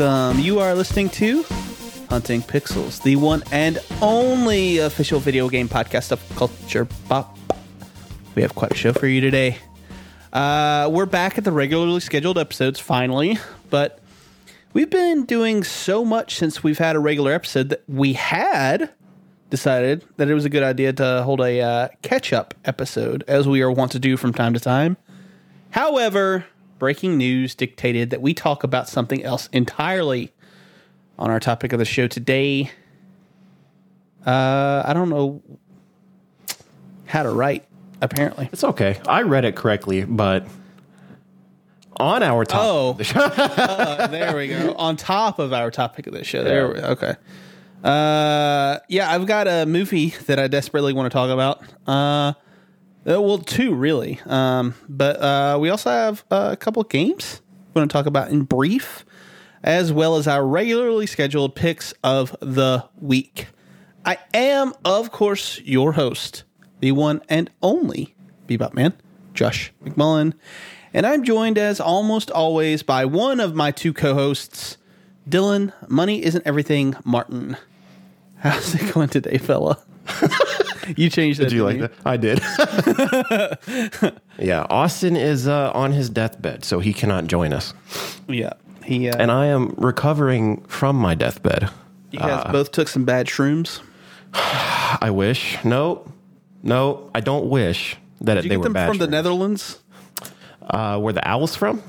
welcome. You are listening to Hunting Pixels, the one and only official video game podcast of Culture Pop. We have quite a show for you today. Uh, we're back at the regularly scheduled episodes finally, but we've been doing so much since we've had a regular episode that we had decided that it was a good idea to hold a uh, catch up episode, as we are wont to do from time to time. However, breaking news dictated that we talk about something else entirely on our topic of the show today. Uh, I don't know how to write, apparently. It's okay. I read it correctly, but on our top. Oh, uh, there we go. On top of our topic of the show. There we Okay. Uh, yeah, I've got a movie that I desperately want to talk about. Uh, uh, well, two really. Um, but uh, we also have a couple of games we're going to talk about in brief, as well as our regularly scheduled picks of the week. I am, of course, your host, the one and only Bebop Man, Josh McMullen, and I'm joined as almost always by one of my two co-hosts, Dylan. Money isn't everything, Martin. How's it going today, fella? you changed that. Did you like that? I did. yeah, Austin is uh, on his deathbed, so he cannot join us. Yeah. He uh, And I am recovering from my deathbed. you guys both took some bad shrooms. I wish. No, no, I don't wish that Did you they were them bad. from the. Netherlands, Uh, where the owl's from?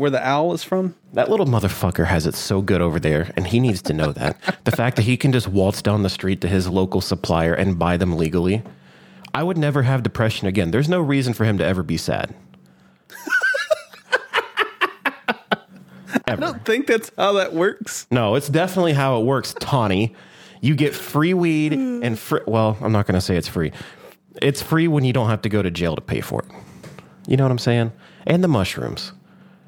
Where the owl is from? That little motherfucker has it so good over there, and he needs to know that. the fact that he can just waltz down the street to his local supplier and buy them legally. I would never have depression again. There's no reason for him to ever be sad. I don't think that's how that works. No, it's definitely how it works, Tawny. You get free weed and free. Well, I'm not going to say it's free. It's free when you don't have to go to jail to pay for it. You know what I'm saying? And the mushrooms.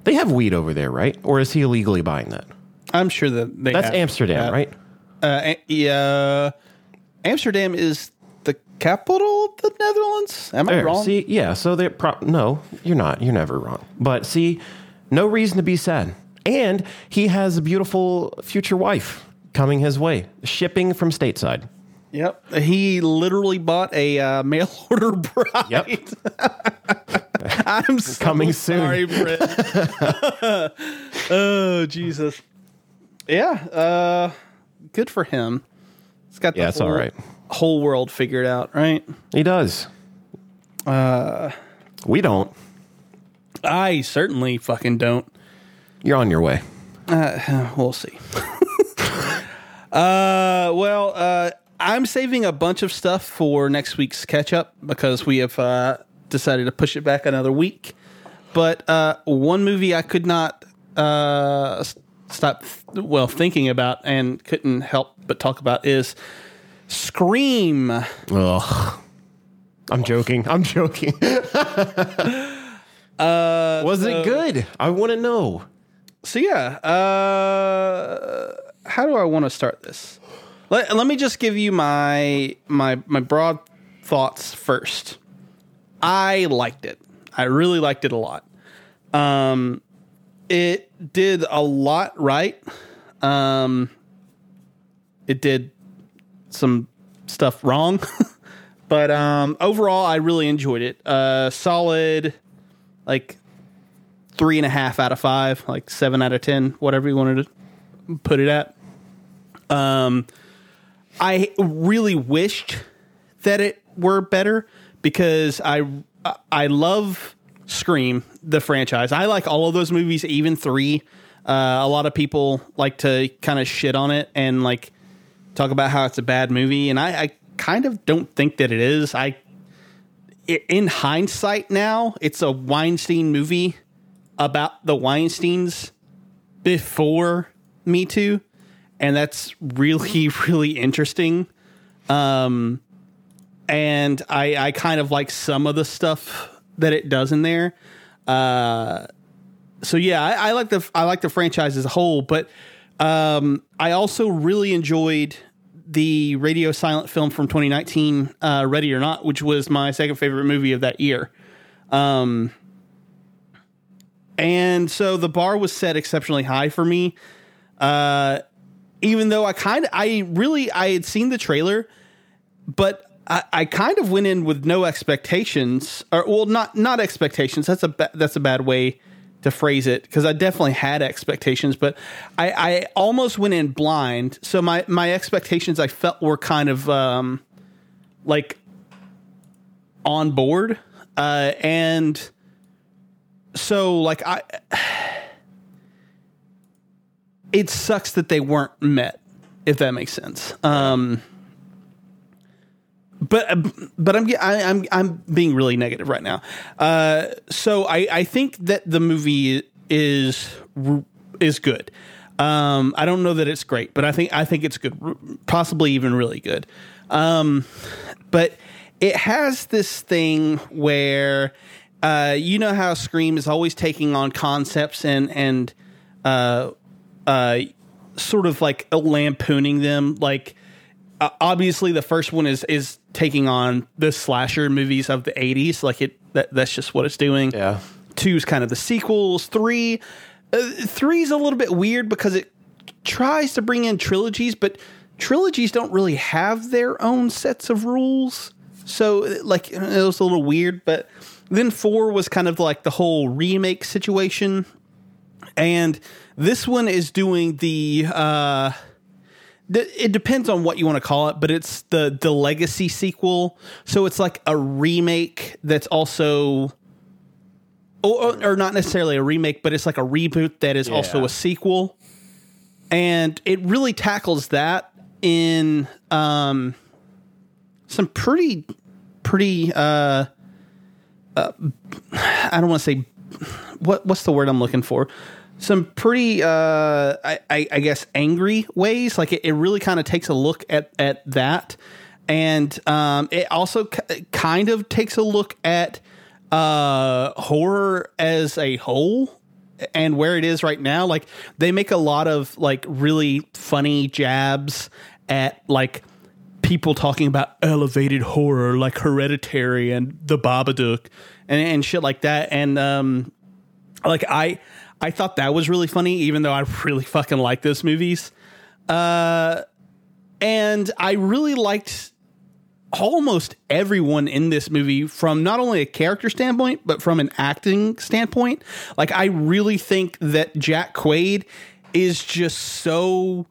They have weed over there, right? Or is he illegally buying that? I'm sure that they That's have- Amsterdam, right? Uh, yeah, Amsterdam is the capital of the Netherlands. Am I There, wrong? See, yeah. So they're pro- no, you're not. You're never wrong. But see, no reason to be sad. And he has a beautiful future wife coming his way, shipping from stateside. Yep. He literally bought a uh, mail order bride. Yep. I'm so Coming soon. sorry, Britt. oh Jesus. Yeah. Uh, good for him. He's got the Yeah, it's whole, all right. whole world figured out, right? He does. Uh, we don't. I certainly fucking don't. You're on your way. We'll see. uh, well, uh, I'm saving a bunch of stuff for next week's catch up because we have uh, decided to push it back another week. But uh, one movie I could not uh, stop, th- well, thinking about and couldn't help but talk about is Scream. Ugh. I'm joking. I'm joking. uh, Was it good? I want to know. So yeah, uh, how do I want to start this? Let, let me just give you my my my broad thoughts first. I liked it. I really liked it a lot. Um, it did a lot right. Um, it did some stuff wrong, but um, overall, I really enjoyed it. Uh, solid, like three and a half out of five, like seven out of ten, whatever you wanted to put it at. Um, I really wished that it were better because I I love Scream the franchise. I like all of those movies, even three. Uh, a lot of people like to kind of shit on it and like talk about how it's a bad movie, and I, I kind of don't think that it is. I in hindsight now, it's a Weinstein movie about the Weinsteins before Me Too, and that's really really interesting. Um, and I I kind of like some of the stuff that it does in there. Uh, so yeah, I, I like the I like the franchise as a whole, but um, I also really enjoyed the Radio Silence film from 2019, uh, Ready or Not, which was my second favorite movie of that year. Um, and so the bar was set exceptionally high for me. Uh, even though I kind of, I really, I had seen the trailer, but I, I kind of went in with no expectations, or well, not not expectations. That's a ba- that's a bad way to phrase it because I definitely had expectations, but I, I almost went in blind. So my my expectations I felt were kind of um, like on board, uh, and so like I. It sucks that they weren't met, if that makes sense. Um, but but I'm I, I'm I'm being really negative right now. Uh, so I I think that the movie is is good. Um, I don't know that it's great, but I think I think it's good, possibly even really good. Um, but it has this thing where uh, you know how Scream is always taking on concepts and and uh, uh, sort of like lampooning them. Like uh, obviously, the first one is is taking on the slasher movies of the '80s. Like it, that, that's just what it's doing. Yeah. Two's kind of the sequels. Three, uh, three's a little bit weird because it tries to bring in trilogies, but trilogies don't really have their own sets of rules. So like it was a little weird, but then four was kind of like the whole remake situation. And this one is doing the uh it depends on what you want to call it, but it's the the legacy sequel. So it's like a remake that's also or, or not necessarily a remake, but it's like a reboot that is yeah. also a sequel. And it really tackles that in um some pretty pretty uh, uh I don't want to say what what's the word I'm looking for? Some pretty, uh, I, I, I, guess, angry ways. Like it, it really kind of takes a look at at that, and um, it also kind of takes a look at uh, horror as a whole and where it is right now. Like they make a lot of like really funny jabs at like people talking about elevated horror like hereditary and the babadook and, and shit like that and um like i I thought that was really funny, even though I really fucking like those movies. Uh, and I really liked almost everyone in this movie from not only a character standpoint, but from an acting standpoint. Like, I really think that Jack Quaid is just so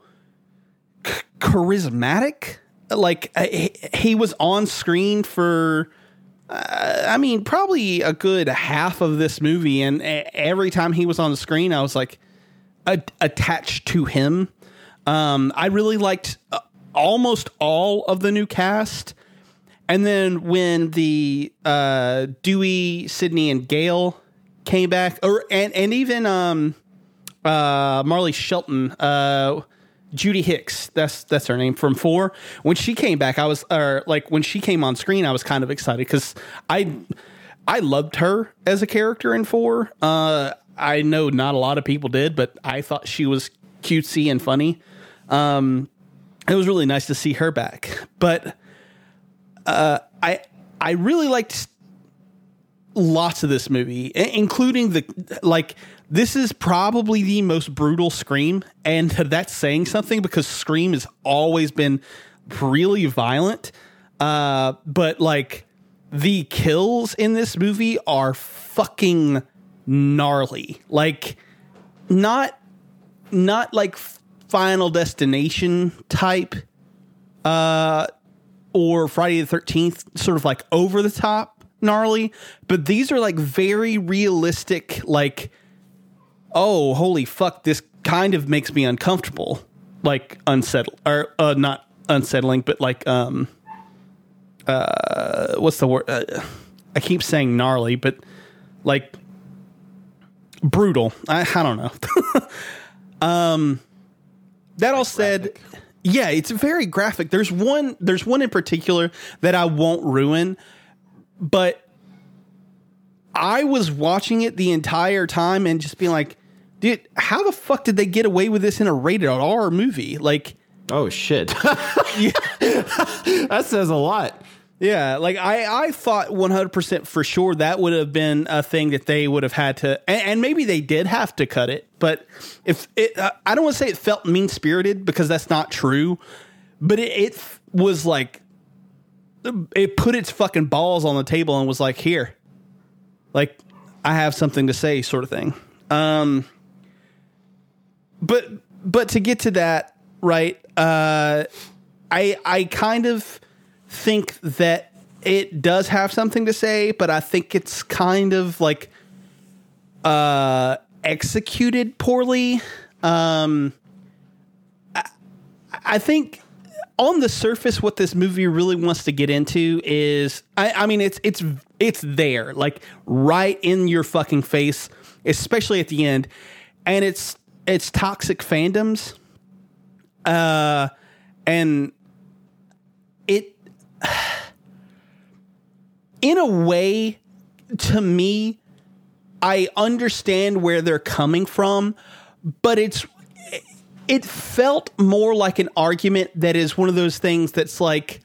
ch- charismatic. Like, he was on screen for I mean, probably a good half of this movie, and every time he was on the screen, I was like a- attached to him. Um, I really liked uh, almost all of the new cast, and then when the uh, Dewey, Sidney, and Gale came back, or and and even um, uh, Marley Shelton, uh, Judy Hicks, that's that's her name from four. When she came back, I was or like when she came on screen, I was kind of excited because I I loved her as a character in four. Uh, I know not a lot of people did, but I thought she was cutesy and funny. Um, it was really nice to see her back. But uh, I I really liked lots of this movie, including the like this is probably the most brutal Scream, and that's saying something because Scream has always been really violent. Uh, but like the kills in this movie are fucking gnarly. Like not not like Final Destination type uh or Friday the 13th sort of like over the top gnarly, but these are like very realistic like oh, holy fuck, this kind of makes me uncomfortable. Like unsettled or uh, not unsettling, but like um uh what's the word? Uh, I keep saying gnarly, but like brutal. I, I don't know. um that all said, yeah, it's very graphic. There's one there's one in particular that I won't ruin, but I was watching it the entire time and just being like, dude, how the fuck did they get away with this in a rated R movie? Like, oh shit, that says a lot. Yeah, like I, I thought 100% for sure that would have been a thing that they would have had to, and, and maybe they did have to cut it. But if it, uh, I don't want to say it felt mean spirited because that's not true, but it, it was like, it put its fucking balls on the table and was like, here, like I have something to say, sort of thing. Um, but but to get to that, right? Uh, I I kind of think that it does have something to say, but I think it's kind of like uh, executed poorly. Um, I, I think on the surface, what this movie really wants to get into is, I, I mean, it's it's it's there, like right in your fucking face, especially at the end, and it's it's toxic fandoms, uh, and it in a way to me I understand where they're coming from, but it's it felt more like an argument that is one of those things that's like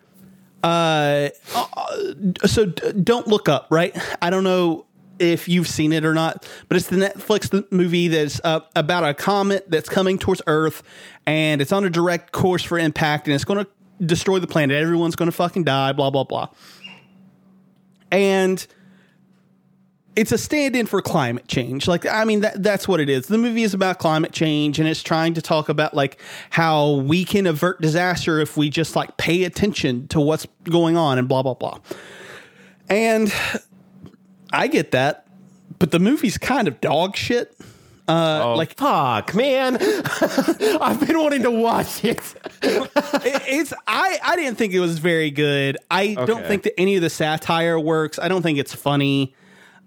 uh, uh so d- don't look up, right? I don't know if you've seen it or not, but it's the Netflix movie that's uh, about a comet that's coming towards Earth and it's on a direct course for impact and it's going to destroy the planet. Everyone's going to fucking die, blah, blah, blah. And it's a stand-in for climate change. Like I mean that that's what it is. The movie is about climate change and it's trying to talk about like how we can avert disaster if we just like pay attention to what's going on and blah blah blah. And I get that, but the movie's kind of dog shit. Uh, oh, like fuck, man! I've been wanting to watch it. it. It's I I didn't think it was very good. I okay. don't think that any of the satire works. I don't think it's funny.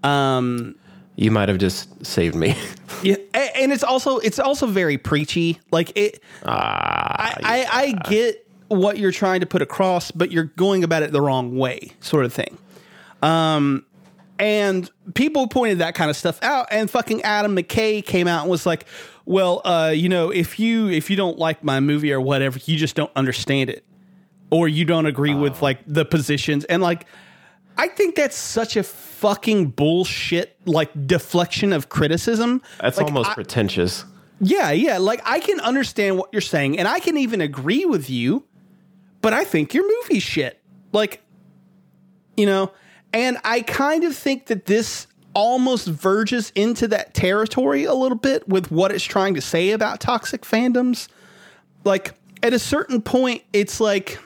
Um, you might have just saved me. yeah, and it's also it's also very preachy. Like it, ah, I, yeah. I I get what you're trying to put across, but you're going about it the wrong way, sort of thing. Um, and people pointed that kind of stuff out, and fucking Adam McKay came out and was like, "Well, uh, you know, if you if you don't like my movie or whatever, you just don't understand it, or you don't agree oh. with like the positions." And like, I think that's such a fucking bullshit like deflection of criticism. That's like, almost I, pretentious. Yeah, yeah. Like I can understand what you're saying, and I can even agree with you, but I think your movie's shit. Like, you know. And I kind of think that this almost verges into that territory a little bit with what it's trying to say about toxic fandoms. Like, at a certain point, it's like,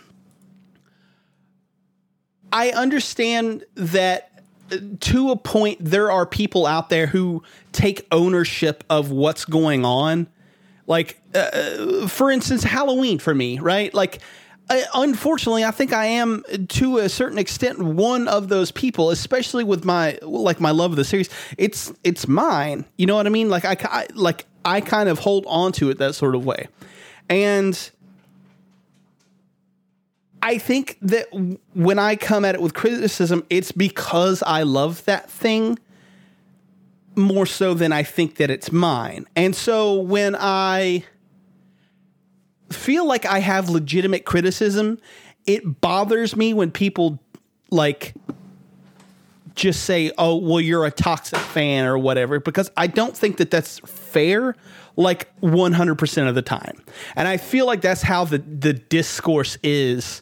I understand that uh, to a point, there are people out there who take ownership of what's going on. Like, uh, for instance, Halloween for me, right? Like, unfortunately, I think I am uh, to a certain extent one of those people, especially with my like my love of the series. It's it's mine. You know what I mean? Like I, I like I kind of hold on to it that sort of way, and. I think that when I come at it with criticism, it's because I love that thing more so than I think that it's mine. And so when I feel like I have legitimate criticism. It bothers me when people like just say, "Oh, well, you're a toxic fan" or whatever, because I don't think that that's fair. Like 100% of the time, and I feel like that's how the the discourse is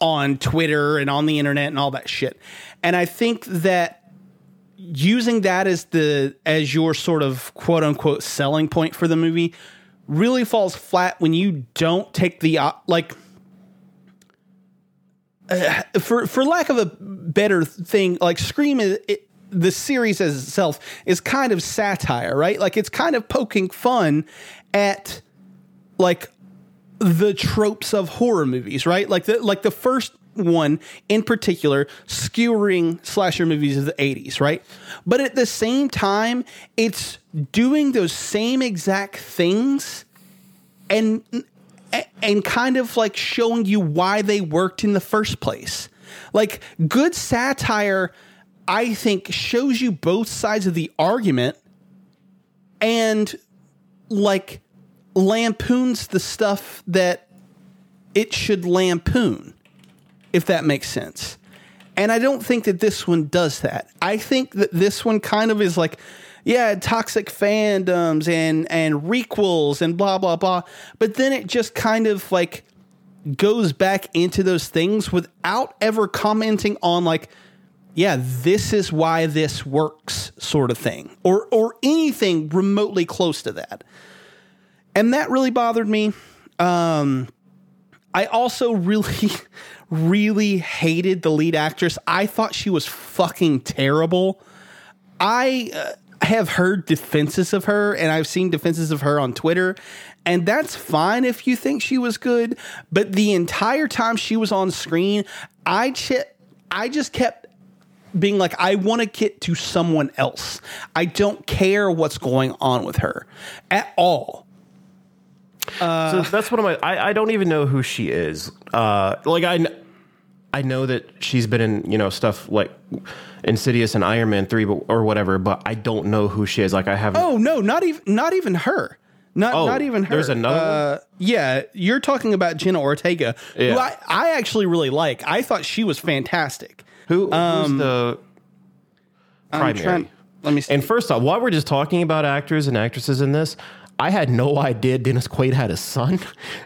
on Twitter and on the internet and all that shit. And I think that using that as the as your sort of quote unquote selling point for the movie really falls flat when you don't take the like uh, for for lack of a better thing like scream is it, the series as itself is kind of satire right? Like it's kind of poking fun at like the tropes of horror movies right? Like the like the first one in particular skewering slasher movies of the 80s right but at the same time it's doing those same exact things and and kind of like showing you why they worked in the first place. Like good satire I think shows you both sides of the argument and like lampoons the stuff that it should lampoon. If that makes sense. And I don't think that this one does that. I think that this one kind of is like, yeah, toxic fandoms and and requels and blah blah blah. But then it just kind of like goes back into those things without ever commenting on like, yeah, this is why this works, sort of thing, or or anything remotely close to that. And that really bothered me. Um, I also really, really hated the lead actress. I thought she was fucking terrible. I uh, have heard defenses of her, and I've seen defenses of her on Twitter, and that's fine if you think she was good. But the entire time she was on screen, I ch- I just kept being like, I want to get to someone else. I don't care what's going on with her at all. So that's one of my. I, I don't even know who she is. Uh, like I, I know that she's been in you know stuff like Insidious and Iron Man three, but or whatever. But I don't know who she is. Like I haven't. Oh no, not even not even her. Not Oh, not even her. there's another Uh, yeah, you're talking about Jenna Ortega, Yeah. who I, I actually really like. I thought she was fantastic. who who's the I'm primary? trying- let me see. And first off, while we're just talking about actors and actresses in this, I had no idea Dennis Quaid had a son.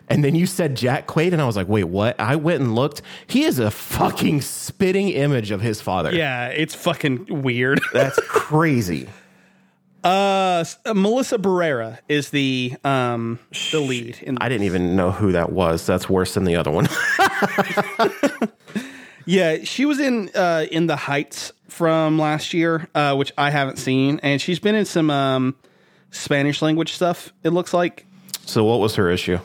And then you said Jack Quaid, and I was like, wait, what? I went and looked. He is a fucking spitting image of his father. yeah, it's fucking weird. That's crazy. Uh, uh, Melissa Barrera is the um the lead. In, I didn't even know who that was. That's worse than the other one. yeah, she was in uh in the Heights from last year, uh, which I haven't seen, and she's been in some um Spanish language stuff. It looks like. so, what was her issue?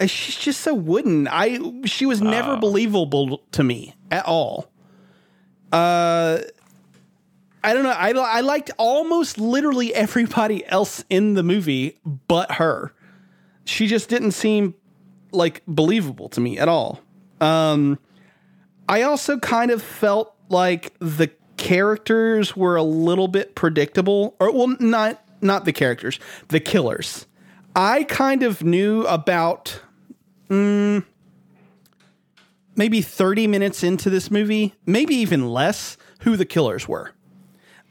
Uh, she's just so wooden. I she was never believable to me at all. Uh, I don't know. I I liked almost literally everybody else in the movie but her. She just didn't seem like believable to me at all. Um, I also kind of felt like the characters were a little bit predictable, or well, not not the characters, the killers. I kind of knew about mm, maybe 30 minutes into this movie, maybe even less, who the killers were.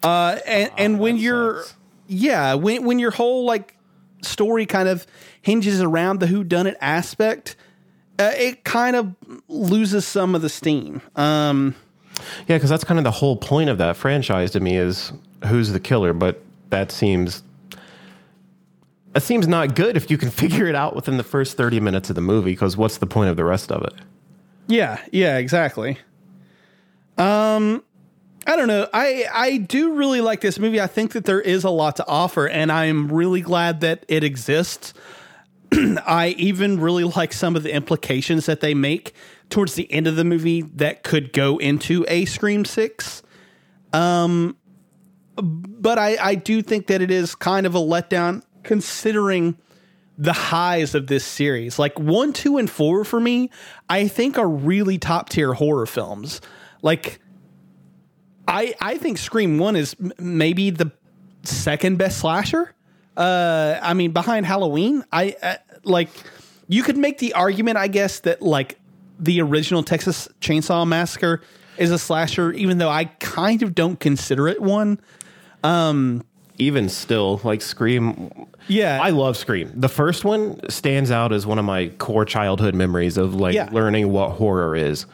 Uh, and and when you're, sucks. yeah, when when your whole like story kind of hinges around the who done it aspect, uh, it kind of loses some of the steam. Um, Yeah, because that's kind of the whole point of that franchise to me is who's the killer. But that seems that seems not good if you can figure it out within the first thirty minutes of the movie. Because what's the point of the rest of it? Yeah, yeah, exactly. Um I don't know. I I do really like this movie. I think that there is a lot to offer and I'm really glad that it exists. I even really like some of the implications that they make towards the end of the movie that could go into a Scream 6. Um but I I do think that it is kind of a letdown considering the highs of this series. Like one, two, and four for me, I think are really top tier horror films. Like, I I think Scream One is m- maybe the second best slasher. Uh, I mean, behind Halloween, I uh, like you could make the argument, I guess, that like the original Texas Chainsaw Massacre is a slasher, even though I kind of don't consider it one. Even still, like Scream. Yeah, I love Scream. The first one stands out as one of my core childhood memories of like Yeah. learning what horror is.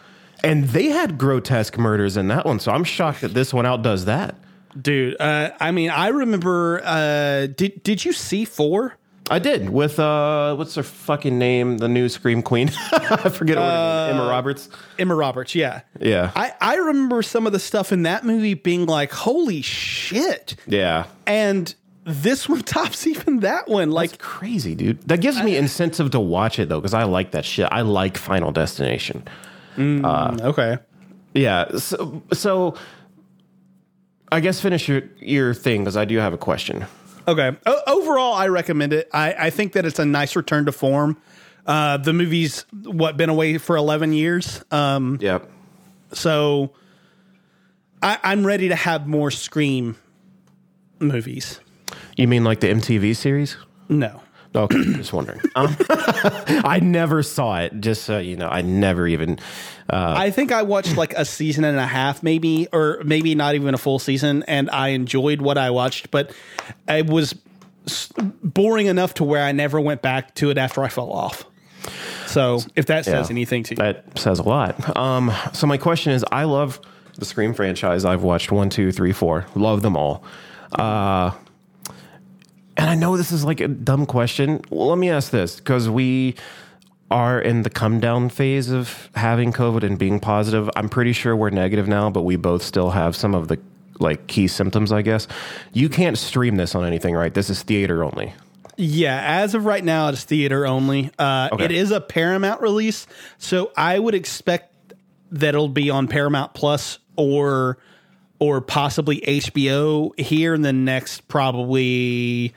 And they had grotesque murders in that one, so I'm shocked that this one outdoes that. dude. Uh, I mean, I remember. Uh, did did you see four? I did with uh, what's her fucking name? The new Scream Queen. I forget what her name, uh, Emma Roberts. Emma Roberts, yeah. Yeah, I, I remember some of the stuff in that movie being like, holy shit. yeah. And this one tops even that one. Like, Crazy, dude. That gives me incentive to watch it though, because I like that shit. I like Final Destination. Mm, uh, okay. Yeah. So, so I guess finish your your thing because I do have a question. Okay. O- overall, I recommend it. I, I think that it's a nice return to form. Uh, the movie's what been away for 11 years. Um, Yep. so I, I'm ready to have more Scream movies. You mean like the MTV series? No. Okay, just wondering. Um, I never saw it. Just so you know, I never even. Uh, I think I watched like a season and a half, maybe, or maybe not even a full season, and I enjoyed what I watched, but it was boring enough to where I never went back to it after I fell off. So, if that says Yeah. anything to you, that says a lot. Um, so my question is, I love the Scream franchise. I've watched one, two, three, four. Love them all. Uh, and I know this is like a dumb question. Well, let me ask this because we are in the come down phase of having COVID and being positive. I'm pretty sure we're negative now, but we both still have some of the like key symptoms, I guess. You can't stream this on anything, right? This is theater only. Yeah, as of right now, it's theater only. Uh, Okay. It is a Paramount release, so I would expect that it'll be on Paramount Plus or or possibly HBO here in the next probably,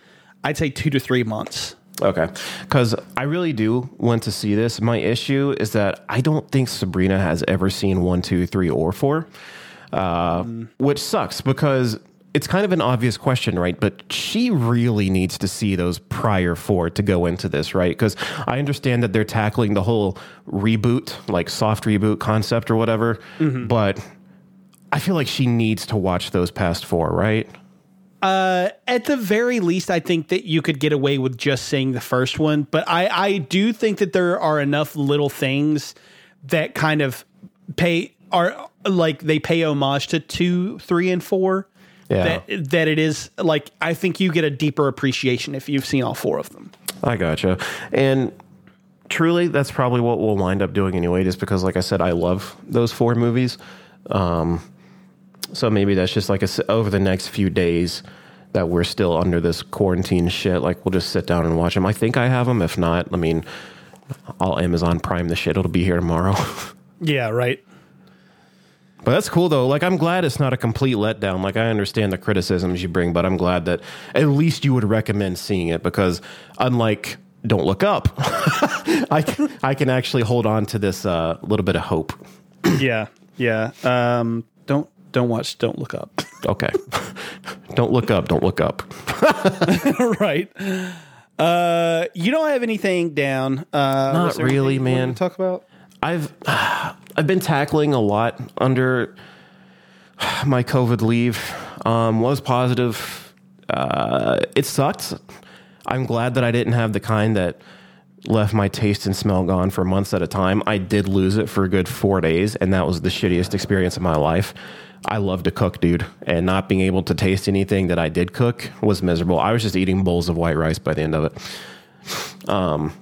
I'd say two to three months. Okay. Because I really do want to see this. My issue is that I don't think Sabrina has ever seen one, two, three, or four, uh, which sucks because it's kind of an obvious question, right? But she really needs to see those prior four to go into this, right? Because I understand that they're tackling the whole reboot, like soft reboot concept or whatever, but I feel like she needs to watch those past four, right? At the very least, I think that you could get away with just saying the first one, but I, I do think that there are enough little things that kind of pay are like they pay homage to two, three, and four. Yeah. That that it is like I think you get a deeper appreciation if you've seen all four of them. I gotcha. And truly, that's probably what we'll wind up doing anyway, just because, like I said, I love those four movies. Um, so maybe that's just like a over the next few days that we're still under this quarantine shit. Like we'll just sit down and watch them. I think I have them. If not, I mean, I'll Amazon Prime the shit. It'll be here tomorrow. Yeah, right. But that's cool though. Like I'm glad it's not a complete letdown. Like I understand the criticisms you bring, but I'm glad that at least you would recommend seeing it because unlike Don't Look Up, I can, I can actually hold on to this uh, little bit of hope. Yeah, yeah. Um, don't don't watch. Don't look up. Okay. don't look up. Don't look up. right. Uh, you don't have anything down. Uh, Not really, anything you wanted man. to Talk about. I've I've been tackling a lot under my COVID leave. Um, was positive. Uh, it sucked. I'm glad that I didn't have the kind that left my taste and smell gone for months at a time. I did lose it for a good four days, and that was the shittiest experience of my life. I love to cook, dude, and not being able to taste anything that I did cook was miserable. I was just eating bowls of white rice by the end of it.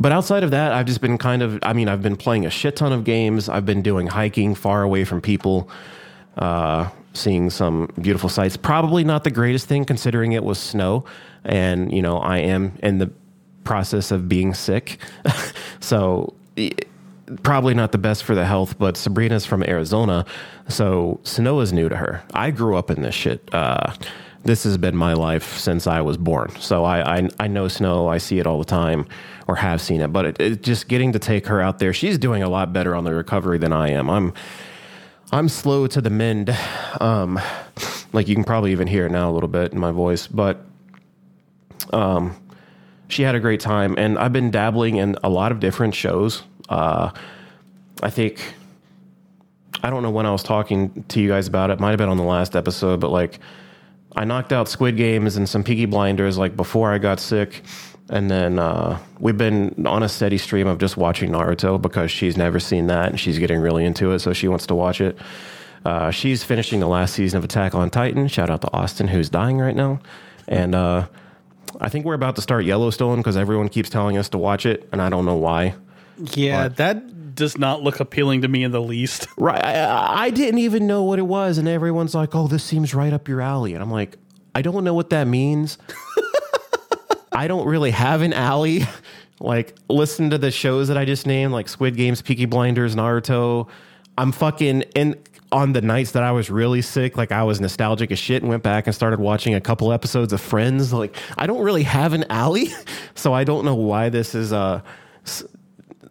But outside of that, I've just been kind of, I mean, I've been playing a shit ton of games. I've been doing hiking far away from people, uh, seeing some beautiful sights. Probably not the greatest thing considering it was snow. And, you know, I am in the process of being sick. so, i- probably not the best for the health, but Sabrina's from Arizona. So, snow is new to her. I grew up in this shit. Uh, this has been my life since I was born. So I, I I know snow. I see it all the time, or have seen it. But it, it just getting to take her out there. She's doing a lot better on the recovery than I am. I'm I'm slow to the mend. Um, like you can probably even hear it now a little bit in my voice, but um, she had a great time, and I've been dabbling in a lot of different shows. Uh, I think I don't know when I was talking to you guys about it. Might have been on the last episode, but like I knocked out Squid Games and some Peaky Blinders like before I got sick. And then uh, we've been on a steady stream of just watching Naruto because she's never seen that and she's getting really into it, so she wants to watch it. Uh, she's finishing the last season of Attack on Titan. Shout out to Austin, who's dying right now. And uh, I think we're about to start Yellowstone because everyone keeps telling us to watch it, and I don't know why. Yeah, that does not look appealing to me in the least. Right. I, I didn't even know what it was. And everyone's like, oh, this seems right up your alley. And I'm like, I don't know what that means. I don't really have an alley. Like, listen to the shows that I just named, like Squid Games, Peaky Blinders, Naruto. I'm fucking in on the nights that I was really sick, like I was nostalgic as shit and went back and started watching a couple episodes of Friends. Like, I don't really have an alley. So I don't know why this is uh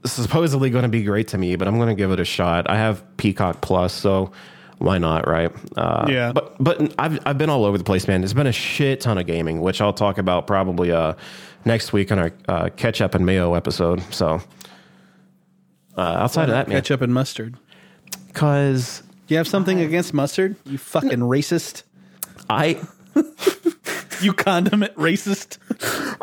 supposedly going to be great to me, but I'm going to give it a shot. I have Peacock Plus, so why not, right? Uh, Yeah. But but I've I've been all over the place, man. It's been a shit ton of gaming, which I'll talk about probably uh next week on our uh, ketchup and mayo episode. So uh, outside of that, man, Ketchup and mustard. because You have something against mustard? You fucking racist. I You condiment racist.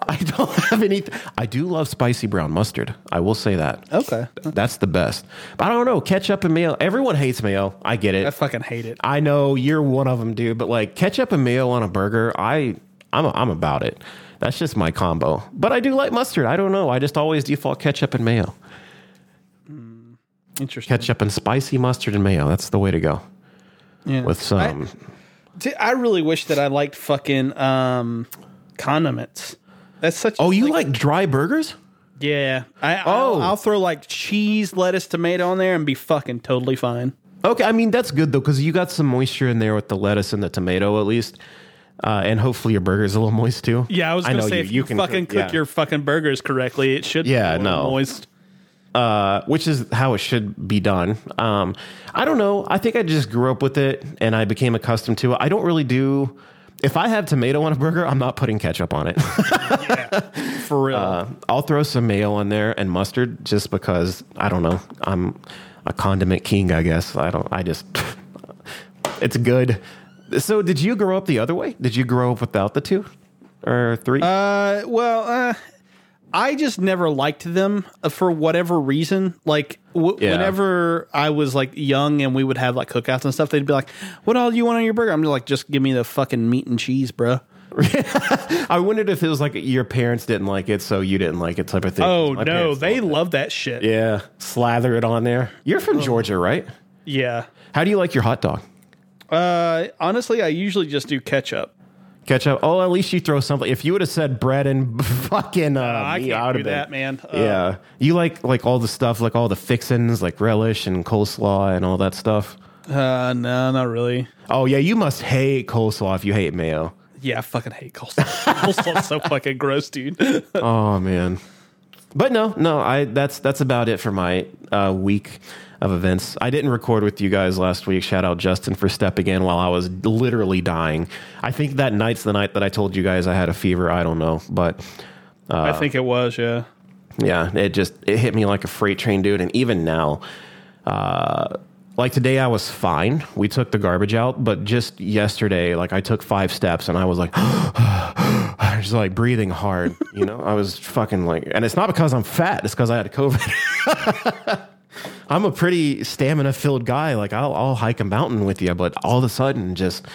I don't have any. I do love spicy brown mustard. I will say that. Okay. That's the best. But I don't know ketchup and mayo. Everyone hates mayo. I get it. I fucking hate it. I know you're one of them, dude. But like ketchup and mayo on a burger, I I'm I'm about it. That's just my combo. But I do like mustard. I don't know. I just always default ketchup and mayo. Interesting. Ketchup and spicy mustard and mayo. That's the way to go. Yeah. With some. See, I really wish that I liked fucking um, condiments. That's such. oh, you like, dry burgers? Yeah. I, Oh. I'll, I'll throw like cheese, lettuce, tomato on there and be fucking totally fine. Okay, I mean that's good though because you got some moisture in there with the lettuce and the tomato at least, uh, and hopefully your burger's a little moist too. Yeah, I was gonna know say if you, fucking cook, yeah. your fucking burgers correctly, it should Yeah, be a little no. moist. Uh, which is how it should be done. Um, I don't know. I think I just grew up with it and I became accustomed to it. I don't really do. If I have tomato on a burger, I'm not putting ketchup on it. For real. Uh, I'll throw some mayo on there and mustard just because I don't know. I'm a condiment king, I guess. I don't. I just. It's good. So, did you grow up the other way? Did you grow up without the two or three? Uh, well, uh, I just never liked them uh, for whatever reason. Like, w- Yeah. whenever I was like young and we would have like cookouts and stuff, they'd be like, "What all do you want on your burger?" I'm just like, "Just give me the fucking meat and cheese, bro." I wondered if it was like your parents didn't like it, so you didn't like it, type of thing. Oh no, they it. love that shit. Yeah, slather it on there. You're from Georgia, right? Yeah. How do you like your hot dog? Uh, honestly, I usually just do ketchup. Ketchup? Oh, at least you throw something. If you would have said bread and fucking, uh, I meat, can't I would do have been- that, man. Uh, Yeah, you like like all the stuff, like all the fixins, like relish and coleslaw and all that stuff. Uh, no, not really. Oh yeah, you must hate coleslaw if you hate mayo. Yeah, I fucking hate coleslaw. Coleslaw's so fucking gross, dude. Oh man, but no, no, I that's that's about it for my uh, week of events. I didn't record with you guys last week. Shout out Justin for stepping in while I was literally dying. I think that night's the night that I told you guys I had a fever. I don't know, but I think it was, yeah. yeah, it just it hit me like a freight train, dude. And even now, uh, like today, I was fine. We took the garbage out, but just yesterday, like I took five steps and I was like, I was like breathing hard. You know, I was fucking like, and it's not because I'm fat. It's because I had COVID. I'm a pretty stamina filled guy. Like I'll, I'll hike a mountain with you, but all of a sudden, just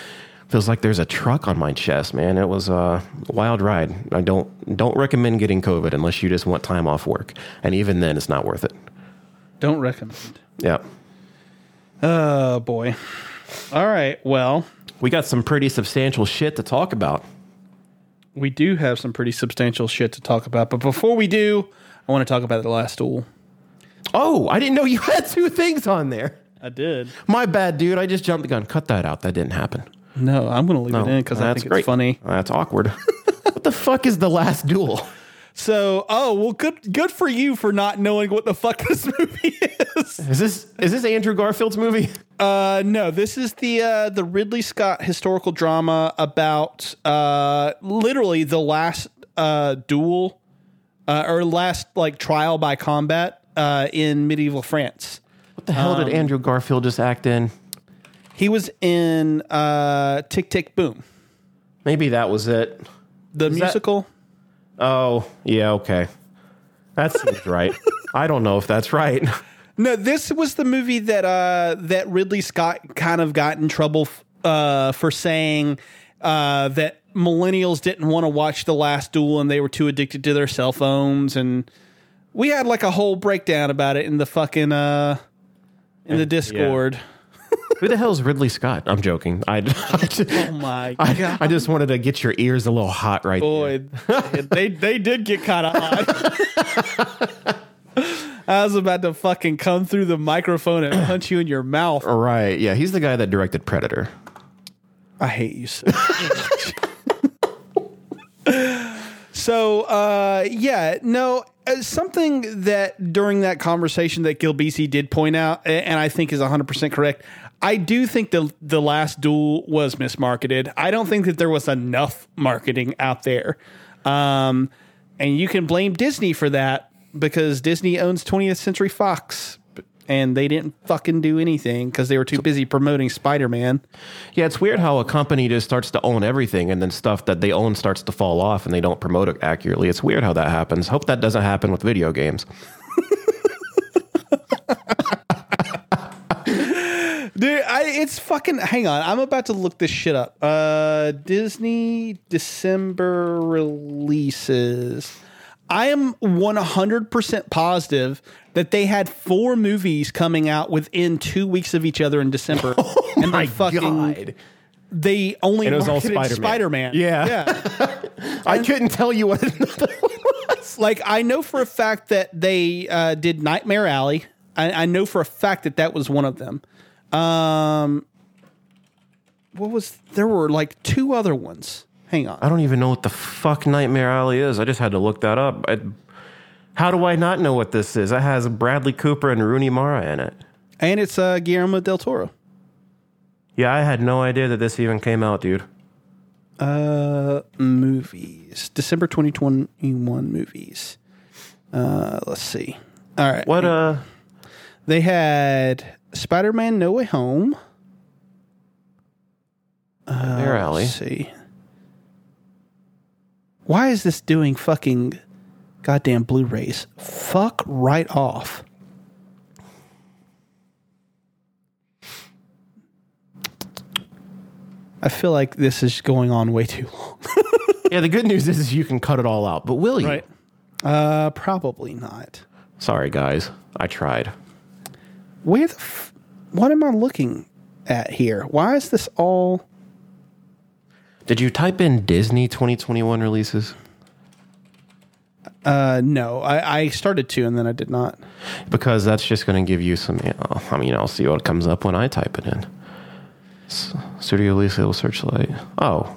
feels like there's a truck on my chest, man. It was a wild ride. I don't don't recommend getting COVID unless you just want time off work, and even then, it's not worth it. Don't recommend. Yeah, Oh boy. All right. Well, we got some pretty substantial shit to talk about. we do have some pretty substantial shit to talk about, but before we do, I want to talk about the last duel. Oh, I didn't know you had two things on there. I did. My bad, dude. I just jumped the gun. Cut that out. That didn't happen. No, I'm going to leave No, it in because I that's think great. it's funny. That's awkward. what the fuck is the last duel? So, oh well, good good for you for not knowing what the fuck this movie is. Is this is this Andrew Garfield's movie? Uh, no, this is the uh, the Ridley Scott historical drama about uh, literally the last uh, duel uh, or last like trial by combat uh, in medieval France. What the hell Um, did Andrew Garfield just act in? He was in uh, Tick Tick Boom, Maybe that was it. the that- musical. Oh, yeah, okay. That seems right. I don't know if that's right. No, this was the movie that uh, that Ridley Scott kind of got in trouble f- uh, for saying uh, that millennials didn't want to watch The Last Duel and they were too addicted to their cell phones, and we had like a whole breakdown about it in the fucking uh, in the Discord. Who the hell is Ridley Scott? I'm joking. I, I, just, Oh my I, god, I just wanted to get your ears a little hot right boy, they they did get kind of hot. I was about to fucking come through the microphone and punch you in your mouth. Right. Yeah, he's the guy that directed Predator. I hate you so so, uh, yeah, no, something that during that conversation that Gilbisi did point out, and I think is 100% correct. I do think the the last duel was mismarketed. I don't think that there was enough marketing out there. Um, and you can blame Disney for that because Disney owns 20th Century Fox, and they didn't fucking do anything because they were too busy promoting Spider Man. Yeah, it's weird how a company just starts to own everything and then stuff that they own starts to fall off and they don't promote it accurately. It's weird how that happens. Hope that doesn't happen with video games. Dude, I, it's fucking. Hang on, I'm about to look this shit up. Uh, Disney December releases. I am 100% positive that they had four movies coming out within two weeks of each other in December. and my they fucking, God. They only And it was all Spider-Man. Spider-Man. Yeah. Yeah. I couldn't tell you what another one was. like, I know for a fact that they uh, did Nightmare Alley. I, I know for a fact that that was one of them. Um, what was, there were like two other ones. Hang on. I don't even know what the fuck Nightmare Alley is. I just had to look that up. I, how do I not know what this is? It has Bradley Cooper and Rooney Mara in it. And it's uh, Guillermo del Toro. Yeah, I had no idea that this even came out, dude. Uh, movies. December 2021 movies. Uh, let's see. All right. What uh They had Spider Man No Way Home. Nightmare Alley? Let's see. Why is this doing fucking goddamn Blu rays? Fuck right off. I feel like this is going on way too long. Yeah, the good news is, is you can cut it all out, but will you? Uh, probably not. Sorry, guys. I tried. Where the f- what am I looking at here? Why is this all Did you type in Disney 2021 releases? uh no, I, I started to and then I did not. Because that's just going to give you some. You know, I mean, I'll see what comes up when I type it in. S- Studio it'll searchlight. Oh,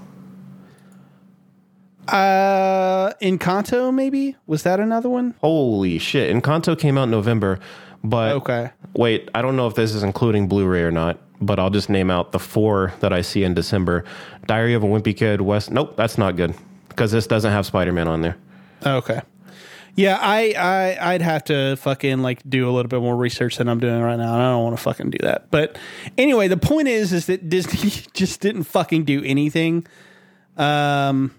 Uh Encanto maybe? Was that another one? holy shit! Encanto came out in November, but Okay. Wait, I don't know if this is including Blu-ray or not, but I'll just name out the four that I see in December. Diary of a Wimpy Kid, West. Nope, that's not good because this doesn't have Spider-Man on there. Okay. Yeah, I, I I'd have to fucking like do a little bit more research than I'm doing right now. and I don't want to fucking do that. But anyway, the point is is that Disney just didn't fucking do anything um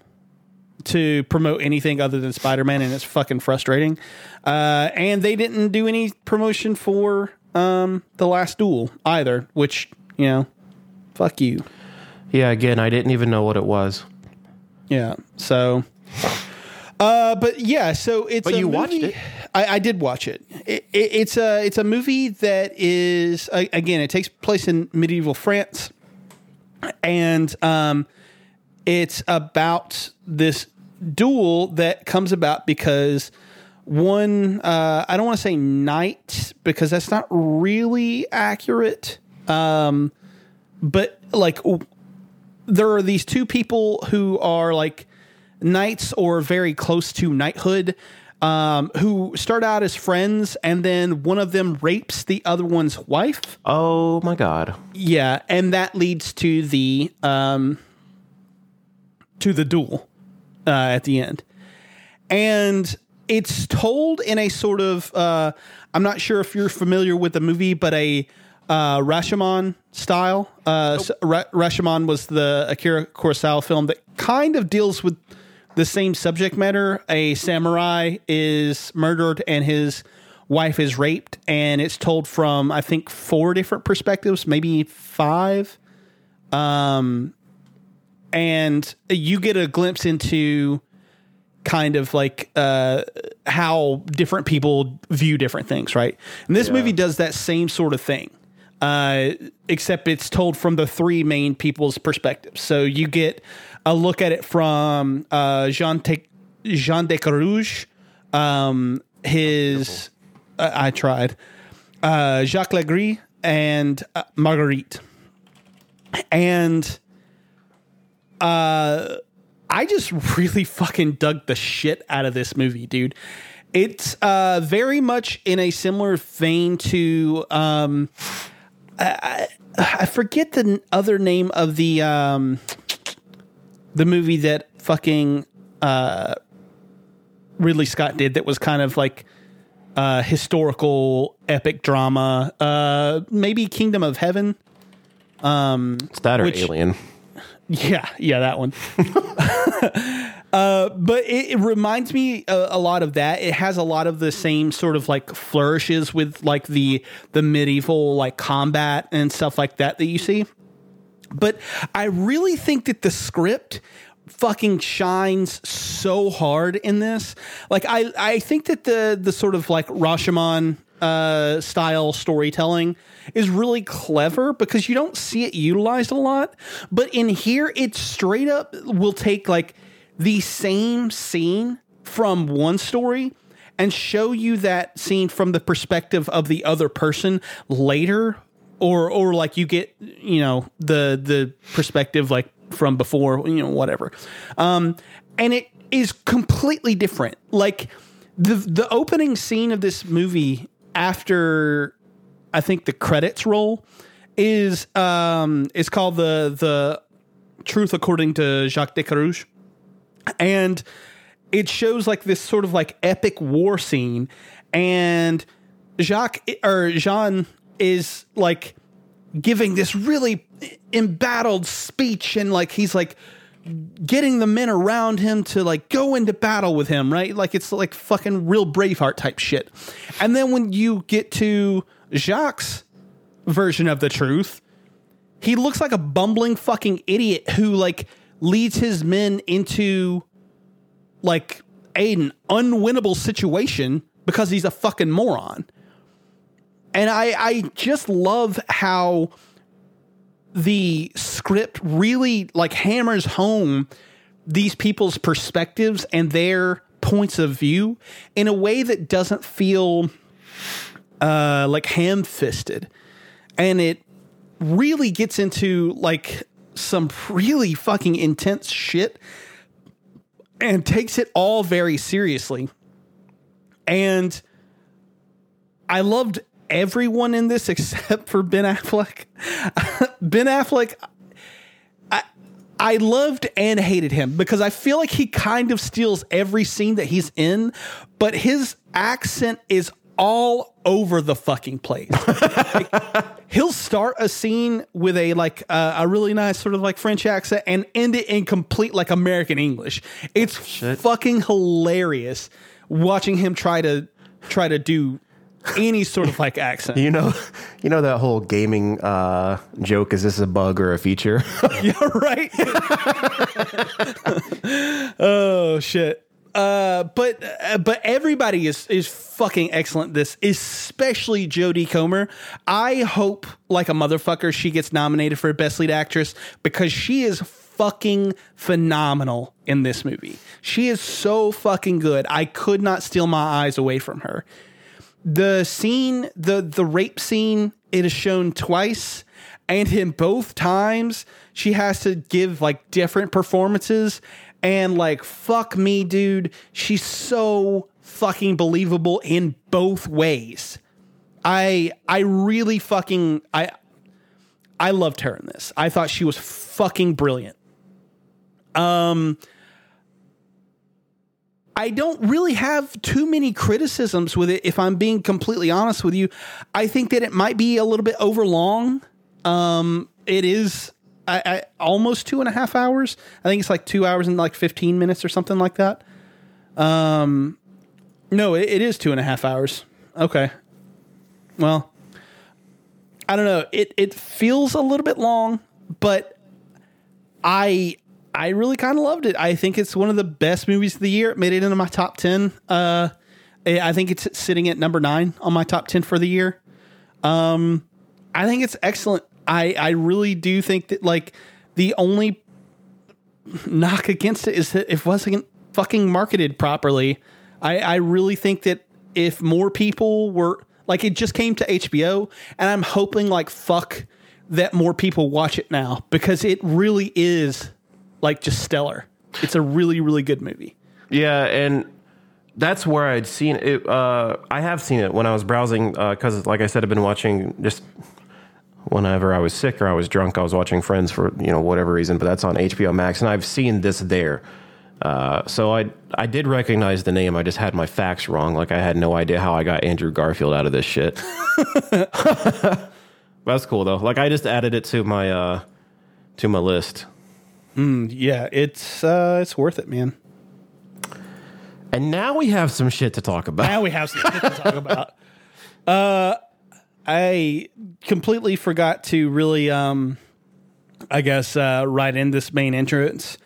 to promote anything other than Spider-Man and it's fucking frustrating. Uh and they didn't do any promotion for um The Last Duel either, which, you know, fuck you. Yeah, again, I didn't even know what it was. Yeah. So, uh, but yeah, so it's. But a you watched it? I, I did watch it. It, it. It's a it's a movie that is again it takes place in medieval France, and um, it's about this duel that comes about because one uh, I don't want to say knight because that's not really accurate. Um, but like w- there are these two people who are like knights or very close to knighthood um, who start out as friends and then one of them rapes the other one's wife Oh my god! yeah and that leads to the um, to the duel uh, at the end and it's told in a sort of uh, i'm not sure if you're familiar with the movie but a uh, Rashomon style. Uh, so Ra- Rashomon was the Akira Kurosawa film that kind of deals with the same subject matter. A samurai is murdered and his wife is raped, and it's told from I think four different perspectives, maybe five. Um, and you get a glimpse into kind of like uh, how different people view different things, right? And this movie does that same sort of thing, uh, except it's told from the three main people's perspectives. So you get a look at it from uh, Jean, Te- Jean de Carouge, um, his, uh, I tried, uh, Jacques Legris, and uh, Marguerite. And I just really fucking dug the shit out of this movie, dude. It's uh, very much in a similar vein to um, I, I, forget the other name of the um, the movie that fucking uh, Ridley Scott did that was kind of like uh, historical epic drama. Uh, maybe Kingdom of Heaven. It's that or Which- Alien. Yeah, yeah, that one. uh, but it, it reminds me a, a lot of that. It has a lot of the same sort of like flourishes with like the the medieval like combat and stuff like that that you see. But I really think that the script fucking shines so hard in this. Like I I think that the the sort of like Rashomon uh style storytelling is really clever because you don't see it utilized a lot. But in here it straight up will take like the same scene from one story and show you that scene from the perspective of the other person later or or like you get you know the the perspective like from before you know whatever um and it is completely different like the the opening scene of this movie after i think the credits roll is um it's called the the truth according to jacques de Carouge and it shows like this sort of like epic war scene. And Jacques or Jean is like giving this really embattled speech. And like he's like getting the men around him to like go into battle with him, right? Like it's like fucking real Braveheart type shit. And then when you get to Jacques' version of the truth, he looks like a bumbling fucking idiot who like leads his men into like an unwinnable situation because he's a fucking moron. And I I just love how the script really like hammers home these people's perspectives and their points of view in a way that doesn't feel uh like ham-fisted. And it really gets into like some really fucking intense shit and takes it all very seriously. And I loved everyone in this except for Ben Affleck. ben Affleck, I, I loved and hated him because I feel like he kind of steals every scene that he's in, but his accent is all over the fucking place. Like, he'll start a scene with a like uh, a really nice sort of like French accent and end it in complete like American English. It's fucking hilarious watching him try to try to do any sort of like accent. You know, you know that whole gaming uh, joke. Is this a bug or a feature? yeah, right. oh shit. Uh, but uh, but everybody is is fucking excellent. This, especially Jodie Comer. I hope like a motherfucker she gets nominated for best lead actress because she is fucking phenomenal in this movie. She is so fucking good. I could not steal my eyes away from her. The scene, the the rape scene, it is shown twice, and in both times she has to give like different performances. And like, fuck me, dude. She's so fucking believable in both ways. I I really fucking I I loved her in this. I thought she was fucking brilliant. Um I don't really have too many criticisms with it if I'm being completely honest with you. I think that it might be a little bit overlong. Um it is I, I almost two and a half hours. I think it's like two hours and like 15 minutes or something like that. Um no, it, it is two and a half hours. Okay. Well, I don't know. It it feels a little bit long, but I I really kind of loved it. I think it's one of the best movies of the year. It made it into my top ten. Uh, I think it's sitting at number nine on my top ten for the year. Um, I think it's excellent. I I really do think that like the only knock against it is that it wasn't fucking marketed properly. I I really think that if more people were like it just came to HBO and I'm hoping like fuck that more people watch it now because it really is like just stellar. It's a really really good movie. Yeah, and that's where I'd seen it. Uh, I have seen it when I was browsing because, like I said, I've been watching just whenever I was sick or I was drunk. I was watching Friends for you know whatever reason, but that's on HBO Max, and I've seen this there. Uh, so I I did recognize the name. I just had my facts wrong. Like I had no idea how I got Andrew Garfield out of this shit. That's cool though. Like I just added it to my uh to my list. Yeah, it's uh, it's worth it, man. And now we have some shit to talk about. Now we have some shit to talk about. Uh, I completely forgot to really, um, I guess, uh, write in this main entrance.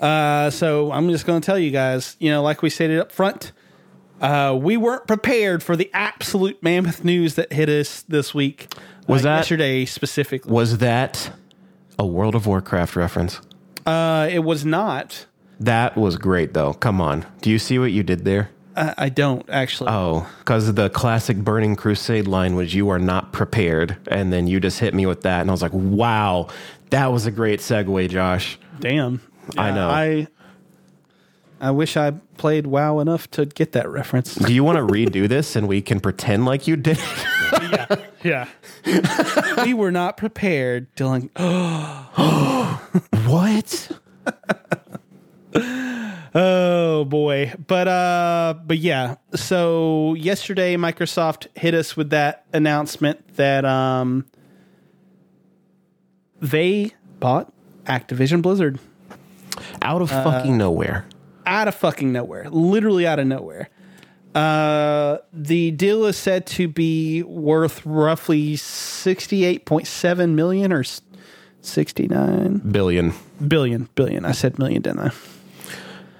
Uh, so I'm just going to tell you guys, you know, like we stated up front, uh, we weren't prepared for the absolute mammoth news that hit us this week. Was uh, that- yesterday specifically? Was that a World of Warcraft reference? Uh, it was not. That was great though. Come on. Do you see what you did there? I, I don't actually. Oh, because the classic Burning Crusade line was "You are not prepared," and then you just hit me with that, and I was like, "Wow, that was a great segue, Josh." Damn. I know. I I wish I played WoW enough to get that reference. Do you want to redo this and we can pretend like you did? yeah. yeah. we were not prepared, Dylan. what? Oh boy. But uh but yeah. So yesterday Microsoft hit us with that announcement that um they bought Activision Blizzard Out of fucking nowhere. Out of fucking nowhere. Literally out of nowhere. Uh the deal is said to be worth roughly 68.7 million or 69 Billion. billion billion. I said million, didn't I?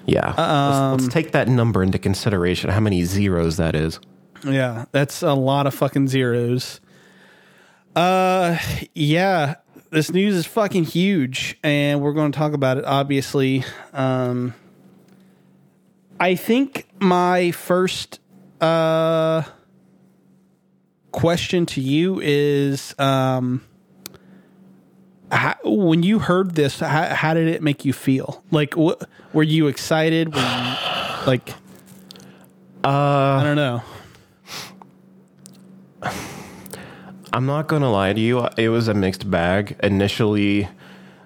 Yeah. let's, let's take that number into consideration. How many zeros that is? Yeah, that's a lot of fucking zeros. Uh, yeah, this news is fucking huge, and we're going to talk about it. Obviously, um, I think my first uh question to you is um. How, when you heard this, how, how did it make you feel? Like, wh- were you excited? Were you, like, uh, I don't know. I'm not gonna lie to you. It was a mixed bag initially.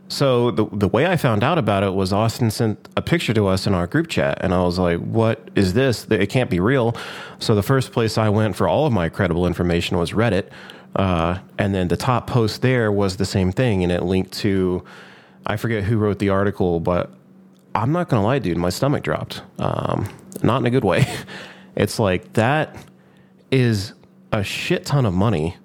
So the the way I found out about it was Austin sent a picture to us in our group chat, and I was like, "What is this? It can't be real." So the first place I went for all of my credible information was Reddit, uh, and then the top post there was the same thing, and it linked to I forget who wrote the article, but I'm not gonna lie, dude, my stomach dropped. Um, not in a good way. It's like that is a shit ton of money.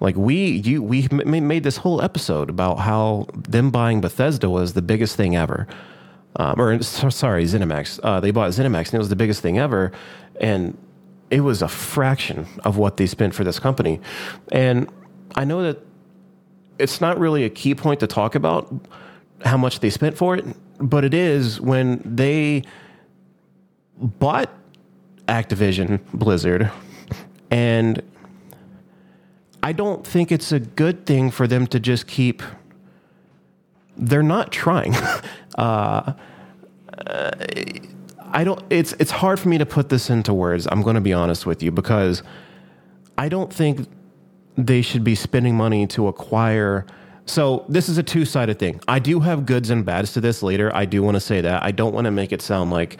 Like we, you, we made this whole episode about how them buying Bethesda was the biggest thing ever. Um, or so- sorry, ZeniMax. Uh, they bought ZeniMax, and it was the biggest thing ever. And it was a fraction of what they spent for this company. And I know that it's not really a key point to talk about how much they spent for it, but it is when they bought Activision Blizzard and I don't think it's a good thing for them to just keep they're not trying. uh, I don't it's it's hard for me to put this into words. I'm going to be honest with you because I don't think they should be spending money to acquire. So this is a two-sided thing. I do have goods and bads to this later. I do want to say that. I don't want to make it sound like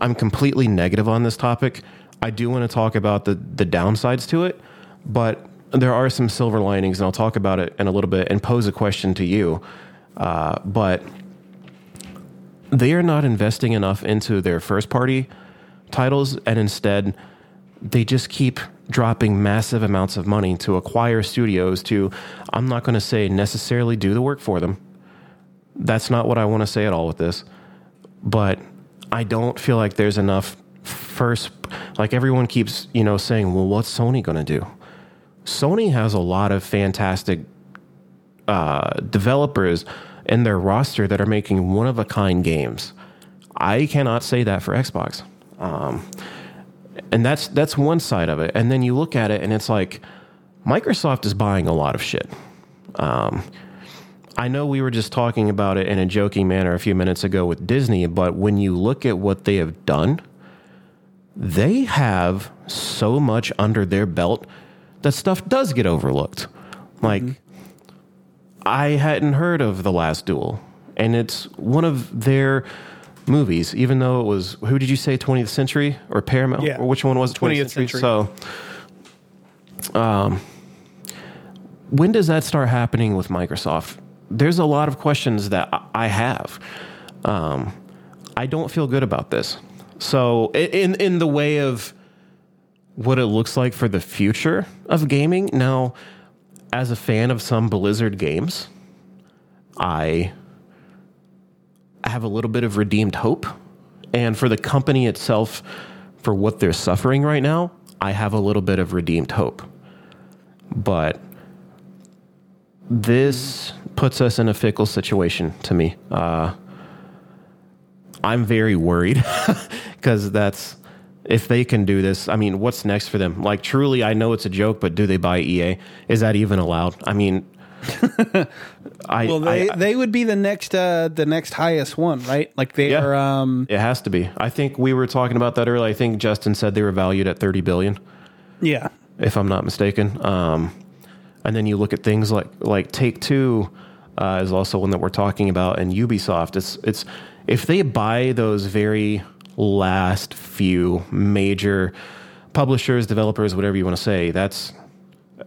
I'm completely negative on this topic. I do want to talk about the the downsides to it, but there are some silver linings, and I'll talk about it in a little bit and pose a question to you. Uh, but they are not investing enough into their first party titles, and instead they just keep dropping massive amounts of money to acquire studios to I'm not going to say necessarily do the work for them. That's not what I want to say at all with this. But I don't feel like there's enough first like everyone keeps, you know, saying, "Well, what's Sony going to do?" Sony has a lot of fantastic uh, developers in their roster that are making one of a kind games. I cannot say that for Xbox. Um, and that's that's one side of it. And then you look at it and it's like Microsoft is buying a lot of shit. Um, I know we were just talking about it in a joking manner a few minutes ago with Disney, but when you look at what they have done, they have so much under their belt that stuff does get overlooked. Like I hadn't heard of The Last Duel, and it's one of their movies, even though it was who did you say 20th century or Paramount? Yeah. Or which one was it? 20th century. So, um, when does that start happening with Microsoft? There's a lot of questions that I- I have. Um, I don't feel good about this. So, in in the way of what it looks like for the future of gaming, now, as a fan of some Blizzard games, I have a little bit of redeemed hope. And for the company itself, for what they're suffering right now, I have a little bit of redeemed hope. But this puts us in a fickle situation to me. Uh, I'm very worried because that's if they can do this. I mean, what's next for them? Like, truly, I know it's a joke, but do they buy EA? Is that even allowed? I mean, I, Well, they, I, they would be the next uh, the next highest one, right? Like they Yeah. are. Um, It has to be. I think we were talking about that earlier. I think Justin said they were valued at 30 billion, yeah, if I'm not mistaken. Um, and then you look at things like like Take Two uh, is also one that we're talking about, and Ubisoft. It's it's if they buy those very last few major publishers, developers, whatever you want to say, that's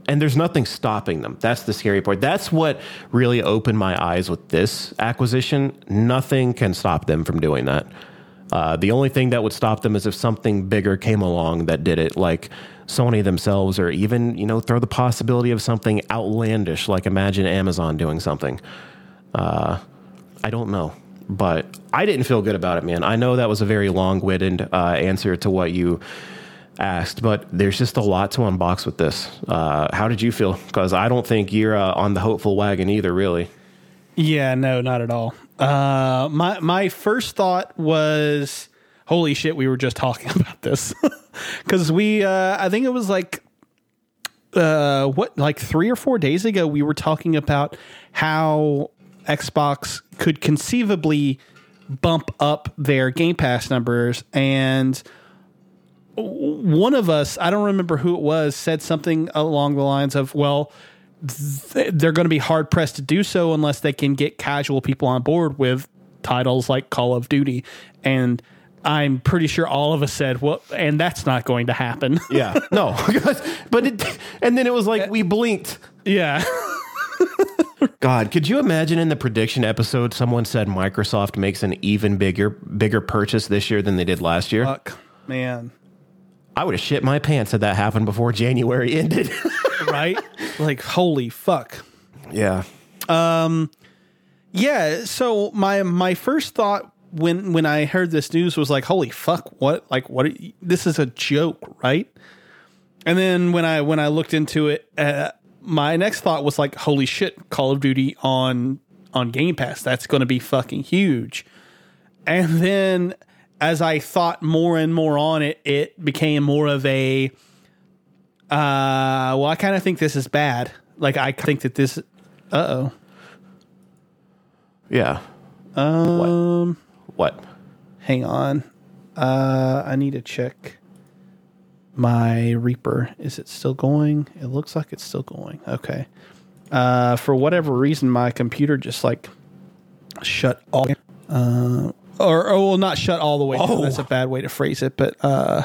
and there's nothing stopping them. That's the scary part. That's what really opened my eyes with this acquisition. Nothing can stop them from doing that. Uh, the only thing that would stop them is if something bigger came along that did it, like Sony themselves, or even you know throw the possibility of something outlandish, like imagine Amazon doing something. Uh, I don't know, but I didn't feel good about it, man. I know that was a very long-winded uh, answer to what you asked, but there's just a lot to unbox with this. Uh, how did you feel? Because I don't think you're uh, on the hopeful wagon either, really. yeah, no, not at all. Uh, my my first thought was, holy shit, we were just talking about this because we, uh, I think it was like, uh, what, like three or four days ago, we were talking about how Xbox could conceivably bump up their Game Pass numbers and one of us, I don't remember who it was, said something along the lines of, well, th- they're going to be hard pressed to do so unless they can get casual people on board with titles like Call of Duty. And I'm pretty sure all of us said, well, and that's not going to happen. Yeah, no, but it, and then it was like uh, we blinked. yeah. God, could you imagine in the prediction episode, someone said Microsoft makes an even bigger bigger purchase this year than they did last year? Fuck, man. I would have shit my pants had that happened before January ended. Right? like, holy fuck. yeah, Um Yeah. So my my first thought when when I heard this news was like, holy fuck, what? Like, what? Are this is a joke, right? And then when I when I looked into it, uh, my next thought was like, holy shit, Call of Duty on on Game Pass. That's going to be fucking huge. And then as I thought more and more on it, it became more of a. Uh, well, I kind of think this is bad. Like, I think that this. Uh oh. yeah. Um, What? hang on. Uh, I need to check my Reaper. Is it still going? It looks like it's still going. Okay. Uh, for whatever reason, my computer just like shut all. Uh, or, or well, not shut all the way. down. Oh. That's a bad way to phrase it. But uh,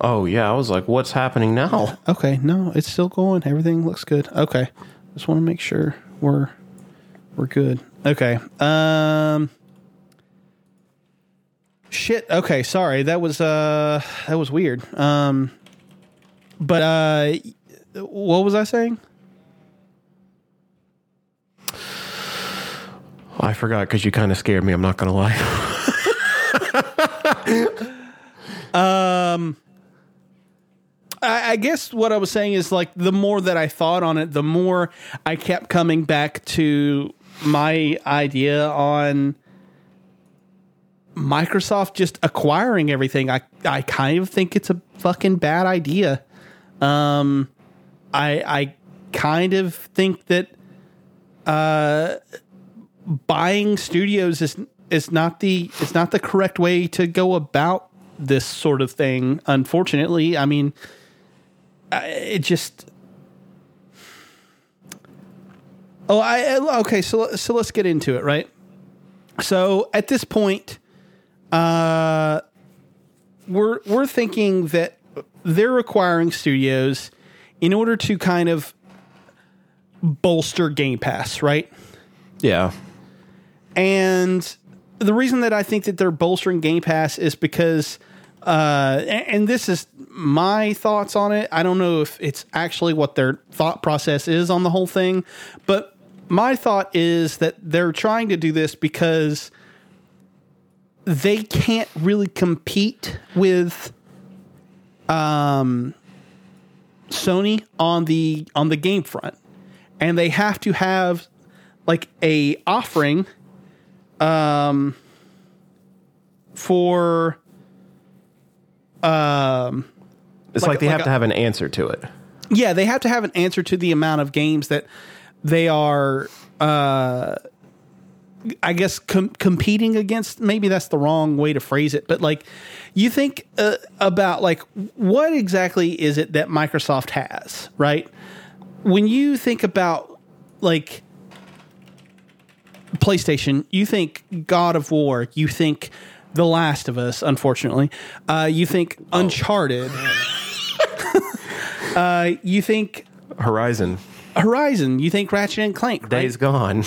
Oh yeah, I was like, what's happening now? okay, no, it's still going. Everything looks good. Okay, just want to make sure we're we're good. Okay. Um. Shit. Okay. Sorry. That was uh that was weird. Um. But uh, what was I saying? I forgot because you kind of scared me. I'm not gonna lie. um. I guess what I was saying is like the more that I thought on it, the more I kept coming back to my idea on Microsoft just acquiring everything. I I kind of think it's a fucking bad idea. Um, I I kind of think that uh, buying studios is is not the is not the correct way to go about this sort of thing. Unfortunately, I mean, it just. Oh, I okay. So so let's get into it, right? So at this point, uh, we're we're thinking that they're acquiring studios in order to kind of bolster Game Pass, right? Yeah. And the reason that I think that they're bolstering Game Pass is because, uh, and this is my thoughts on it. I don't know if it's actually what their thought process is on the whole thing, but my thought is that they're trying to do this because they can't really compete with um, Sony on the on the game front, and they have to have like a offering um for um It's Like- like, they like have a- to have an answer to it. yeah they have to have an answer to the amount of games that they are uh i guess com- competing against maybe that's the wrong way to phrase it but like you think uh, about like what exactly is it that microsoft has right when you think about like PlayStation, you think God of War, you think The Last of Us, unfortunately, uh, you think Uncharted, uh, you think Horizon. Horizon, you think Ratchet and Clank, right? Days gone.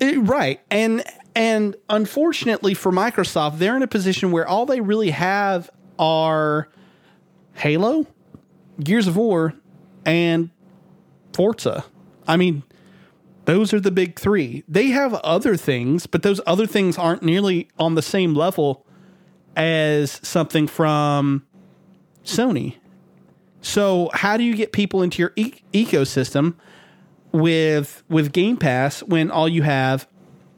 Uh, right. And and unfortunately for microsoft they're in a position where all they really have are halo gears of war and forza. I mean those are the big three. They have other things but those other things aren't nearly on the same level as something from sony. So how do you get people into your e- ecosystem with with Game Pass when all you have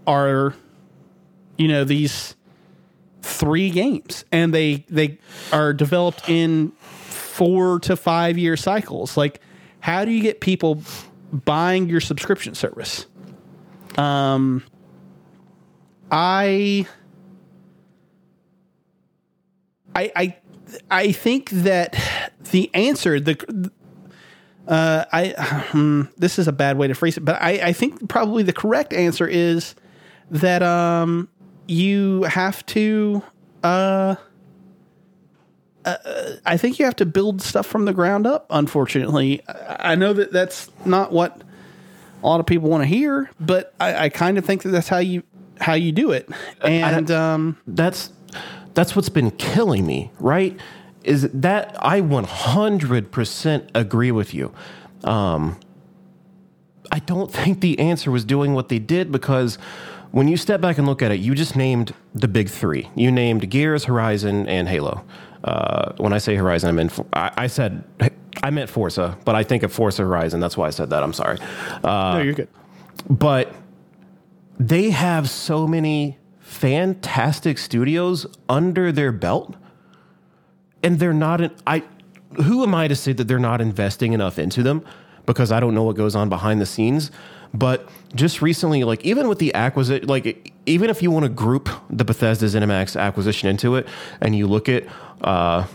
are you know these three games. And they they are developed in 4 to 5 year cycles. Like how do you get people buying your subscription service? Um I I I I think that the answer the uh, I hmm, this is a bad way to phrase it, but I, I think probably the correct answer is that um you have to uh, uh I think you have to build stuff from the ground up. Unfortunately, I, I know that that's not what a lot of people want to hear, but I, I kind of think that that's how you how you do it. And um, that's that's what's been killing me, right? Is that I 100% agree with you. Um, I don't think the answer was doing what they did because when you step back and look at it, you just named the big three. You named Gears, Horizon, and Halo. Uh, when I say Horizon, I meant I, I said I meant Forza, but I think of Forza Horizon. That's why I said that. I'm sorry. Uh, no, you're good. but they have so many fantastic studios under their belt and they're not in, I who am I to say that they're not investing enough into them because I don't know what goes on behind the scenes but just recently like even with the acquisition like even if you want to group the Bethesda ZeniMax acquisition into it and you look at uh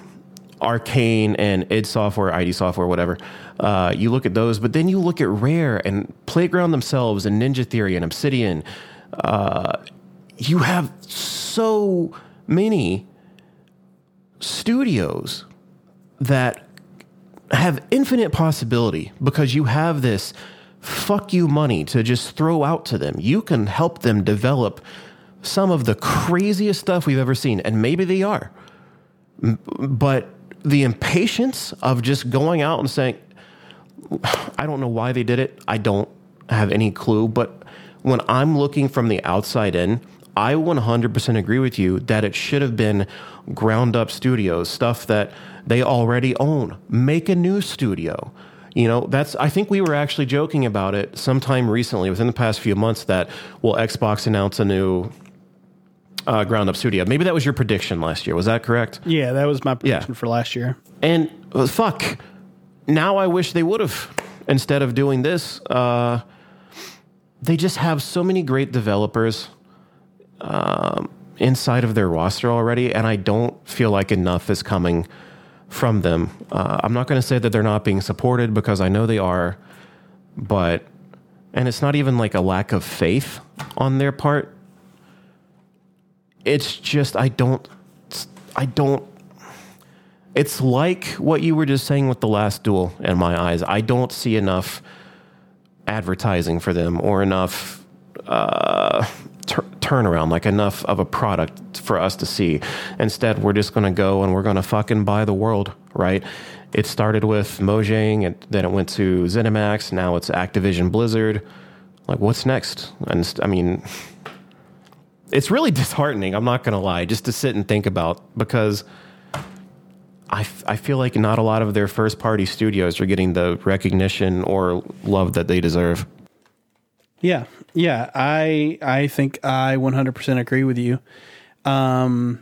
Arkane and id Software, ID Software, whatever. Uh, you look at those, but then you look at Rare and Playground themselves and Ninja Theory and Obsidian. Uh, you have so many studios that have infinite possibility because you have this fuck you money to just throw out to them. You can help them develop some of the craziest stuff we've ever seen, and maybe they are. But the impatience of just going out and saying, I don't know why they did it. I don't have any clue. But when I'm looking from the outside in, I 100% agree with you that it should have been ground up studios, stuff that they already own. Make a new studio. You know, that's, I think we were actually joking about it sometime recently, within the past few months, that will Xbox announce a new uh, ground up studio. Maybe that was your prediction last year. Was that correct? Yeah, that was my prediction for last year. And uh, fuck, now I wish they would have instead of doing this. Uh, they just have so many great developers um, inside of their roster already, and I don't feel like enough is coming from them. Uh, I'm not going to say that they're not being supported because I know they are, but and it's not even like a lack of faith on their part. it's just I don't I don't it's like what you were just saying with the last duel in my eyes. I don't see enough advertising for them or enough uh, tur- turnaround, like enough of a product for us to see. Instead, we're just going to go and we're going to fucking buy the world, right? It started with Mojang, and then it went to ZeniMax. Now it's Activision Blizzard. Like, what's next? And I mean, it's really disheartening. I'm not going to lie, just to sit and think about because I, f- I feel like not a lot of their first party studios are getting the recognition or love that they deserve. Yeah, yeah, I I think I 100% agree with you. Um,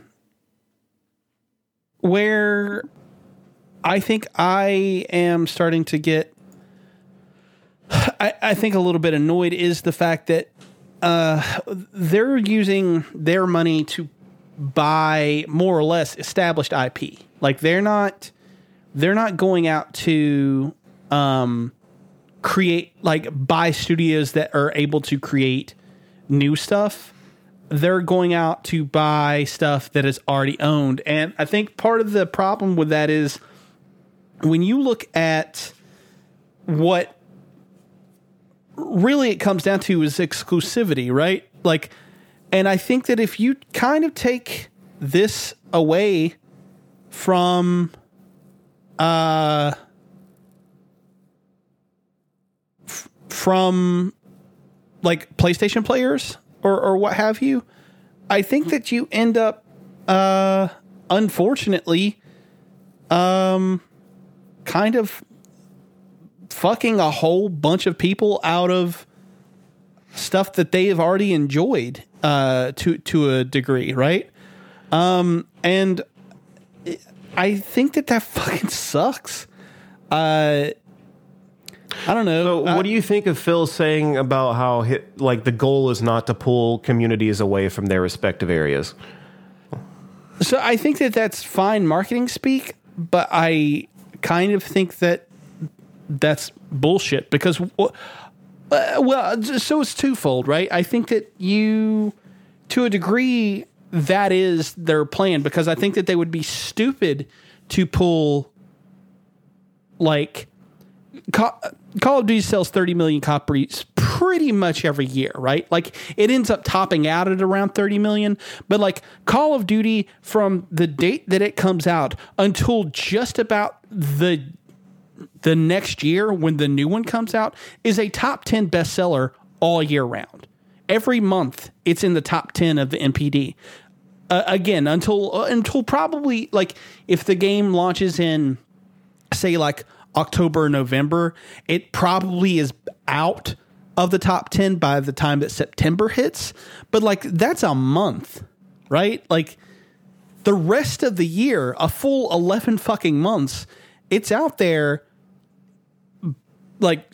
where I think I am starting to get, I, I think a little bit annoyed is the fact that uh, they're using their money to buy more or less established IP. Like they're not they're not going out to um create like buy studios that are able to create new stuff. They're going out to buy stuff that is already owned. And I think part of the problem with that is when you look at what really it comes down to is exclusivity, right? Like and I think that if you kind of take this away from uh f- from like PlayStation players or or what have you, I think that you end up uh unfortunately um kind of fucking a whole bunch of people out of stuff that they have already enjoyed uh, to to a degree, right? Um, and I think that that fucking sucks. Uh, I don't know. So, what do you think of Phil saying about how hi like the goal is not to pull communities away from their respective areas? So I think that that's fine marketing speak, but I kind of think that that's bullshit because uh, well, so it's twofold, right? I think that you, to a degree, that is their plan because I think that they would be stupid to pull like Call, Call of Duty sells 30 million copies pretty much every year, right? Like it ends up topping out at around 30 million, but like Call of Duty from the date that it comes out until just about the the next year when the new one comes out is a top 10 bestseller all year round. Every month it's in the top 10 of the NPD. Uh, again, until uh, until probably like if the game launches in say like October, November, it probably is out of the top 10 by the time that September hits. But like that's a month, right? Like the rest of the year, a full 11 fucking months, it's out there like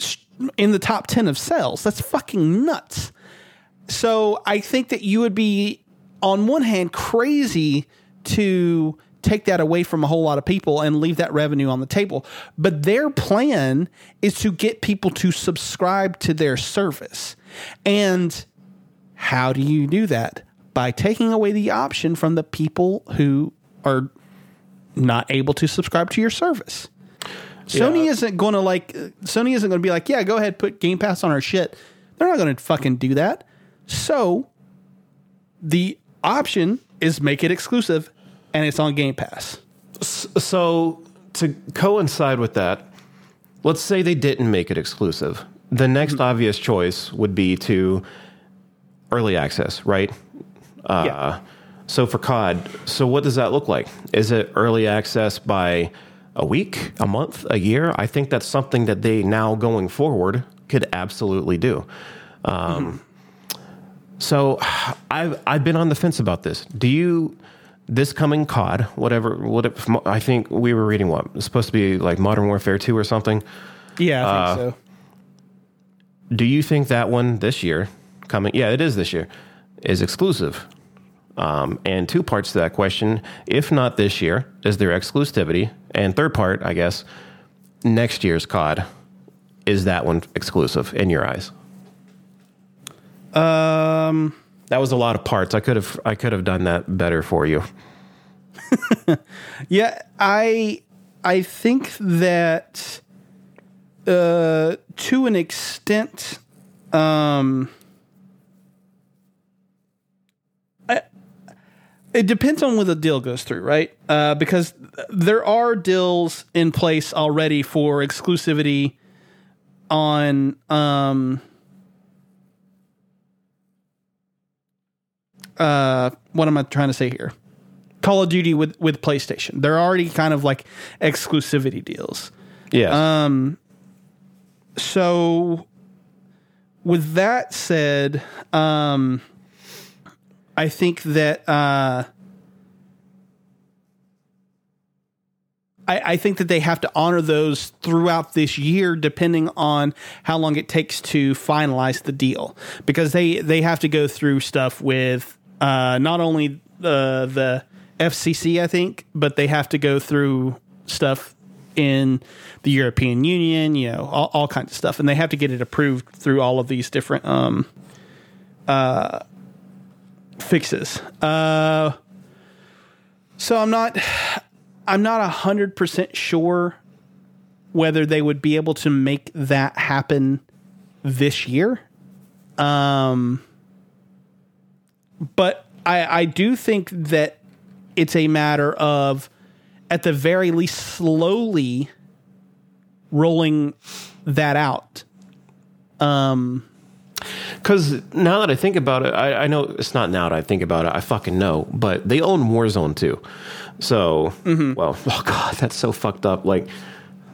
in the top 10 of sales. That's fucking nuts. So I think that you would be, on one hand, crazy to take that away from a whole lot of people and leave that revenue on the table. But their plan is to get people to subscribe to their service. And how do you do that? By taking away the option from the people who are not able to subscribe to your service. Sony Yeah. isn't going to like Sony isn't going to be like, "Yeah, go ahead, put Game Pass on our shit." They're not going to fucking do that. So the option is make it exclusive and it's on Game Pass. So, to coincide with that, let's say they didn't make it exclusive. The next obvious choice would be to early access, right? Uh, Yeah. So for COD, so what does that look like? Is it early access by a week, a month, a year? I think that's something that they now going forward could absolutely do. Um, So I've I've been on the fence about this. Do you this coming COD, whatever, what if, I think we were reading what it's supposed to be like Modern Warfare two or something. Yeah, I think so. Do you think that one this year coming? Yeah, it is this year. Is exclusive. Um, and two parts to that question: If not this year, is there exclusivity? And third part, I guess, next year's COD is that one exclusive in your eyes? Um, that was a lot of parts. I could have I could have done that better for you. Yeah, I I think that uh to an extent um I, it depends on when the deal goes through, right? Uh because there are deals in place already for exclusivity on um uh what am I trying to say here? Call of Duty with with PlayStation. They're already kind of like exclusivity deals. Yeah. Um, So with that said, um I think that uh I, I think that they have to honor those throughout this year, depending on how long it takes to finalize the deal, because they they have to go through stuff with uh, not only the the FCC, I think, but they have to go through stuff in the European Union, you know, all, all kinds of stuff, and they have to get it approved through all of these different um, uh, fixes. Uh, so I'm not. I'm not hundred percent sure whether they would be able to make that happen this year. Um, but I, I do think that it's a matter of, at the very least, slowly rolling that out. Um, Because now that I think about it, I, I know it's not now that I think about it. I fucking know, but they own Warzone too. So, well, oh god, that's so fucked up. Like,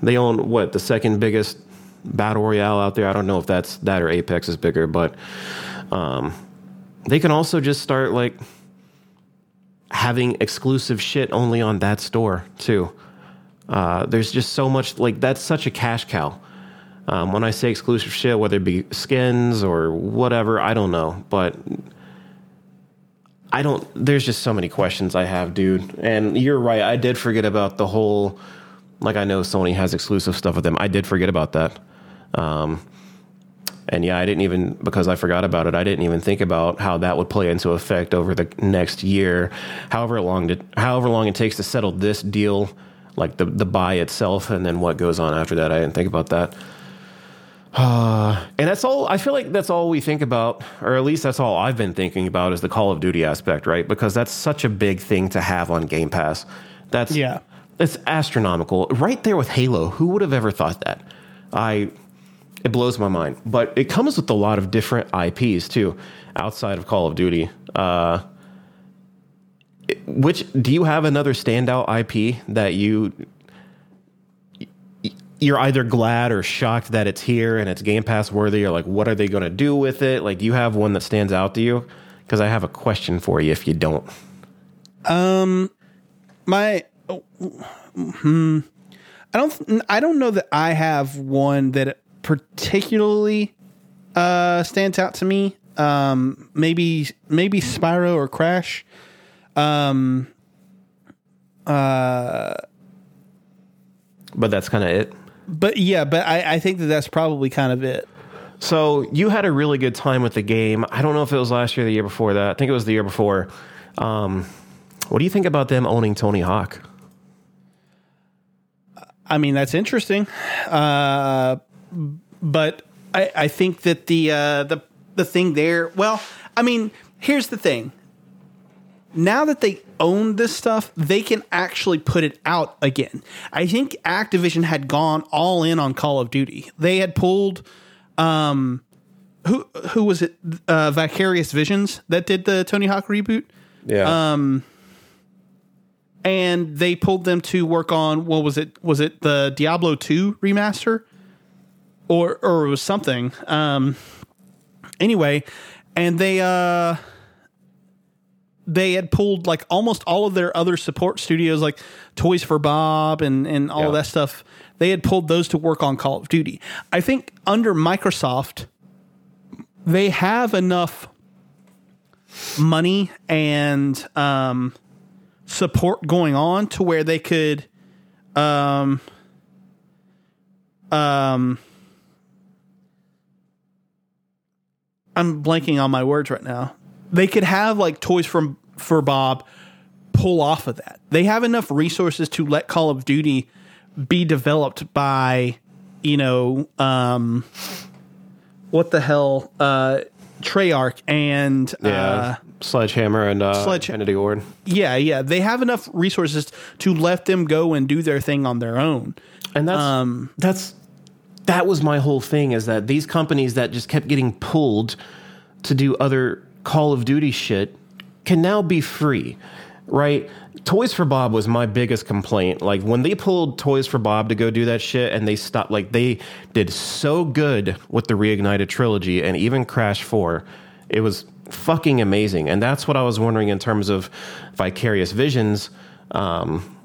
they own what the second biggest battle royale out there. I don't know if that's that or Apex is bigger, but um, they can also just start like having exclusive shit only on that store too. Uh, there's just so much like that's such a cash cow. Um, when I say exclusive shit, whether it be skins or whatever, I don't know, but I don't. There's just so many questions I have, dude. And you're right. I did forget about the whole. Like I know Sony has exclusive stuff with them. I did forget about that. Um, and yeah, I didn't even because I forgot about it. I didn't even think about how that would play into effect over the next year, however long it, however long it takes to settle this deal, like the the buy itself, and then what goes on after that. I didn't think about that. Uh, and that's all. I feel like that's all we think about, or at least that's all I've been thinking about, is the Call of Duty aspect, right? Because that's such a big thing to have on Game Pass. That's Yeah. it's astronomical, right there with Halo. Who would have ever thought that? I it blows my mind. But it comes with a lot of different IPs too, outside of Call of Duty. Uh, which do you have another standout IP that you you're either glad or shocked that it's here and it's Game Pass worthy, or like what are they going to do with it? Like, do you have one that stands out to you? Because I have a question for you if you don't. Um, my hmm, I don't I don't know that I have one that particularly uh stands out to me. Um maybe maybe Spyro or Crash. Um uh But that's kind of it. but yeah, but I, I think that that's probably kind of it. So you had a really good time with the game. I don't know if it was last year or the year before that. I think it was the year before. Um, what do you think about them owning Tony Hawk? I mean, that's interesting. Uh, but I, I think that the uh, the the thing there. Well, I mean, here's the thing. Now that they own this stuff, they can actually put it out again. I think Activision had gone all in on Call of Duty. They had pulled um who who was it uh Vicarious Visions that did the Tony Hawk reboot? Yeah. Um, and they pulled them to work on what was it was it the Diablo 2 remaster or or it was something. Um anyway and they uh they had pulled like almost all of their other support studios like Toys for Bob and and all Yeah. that stuff. They had pulled those to work on Call of Duty. I think under Microsoft they have enough money and um support going on to where they could um um I'm blanking on my words right now. they could have like toys from for Bob pull off of that. They have enough resources to let Call of Duty be developed by, you know, um, what the hell, uh, Treyarch and Yeah, uh, Sledgehammer and uh, Sledge- Infinity Ward. yeah, yeah, they have enough resources to let them go and do their thing on their own. And that's Um, that's that was my whole thing is that these companies that just kept getting pulled to do other Call of Duty shit can now be free, right? Toys for Bob was my biggest complaint. Like when they pulled Toys for Bob to go do that shit and they stopped like they did so good with the Reignited trilogy and even Crash 4. It was fucking amazing. And that's what I was wondering in terms of Vicarious Visions. Um,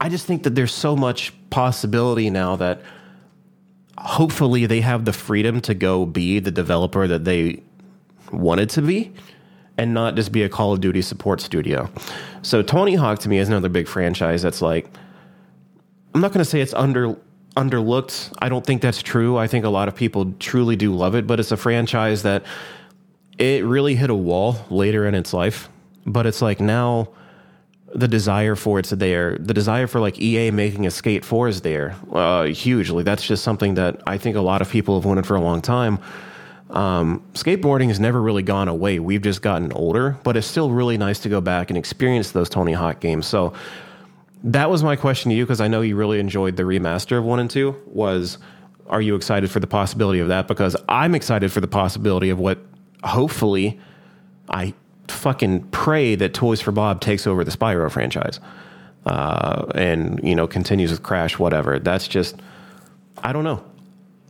I just think that there's so much possibility now that hopefully they have the freedom to go be the developer that they wanted to be and not just be a Call of Duty support studio. So Tony Hawk to me is another big franchise that's like I'm not going to say it's under underlooked. I don't think that's true. I think a lot of people truly do love it, but it's a franchise that it really hit a wall later in its life. But it's like now the desire for it's there. The desire for like EA making a Skate 4 is there uh, hugely. That's just something that I think a lot of people have wanted for a long time. Um, skateboarding has never really gone away. We've just gotten older, but it's still really nice to go back and experience those Tony Hawk games. So that was my question to you because I know you really enjoyed the remaster of one and two. Was are you excited for the possibility of that? Because I'm excited for the possibility of what hopefully I fucking pray that Toys for Bob takes over the Spyro franchise uh, and you know continues with Crash, whatever. That's just I don't know.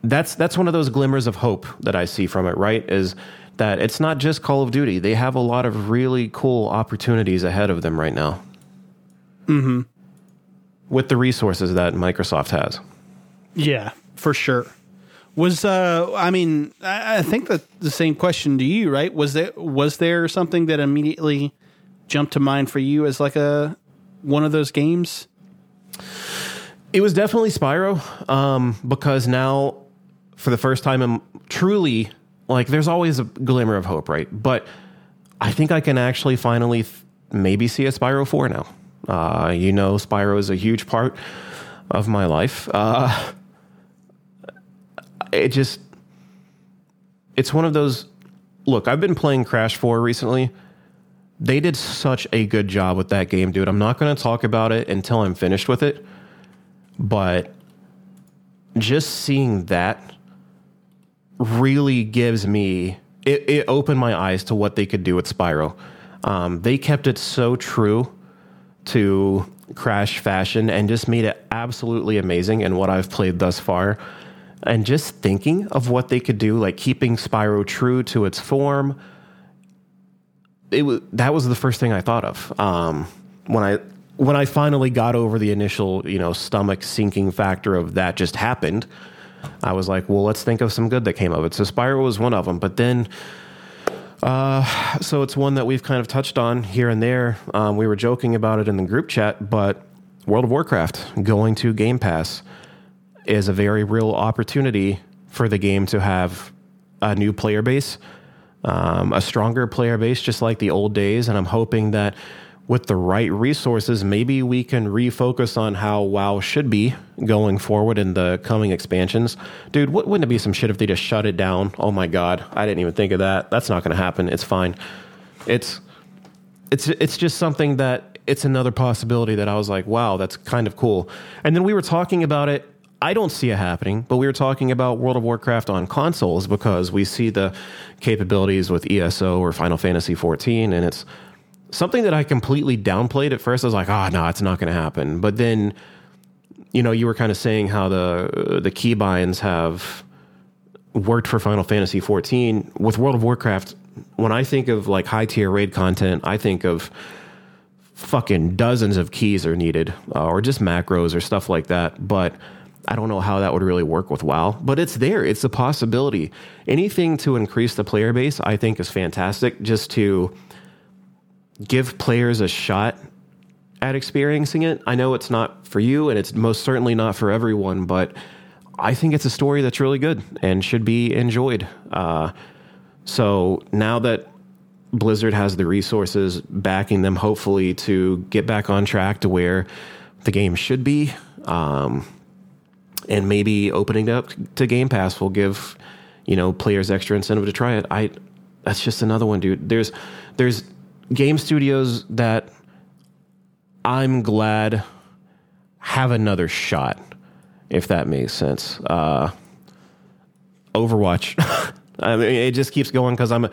That's that's one of those glimmers of hope that I see from it. Right, is that it's not just Call of Duty. They have a lot of really cool opportunities ahead of them right now. Mm-hmm. With the resources that Microsoft has. Yeah, for sure. Was uh I mean, I, I think that the same question to you, right? Was there was there something that immediately jumped to mind for you as like a one of those games? It was definitely Spyro, um, because now, for the first time, I'm truly like. There's always a glimmer of hope, right? But I think I can actually finally th- maybe see a Spyro four now. Uh, you know, Spyro is a huge part of my life. Uh, it just, it's one of those. Look, I've been playing Crash four recently. They did such a good job with that game, dude. I'm not going to talk about it until I'm finished with it but just seeing that really gives me it, it opened my eyes to what they could do with Spyro. Um, they kept it so true to Crash fashion and just made it absolutely amazing in what I've played thus far. And just thinking of what they could do, like keeping Spyro true to its form, it was that was the first thing I thought of um, when I when I finally got over the initial you know stomach sinking factor of that just happened. I was like, well, let's think of some good that came of it. So Spyro was one of them, but then. Uh, so it's one that we've kind of touched on here and there. Um, we were joking about it in the group chat, but World of Warcraft going to Game Pass is a very real opportunity for the game to have a new player base, um, a stronger player base, just like the old days. And I'm hoping that with the right resources, maybe we can refocus on how WoW should be going forward in the coming expansions. Dude, wou- wouldn't it be some shit if they just shut it down? Oh my god, I didn't even think of that. That's not going to happen. It's fine. It's it's it's just something that it's another possibility that I was like, wow, that's kind of cool. And then we were talking about it. I don't see it happening, but we were talking about World of Warcraft on consoles because we see the capabilities with ESO or Final Fantasy 14, and it's something that I completely downplayed at first. I was like, oh no, it's not going to happen. But then, you know, you were kind of saying how the the keybinds have worked for Final Fantasy 14 with World of Warcraft. When I think of like high tier raid content, I think of fucking dozens of keys are needed, uh, or just macros or stuff like that. But I don't know how that would really work with WoW. But it's there. It's a possibility. Anything to increase the player base, I think, is fantastic. Just to give players a shot at experiencing it. I know it's not for you, and it's most certainly not for everyone, but I think it's a story that's really good and should be enjoyed. Uh, so now that Blizzard has the resources backing them, hopefully, to get back on track to where the game should be. Um, and maybe opening up to Game Pass will give you know players extra incentive to try it. I that's just another one, dude. There's there's game studios that I'm glad have another shot, if that makes sense. Uh, Overwatch. I mean, it just keeps going because I'm a,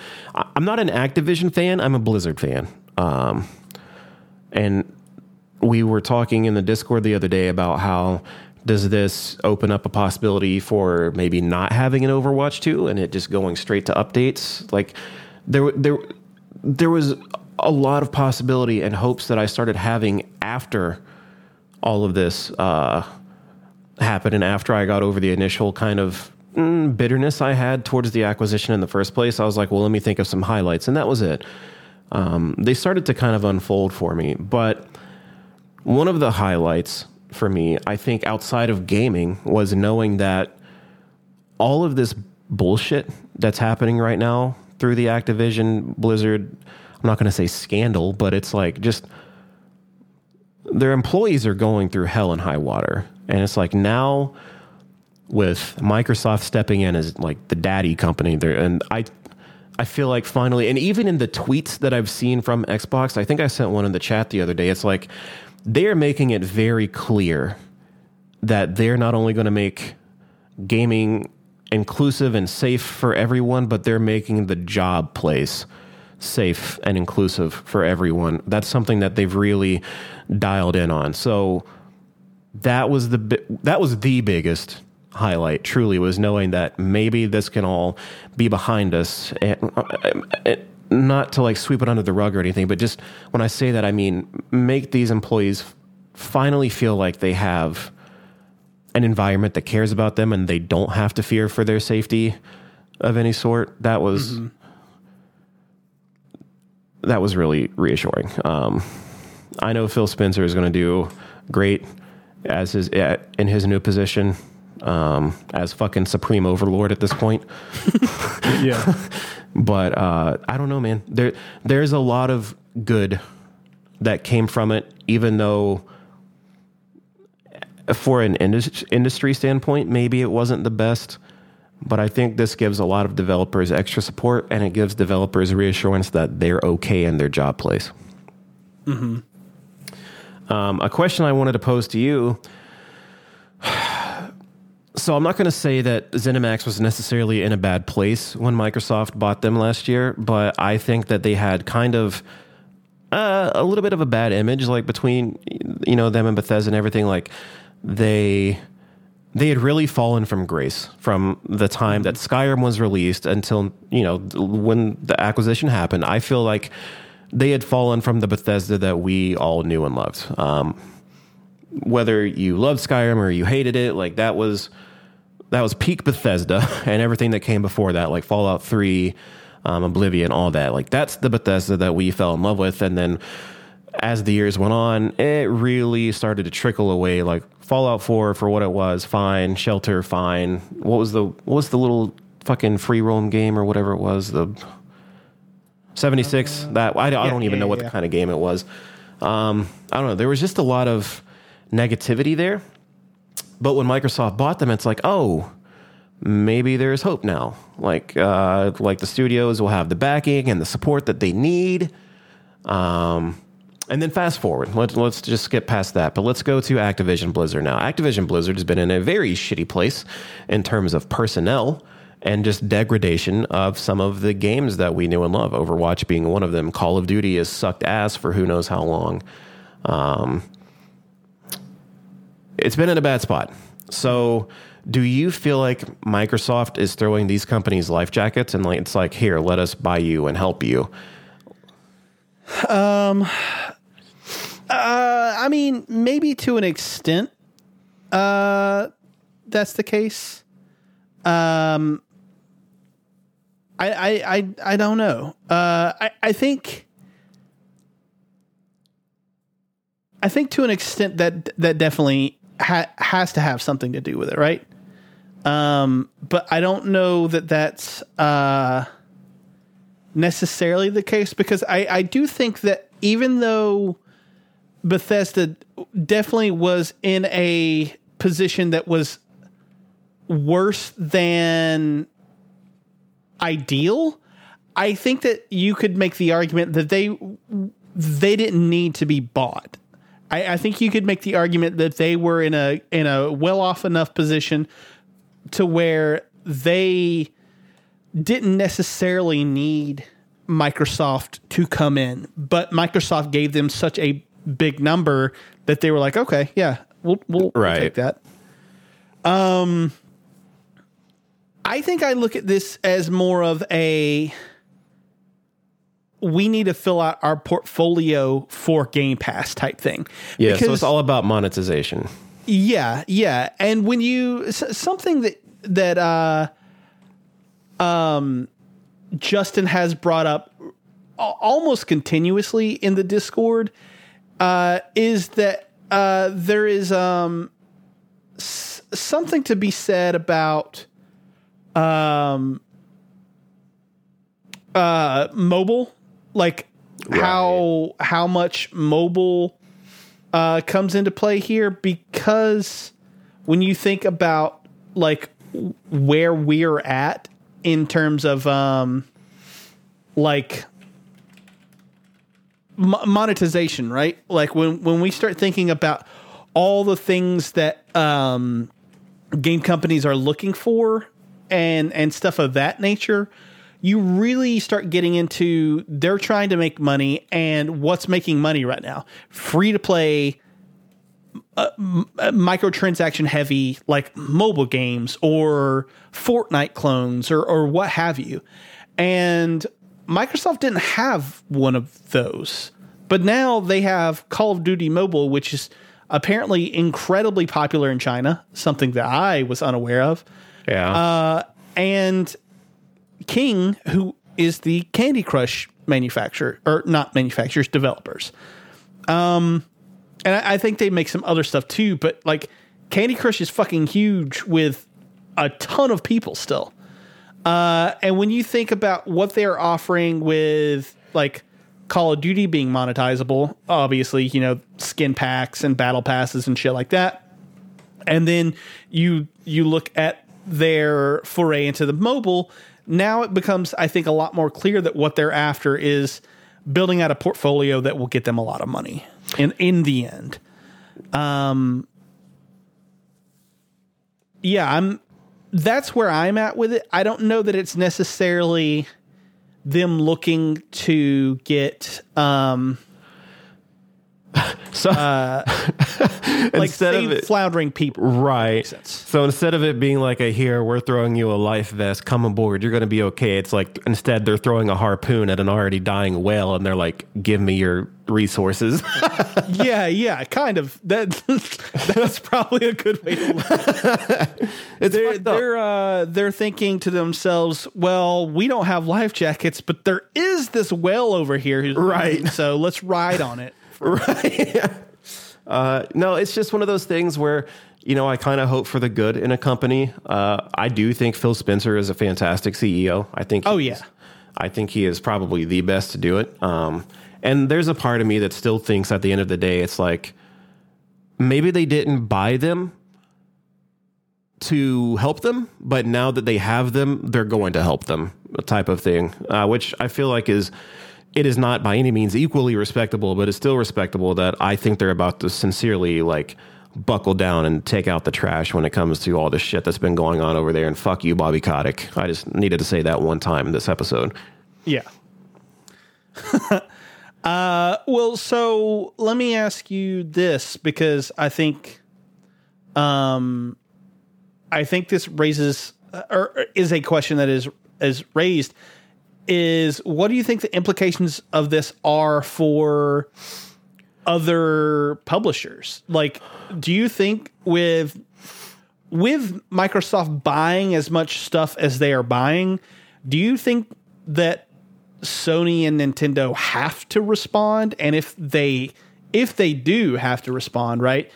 I'm not an Activision fan. I'm a Blizzard fan. Um, and we were talking in the Discord the other day about how does this open up a possibility for maybe not having an Overwatch 2 and it just going straight to updates? Like there there there was a lot of possibility and hopes that I started having after all of this uh, happened and after I got over the initial kind of mm, bitterness I had towards the acquisition in the first place. I was like, well, let me think of some highlights, and that was it. Um, they started to kind of unfold for me, but one of the highlights for me, I think, outside of gaming, was knowing that all of this bullshit that's happening right now through the Activision Blizzard, I'm not going to say scandal, but it's like just their employees are going through hell and high water. And it's like now with Microsoft stepping in as like the daddy company there and I I feel like finally and even in the tweets that I've seen from Xbox, I think I sent one in the chat the other day. It's like they're making it very clear that they're not only going to make gaming inclusive and safe for everyone, but they're making the job place safe and inclusive for everyone. That's something that they've really dialed in on. So that was the that was the biggest highlight. Truly, was knowing that maybe this can all be behind us. And, and not to like sweep it under the rug or anything, but just when I say that, I mean make these employees finally feel like they have an environment that cares about them and they don't have to fear for their safety of any sort. That was mm-hmm. that was really reassuring. Um, I know Phil Spencer is going to do great as his in his new position um, as fucking supreme overlord at this point. yeah, but uh, I don't know, man. There there's a lot of good that came from it, even though for an industry standpoint, maybe it wasn't the best. But I think this gives a lot of developers extra support, and it gives developers reassurance that they're okay in their job place. Mm-hmm. Um, a question I wanted to pose to you. So I'm not going to say that ZeniMax was necessarily in a bad place when Microsoft bought them last year, but I think that they had kind of uh, a little bit of a bad image, like between you know them and Bethesda and everything. Like they they had really fallen from grace from the time that Skyrim was released until you know when the acquisition happened. I feel like they had fallen from the Bethesda that we all knew and loved. Um, whether you loved Skyrim or you hated it, like that was that was peak Bethesda and everything that came before that, like Fallout Three, um, Oblivion, all that. Like that's the Bethesda that we fell in love with, and then as the years went on, it really started to trickle away. Like Fallout Four for what it was, fine. Shelter, fine. What was the what was the little fucking free roam game or whatever it was? The 76 uh, that I, I yeah, don't even yeah, know what yeah. the kind of game it was um, i don't know there was just a lot of negativity there but when microsoft bought them it's like oh maybe there's hope now like uh, like the studios will have the backing and the support that they need um, and then fast forward let's, let's just skip past that but let's go to activision blizzard now activision blizzard has been in a very shitty place in terms of personnel and just degradation of some of the games that we knew and love. Overwatch being one of them. Call of Duty has sucked ass for who knows how long. Um, it's been in a bad spot. So, do you feel like Microsoft is throwing these companies life jackets and like it's like, here, let us buy you and help you? Um, uh, I mean, maybe to an extent, uh, that's the case. Um, I, I, I, I don't know. Uh, I, I think, I think to an extent that that definitely ha- has to have something to do with it, right? Um, but I don't know that that's. Uh, necessarily the case because I, I do think that even though Bethesda definitely was in a position that was worse than ideal, I think that you could make the argument that they they didn't need to be bought. I, I think you could make the argument that they were in a in a well off enough position to where they didn't necessarily need Microsoft to come in, but Microsoft gave them such a big number that they were like, okay, yeah, we'll we'll, we'll take that. Um, I think I look at this as more of a we need to fill out our portfolio for Game Pass type thing. Yeah, so Because- it's all about monetization. yeah, yeah. And when you something that that uh um Justin has brought up almost continuously in the Discord uh is that uh there is um s- something to be said about um uh mobile like how how much mobile uh, comes into play here because when you think about like where we're at in terms of um, like mo- monetization, right? Like when when we start thinking about all the things that um, game companies are looking for and and stuff of that nature you really start getting into they're trying to make money and what's making money right now. Free to play uh, m- uh, microtransaction heavy like mobile games or Fortnite clones or or what have you. And Microsoft didn't have one of those but now they have Call of Duty Mobile which is apparently incredibly popular in China something that I was unaware of. Yeah. Uh, and King, who is the Candy Crush manufacturer, or not manufacturers, developers. Um, and I, I think they make some other stuff too, but like Candy Crush is fucking huge with a ton of people still. Uh, and when you think about what they're offering with like Call of Duty being monetizable, obviously, you know, skin packs and battle passes and shit like that and then you you look at their foray into the mobile now it becomes i think a lot more clear that what they're after is building out a portfolio that will get them a lot of money in in the end. Um yeah i'm that's where i'm at with it. I don't know that it's necessarily them looking to get um so like instead of it, floundering people right. So instead of it being like a here, we're throwing you a life vest, come aboard, you're going to be okay. It's like instead they're throwing a harpoon at an already dying whale, and they're like, give me your resources. yeah, yeah, kind of. That that's probably a good way to look. it's They're they're, uh, they're thinking to themselves, "Well, we don't have life jackets, but there is this whale over here, who's Right. So let's ride on it." Right? uh, no, it's just one of those things where you know I kind of hope for the good in a company. Uh, I do think Phil Spencer is a fantastic CEO. I think. Oh, yeah. I think he is probably the best to do it. Um, and there's a part of me that still thinks at the end of the day, it's like maybe they didn't buy them to help them, but now that they have them, they're going to help them, type of thing, uh, which I feel like is it is not by any means equally respectable, but it's still respectable that I think they're about to sincerely like buckle down and take out the trash when it comes to all the shit that's been going on over there. And fuck you, Bobby Kotick. I just needed to say that one time in this episode. Yeah. uh, well, so let me ask you this because I think, um, I think this raises uh, or is a question that is is raised. Is what do you think the implications of this are for other publishers? Like, do you think with with Microsoft buying as much stuff as they are buying, do you think that Sony and Nintendo have to respond? And if they if they do have to respond, right?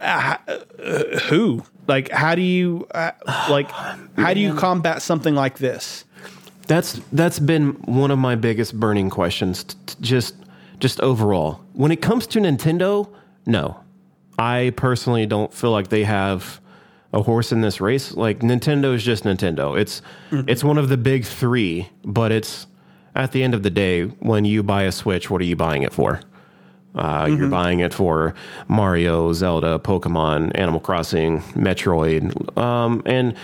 Uh, uh, who? Like, how do you uh, like? How do you combat something like this? That's that's been one of my biggest burning questions. t- t- Just just overall, when it comes to Nintendo, no, I personally don't feel like they have a horse in this race. Like Nintendo is just Nintendo. It's it's one of the big three, but it's at the end of the day, when you buy a Switch, what are you buying it for? Uh, You're buying it for Mario, Zelda, Pokemon, Animal Crossing, Metroid, um, and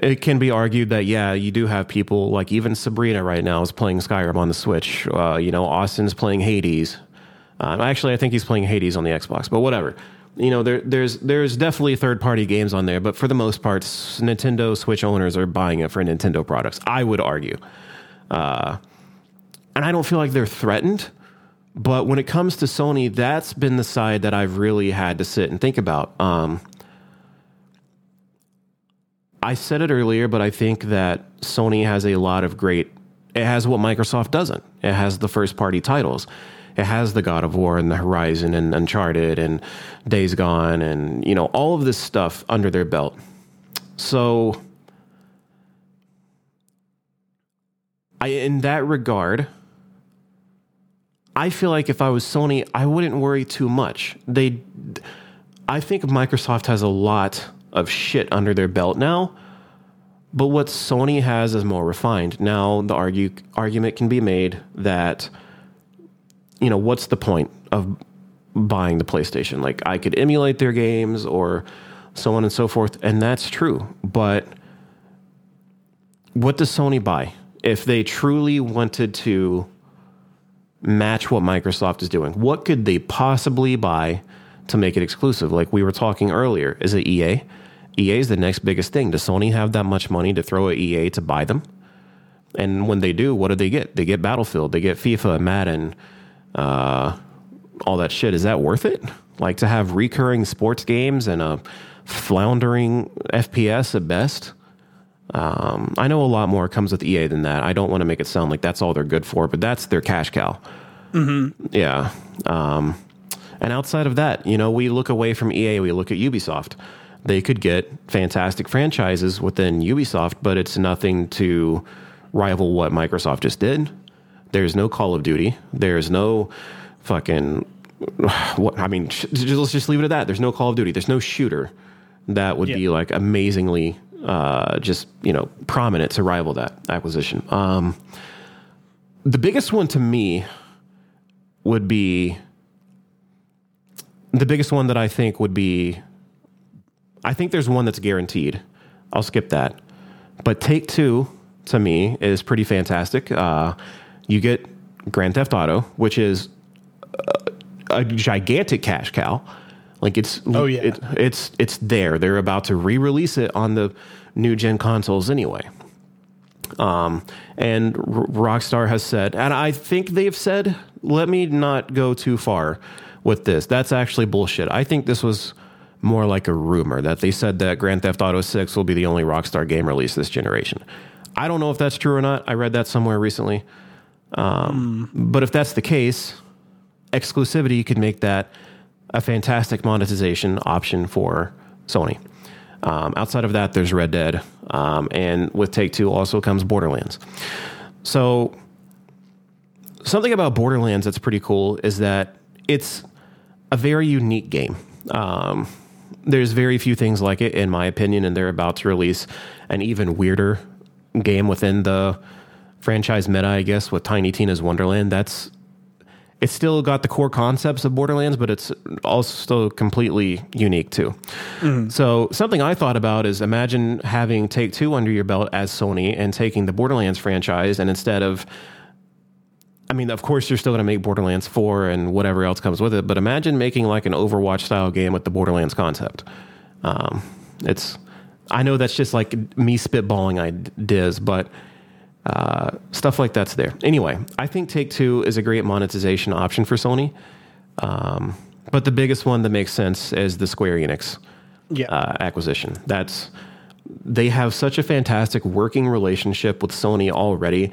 it can be argued that yeah, you do have people like even Sabrina right now is playing Skyrim on the Switch. Uh, you know, Austin's playing Hades. Um, actually, I think he's playing Hades on the Xbox, but whatever. You know, there, there's there's definitely third party games on there, but for the most part, Nintendo Switch owners are buying it for Nintendo products. I would argue, uh, and I don't feel like they're threatened. But when it comes to Sony, that's been the side that I've really had to sit and think about. Um, I said it earlier, but I think that Sony has a lot of great. It has what Microsoft doesn't. It has the first party titles. It has the God of War and the Horizon and Uncharted and Days Gone and you know all of this stuff under their belt. So, I in that regard, I feel like if I was Sony, I wouldn't worry too much. They, I think Microsoft has a lot of shit under their belt now, but what Sony has is more refined. Now the argue argument can be made that, you know, what's the point of buying the PlayStation? Like I could emulate their games or so on and so forth, and that's true. But what does Sony buy if they truly wanted to? match what Microsoft is doing. What could they possibly buy to make it exclusive? Like we were talking earlier, is it EA? EA is the next biggest thing. Does Sony have that much money to throw at EA to buy them? And when they do, what do they get? They get Battlefield, they get FIFA, Madden, uh, all that shit. Is that worth it? Like to have recurring sports games and a floundering FPS at best? Um, I know a lot more comes with EA than that. I don't want to make it sound like that's all they're good for, but that's their cash cow. Yeah. Um, and outside of that, you know, we look away from EA, we look at Ubisoft. They could get fantastic franchises within Ubisoft, but it's nothing to rival what Microsoft just did. There's no Call of Duty. There's no fucking what I mean, sh- let's just leave it at that. There's no Call of Duty. There's no shooter that would be like amazingly uh, just you know prominent to rival that acquisition. Um, the biggest one to me would be the biggest one that I think would be. I think there's one that's guaranteed. I'll skip that, but Take Two to me is pretty fantastic. Uh, you get Grand Theft Auto, which is a gigantic cash cow. Like it's Oh, yeah. it, it's it's there. They're about to re-release it on the new gen consoles anyway. Um, and R- Rockstar has said, and I think they've said, let me not go too far with this. That's actually bullshit. I think this was more like a rumor that they said that Grand Theft Auto 6 will be the only Rockstar game released this generation. I don't know if that's true or not. I read that somewhere recently. Um, But if that's the case, exclusivity could make that a fantastic monetization option for Sony. Um, outside of that, there's Red Dead, um, and with Take Two also comes Borderlands. So, something about Borderlands that's pretty cool is that it's a very unique game. Um, there's very few things like it, in my opinion, and they're about to release an even weirder game within the franchise meta, I guess, with Tiny Tina's Wonderland. That's it's still got the core concepts of Borderlands, but it's also completely unique too. Mm-hmm. So something I thought about is imagine having Take Two under your belt as Sony and taking the Borderlands franchise, and instead of I mean, of course, you're still going to make Borderlands 4 and whatever else comes with it, but imagine making like an Overwatch style game with the Borderlands concept. Um, it's, I know that's just like me spitballing ideas, but uh, stuff like that's there. Anyway, I think Take Two is a great monetization option for Sony. Um, but the biggest one that makes sense is the Square Enix Yeah. uh, acquisition. That's they have such a fantastic working relationship with Sony already.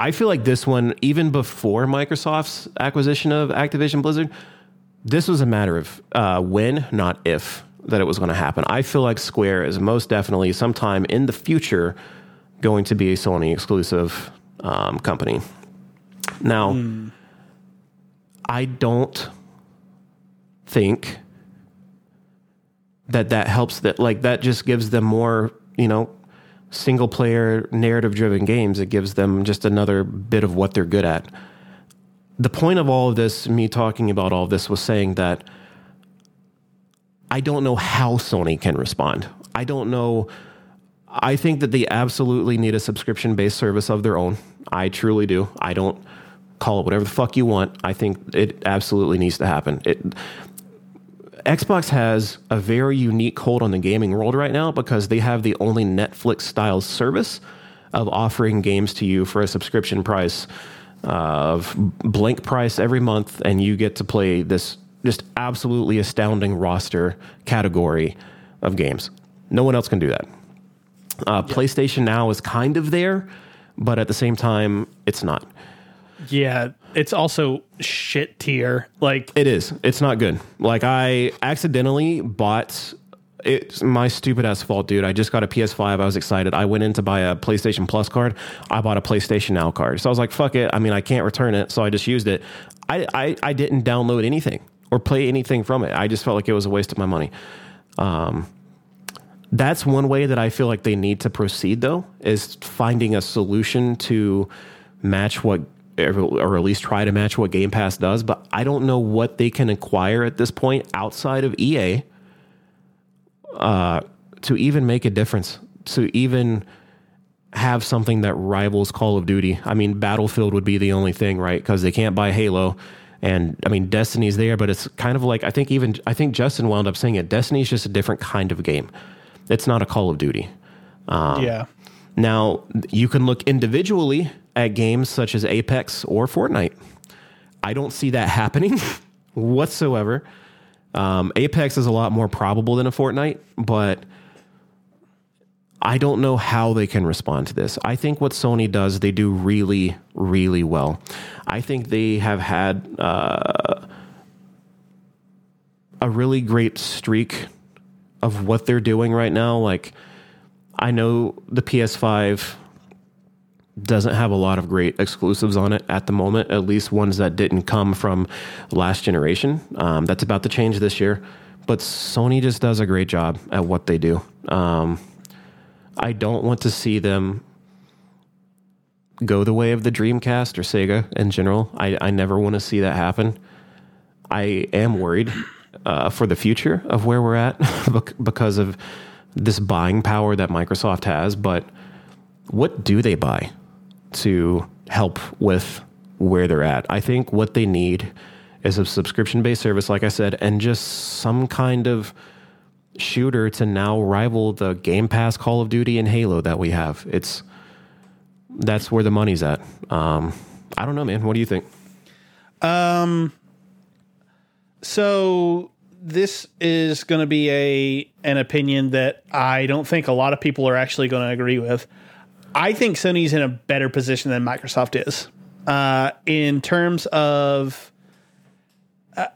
I feel like this one, even before Microsoft's acquisition of Activision Blizzard, this was a matter of uh, when, not if, that it was going to happen. I feel like Square is most definitely sometime in the future going to be a Sony exclusive um, company. Now, I don't think that that helps that like that just gives them more you know single player narrative driven games it gives them just another bit of what they're good at. The point of all of this me talking about all of this was saying that i don't know how sony can respond. I don't know. I think that they absolutely need a subscription based service of their own. I truly do. I don't call it whatever the fuck you want. I think it absolutely needs to happen. It Xbox has a very unique hold on the gaming world right now because they have the only Netflix style service of offering games to you for a subscription price of blank price every month, and you get to play this just absolutely astounding roster category of games. No one else can do that. Uh, PlayStation Now is kind of there, but at the same time, it's not. Yeah, it's also shit tier. Like It is. It's not good. Like I accidentally bought. It's my stupid ass fault, dude. I just got a PS5. I was excited. I went in to buy a PlayStation Plus card. I bought a PlayStation Now card. So I was like, fuck it. I mean, I can't return it. So I just used it. I, I, I didn't download anything or play anything from it. I just felt like it was a waste of my money. Um, that's one way that I feel like they need to proceed, though, is finding a solution to match what, or at least try to match what Game Pass does. But I don't know what they can acquire at this point outside of EA uh, to even make a difference, to even have something that rivals Call of Duty. I mean, Battlefield would be the only thing, right? Because they can't buy Halo. And I mean, Destiny's there, but it's kind of like I think even I think Justin wound up saying it. Destiny's just a different kind of game. It's not a Call of Duty. yeah. Now, you can look individually at games such as Apex or Fortnite. I don't see that happening whatsoever. Um, Apex is a lot more probable than a Fortnite, but I don't know how they can respond to this. I think what Sony does, they do really, really well. I think they have had uh, a really great streak of what they're doing right now. Like, I know the PS5 doesn't have a lot of great exclusives on it at the moment, at least ones that didn't come from last generation. Um, that's about to change this year. But Sony just does a great job at what they do. Um, I don't want to see them go the way of the Dreamcast or Sega in general. I, I never want to see that happen. I am worried uh, for the future of where we're at because of this buying power that Microsoft has. But what do they buy to help with where they're at? I think what they need is a subscription based service, like I said, and just some kind of shooter to now rival the Game Pass Call of Duty and Halo that we have. It's that's where the money's at. Um, I don't know, man. What do you think? Um, so this is going to be a an opinion that I don't think a lot of people are actually going to agree with. I think Sony's in a better position than Microsoft is uh, in terms of uh,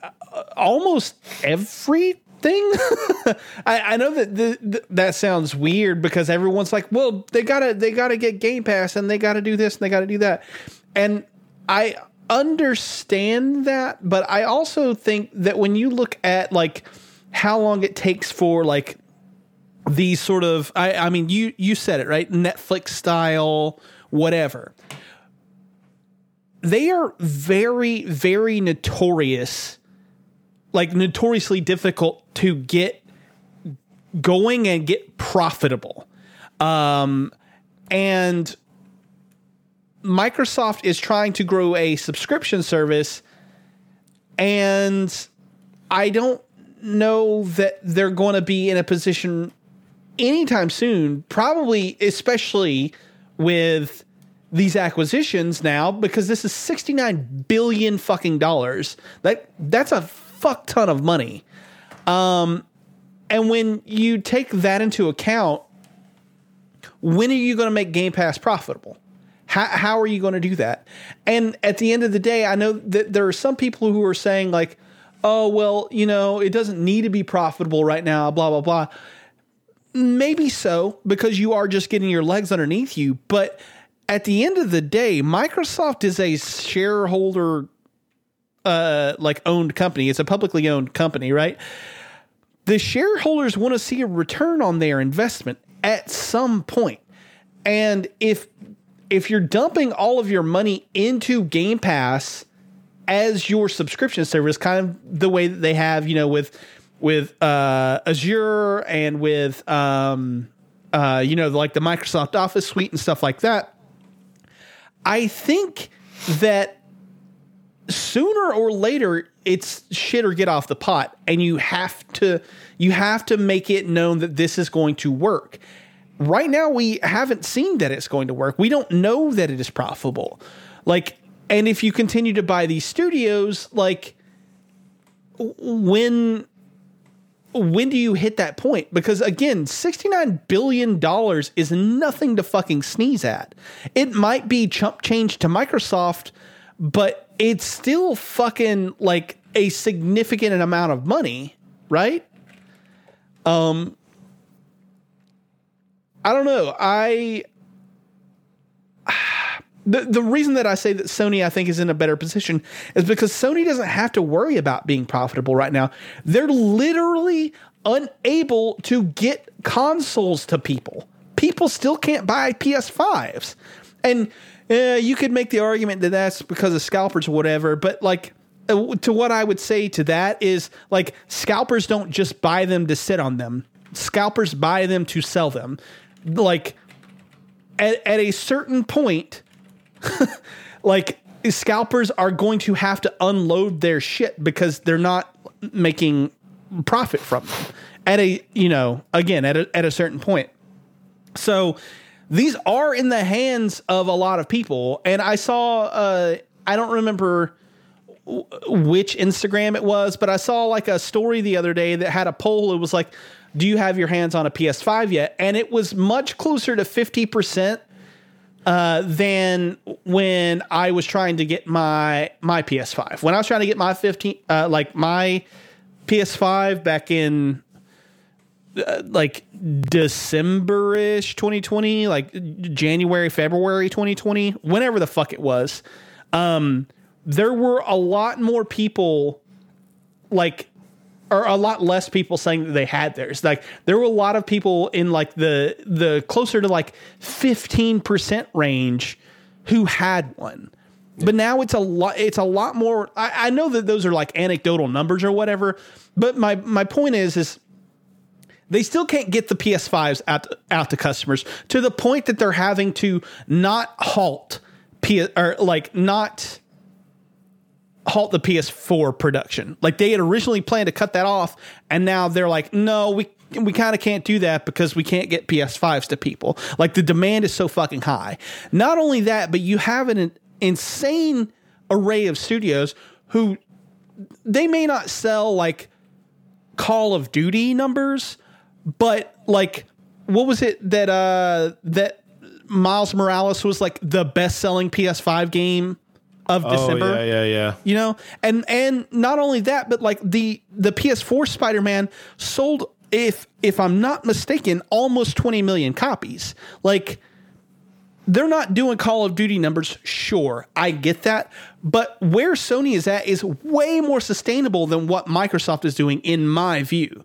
almost everything. I, I know that the, the, that sounds weird because everyone's like, "Well, they gotta they gotta get Game Pass and they gotta do this and they gotta do that," and I understand that, but I also think that when you look at like how long it takes for like these sort of I, I mean you you said it right? Netflix style whatever. They are very very notorious like notoriously difficult to get going and get profitable. Um and Microsoft is trying to grow a subscription service and I don't know that they're going to be in a position anytime soon, probably especially with these acquisitions now because this is 69 billion fucking dollars. That that's a fuck ton of money. Um and when you take that into account, when are you going to make Game Pass profitable? How, how are you going to do that? And at the end of the day, I know that there are some people who are saying, like, oh, well, you know, it doesn't need to be profitable right now, blah, blah, blah. Maybe so, because you are just getting your legs underneath you. But at the end of the day, Microsoft is a shareholder uh like owned company. It's a publicly owned company, right? The shareholders want to see a return on their investment at some point. And if if you're dumping all of your money into Game Pass as your subscription service, kind of the way that they have, you know, with with uh, Azure and with um, uh, you know, like the Microsoft Office suite and stuff like that. I think that sooner or later it's shit or get off the pot and you have to you have to make it known that this is going to work right now we haven't seen that it's going to work. We don't know that it is profitable. Like and if you continue to buy these studios like when when do you hit that point? Because again 69 billion dollars is nothing to fucking sneeze at. It might be chump change to microsoft but it's still fucking like a significant amount of money right? Um I don't know. I the the reason that I say that Sony I think is in a better position is because Sony doesn't have to worry about being profitable right now. They're literally unable to get consoles to people. People still can't buy PS5s. And uh, you could make the argument that that's because of scalpers or whatever, but like uh, to what I would say to that is like scalpers don't just buy them to sit on them. Scalpers buy them to sell them like at, at a certain point, like scalpers are going to have to unload their shit because they're not making profit from them. At a you know again at a, at a certain point. So these are in the hands of a lot of people and i saw uh i don't remember which instagram it was but i saw like a story the other day that had a poll. It was like do you have your hands on a PS5 yet? And it was much closer to 50% uh, than when I was trying to get my my PS5. When I was trying to get my 15 uh, like my PS5 back in uh, like December-ish 2020, like January, February 2020, whenever the fuck it was. Um, there were a lot more people like or a lot less people saying that they had theirs. Like there were a lot of people in like the the closer to like 15% range who had one. Yeah. But now it's a lot it's a lot more I, I know that those are like anecdotal numbers or whatever, but my my point is is they still can't get the PS5s out out to customers to the point that they're having to not halt P, or like not halt the PS4 production. Like they had originally planned to cut that off, and now they're like, no, we we kind of can't do that because we can't get PS5s to people. Like the demand is so fucking high. Not only that, but you have an insane array of studios who they may not sell like Call of Duty numbers, but like what was it that uh that Miles Morales was like the best selling PS5 game of December. Oh, yeah, yeah, yeah. You know, and and not only that, but like the the PS4 Spider Man sold, if if I'm not mistaken, almost 20 million copies. Like they're not doing Call of Duty numbers. Sure, I get that, but where Sony is at is way more sustainable than what Microsoft is doing, in my view.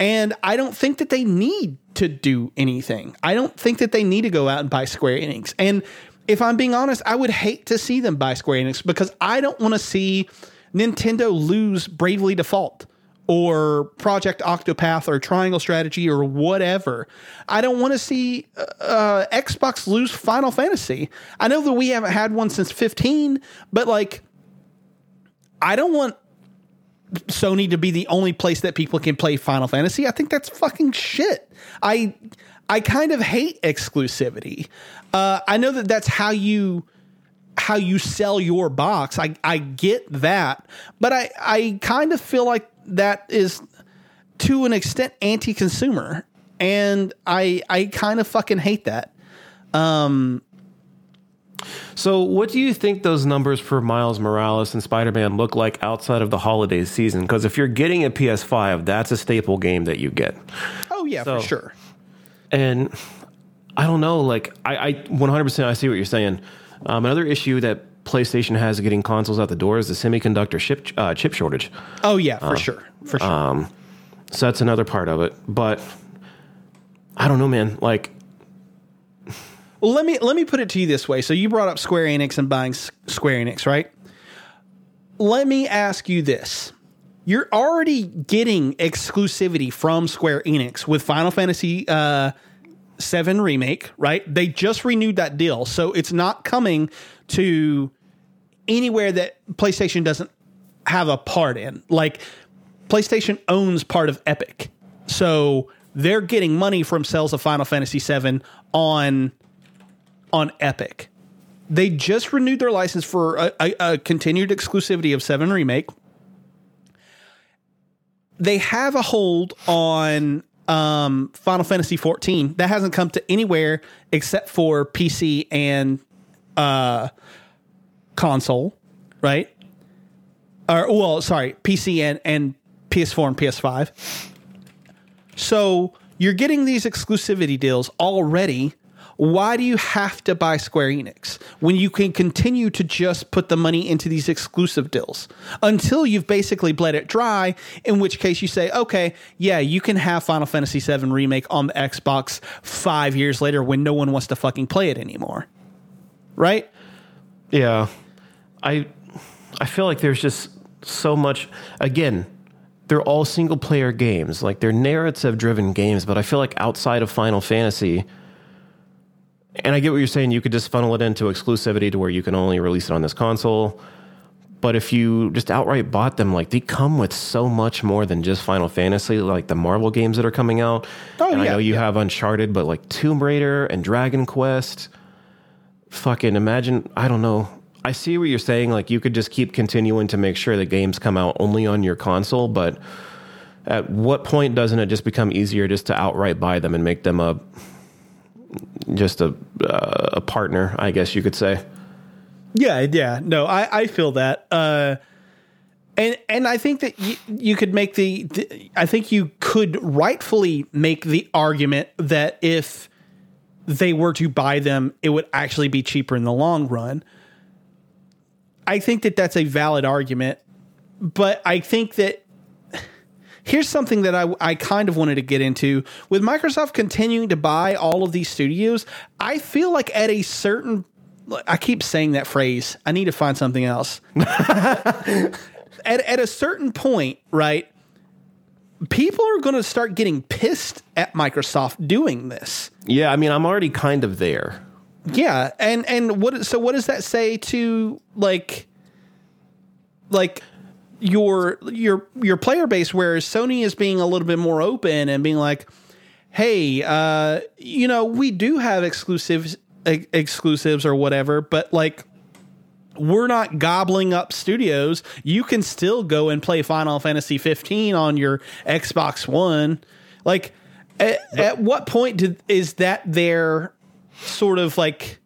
And I don't think that they need to do anything. I don't think that they need to go out and buy Square Enix. And if I'm being honest, I would hate to see them buy Square Enix because I don't want to see Nintendo lose Bravely Default or Project Octopath or Triangle Strategy or whatever. I don't want to see uh, Xbox lose Final Fantasy. I know that we haven't had one since 15, but like, I don't want Sony to be the only place that people can play Final Fantasy. I think that's fucking shit. I I kind of hate exclusivity. Uh, I know that that's how you how you sell your box. I I get that, but I I kind of feel like that is to an extent anti-consumer, and I I kind of fucking hate that. Um. So, what do you think those numbers for Miles Morales and Spider Man look like outside of the holiday season? Because if you're getting a PS5, that's a staple game that you get. Oh yeah, so, for sure. And I don't know. Like I, I 100% I see what you're saying. Um, another issue that PlayStation has getting consoles out the door is the semiconductor chip uh, chip shortage. Oh yeah, for sure, for sure. So that's another part of it. But I don't know, man. Like Well, let me let me put it to you this way. So you brought up Square Enix and buying S- Square Enix, right? Let me ask you this. You're already getting exclusivity from Square Enix with Final Fantasy uh, 7 remake, right? They just renewed that deal. So it's not coming to anywhere that PlayStation doesn't have a part in. Like PlayStation owns part of Epic. So they're getting money from sales of Final Fantasy 7 on on Epic. They just renewed their license for a, a, a continued exclusivity of 7 Remake. They have a hold on um, Final Fantasy 14. That hasn't come to anywhere except for PC and uh, console, right? Or well, sorry, PC and, and PS4 and PS5. So you're getting these exclusivity deals already. Why do you have to buy Square Enix when you can continue to just put the money into these exclusive deals until you've basically bled it dry? In which case you say, okay, yeah, you can have Final Fantasy VII Remake on the Xbox five years later when no one wants to fucking play it anymore. Right? Yeah. I I feel like there's just so much again, they're all single player games. Like they're narrative driven games, but I feel like outside of Final Fantasy and I get what you're saying, you could just funnel it into exclusivity to where you can only release it on this console. But if you just outright bought them, like they come with so much more than just Final Fantasy, like the Marvel games that are coming out. Oh, and I know you yeah. have Uncharted, but like Tomb Raider and Dragon Quest fucking imagine i don't know i see what you're saying like you could just keep continuing to make sure the games come out only on your console but at what point doesn't it just become easier just to outright buy them and make them a just a uh, a partner i guess you could say Yeah, yeah. No, I, I feel that. Uh, and and I think that you, you could make the, the I think you could rightfully make the argument that if they were to buy them, it would actually be cheaper in the long run. I think that that's a valid argument, but I think that here's something that I, I kind of wanted to get into with Microsoft continuing to buy all of these studios. I feel like at a certain, I keep saying that phrase. I need to find something else. at, at a certain point, right? People are going to start getting pissed at Microsoft doing this. yeah i mean i'm already kind of there Yeah, and and what? So what does that say to like, like your your your player base? Whereas Sony is being a little bit more open and being like, hey, uh, you know, we do have exclusives ex- exclusives or whatever, but like. We're not gobbling up studios. You can still go and play Final Fantasy 15 on your Xbox One. Like, at, at what point did, is that their sort of like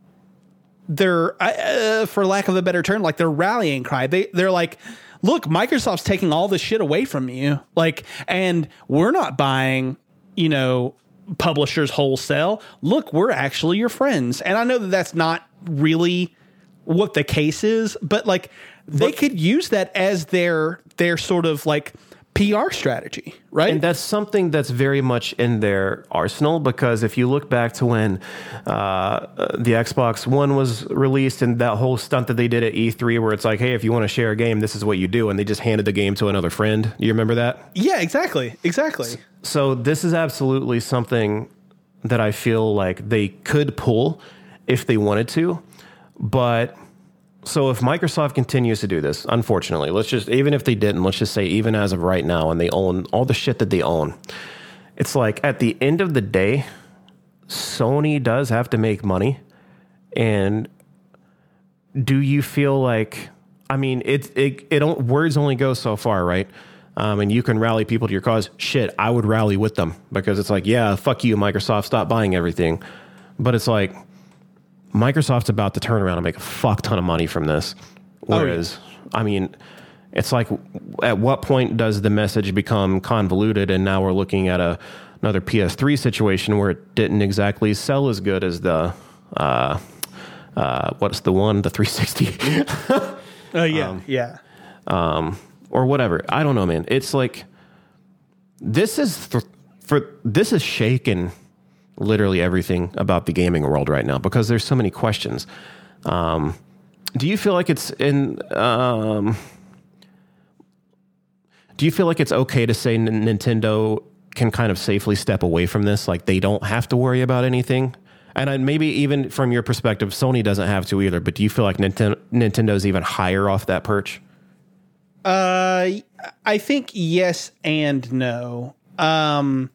their uh, for lack of a better term like their rallying cry they they're like look microsoft's taking all this shit away from you. Like and we're not buying you know publishers wholesale. Look we're actually your friends. And i know that that's not really what the case is but like they could use that as their their sort of like pr strategy right And that's something that's very much in their arsenal because if you look back to when uh, the Xbox One was released and that whole stunt that they did at E3, where it's like, hey, if you want to share a game, this is what you do, and they just handed the game to another friend. You remember that? yeah exactly exactly So this is absolutely something that I feel like they could pull if they wanted to, but. So if Microsoft continues to do this, unfortunately, let's just even if they didn't, let's just say even as of right now and they own all the shit that they own. It's like at the end of the day, Sony does have to make money. And do you feel like I mean it it it don't words only go so far, right? Um, and you can rally people to your cause. Shit, I would rally with them because it's like, yeah, fuck you, Microsoft, stop buying everything. But it's like Microsoft's about to turn around and make a fuck ton of money from this. yeah. Whereas, I mean, it's like, at what point does the message become convoluted and now we're looking at a another PS3 situation where it didn't exactly sell as good as the uh, uh, what's the one the 360 Uh, yeah, yeah. or whatever. I don't know, man. It's like this is th- for this is shaking literally everything about the gaming world right now because there's so many questions. Um, do you feel like it's in? Um, do you feel like it's okay to say N- Nintendo can kind of safely step away from this? Like they don't have to worry about anything. And I- maybe even from your perspective, Sony doesn't have to either. But do you feel like Ninten- Nintendo's even higher off that perch? Uh, I think yes and no. Um,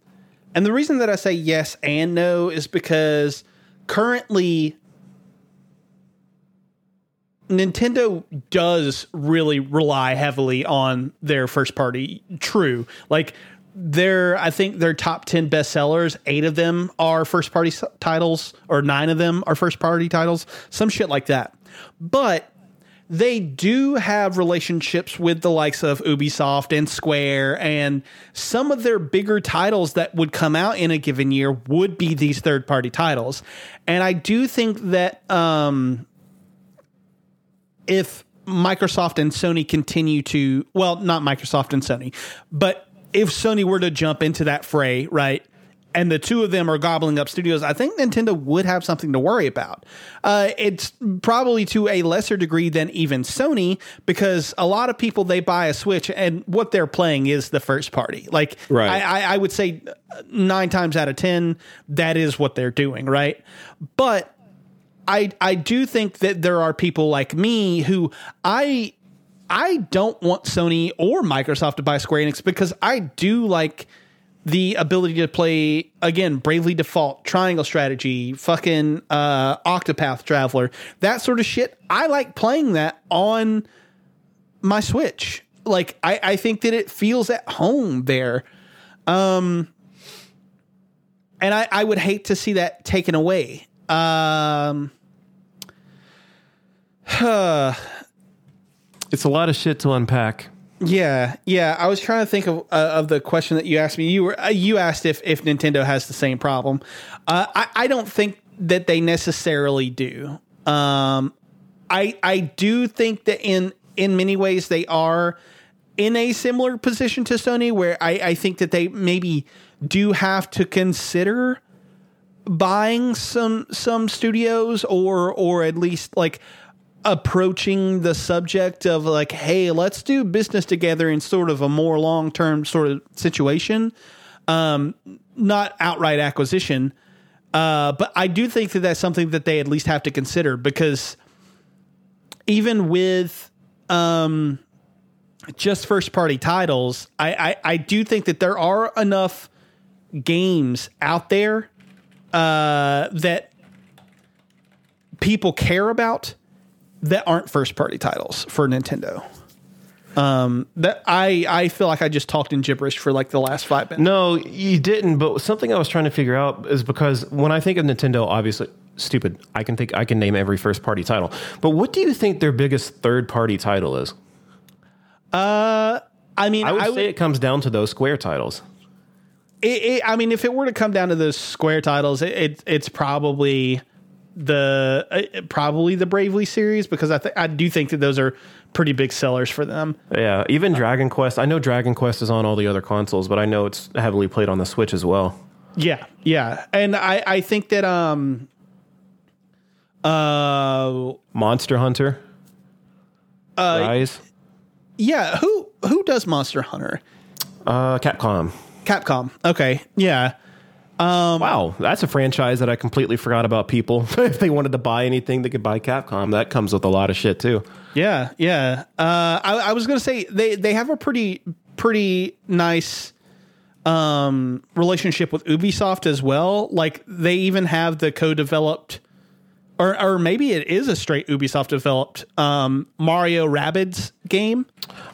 and the reason that I say yes and no is because currently Nintendo does really rely heavily on their first party. True. Like their I think their top 10 bestsellers, 8 of them are first party titles or 9 of them are first party titles, some shit like that. But they do have relationships with the likes of Ubisoft and Square, and some of their bigger titles that would come out in a given year would be these third party titles. And I do think that um, if Microsoft and Sony continue to, well, not Microsoft and Sony, but if Sony were to jump into that fray, right? And the two of them are gobbling up studios. I think Nintendo would have something to worry about. Uh, it's probably to a lesser degree than even Sony because a lot of people they buy a Switch and what they're playing is the first party. Like, Right. I, I, I would say nine times out of ten that is what they're doing, right? But I I do think that there are people like me who I I don't want Sony or Microsoft to buy Square Enix because I do like the ability to play again Bravely Default, Triangle Strategy, fucking uh, Octopath Traveler, that sort of shit. I like playing that on my Switch. Like I, I think that it feels at home there. Um and I, I would hate to see that taken away. Um huh. It's a lot of shit to unpack. Yeah, yeah. I was trying to think of uh, of the question that you asked me. You were uh, you asked if if Nintendo has the same problem. Uh, I I don't think that they necessarily do. Um, I I do think that in in many ways they are in a similar position to Sony, where I I think that they maybe do have to consider buying some some studios or or at least like approaching the subject of like hey let's do business together in sort of a more long-term sort of situation. Um not outright acquisition uh but i do think that that's something that they at least have to consider because even with um just first party titles I, I i do think that there are enough games out there uh that people care about that aren't first party titles for Nintendo. Um, that I I feel like I just talked in gibberish for like the last five minutes. No, you didn't. But something I was trying to figure out is because when I think of Nintendo, obviously, stupid. I can think I can name every first party title. But what do you think their biggest third party title is? Uh, I mean, I would I say it comes down to those Square titles. it, it, I mean, if it were to come down to those Square titles, it, it it's probably the uh, probably the Bravely series because I th- I do think that those are pretty big sellers for them. Yeah, even Dragon Quest. I know Dragon Quest is on all the other consoles, but I know it's heavily played on the Switch as well. Yeah, yeah, and I I think that um uh Monster Hunter. Uh, Rise. yeah who who does Monster Hunter? Uh, Capcom. Capcom. Okay, yeah. Wow, that's a franchise that I completely forgot about. People, if they wanted to buy anything, they could buy Capcom. That comes with a lot of shit too. Yeah, yeah. Uh, I, I was gonna say they they have a pretty pretty nice um, relationship with Ubisoft as well. Like they even have the co-developed, or or maybe it is a straight Ubisoft developed um, Mario Rabbids game.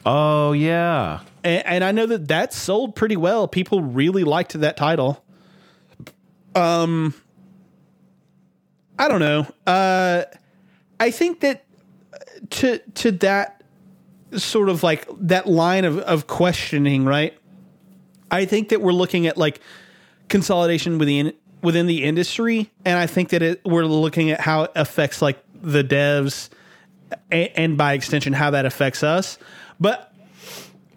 Oh yeah, And, and I know that that sold pretty well. People really liked that title. Um, I don't know. Uh, I think that to to that sort of like that line of of questioning, right? I think that we're looking at like consolidation within within the industry, and I think that it, we're looking at how it affects like the devs, and, and by extension, how that affects us. But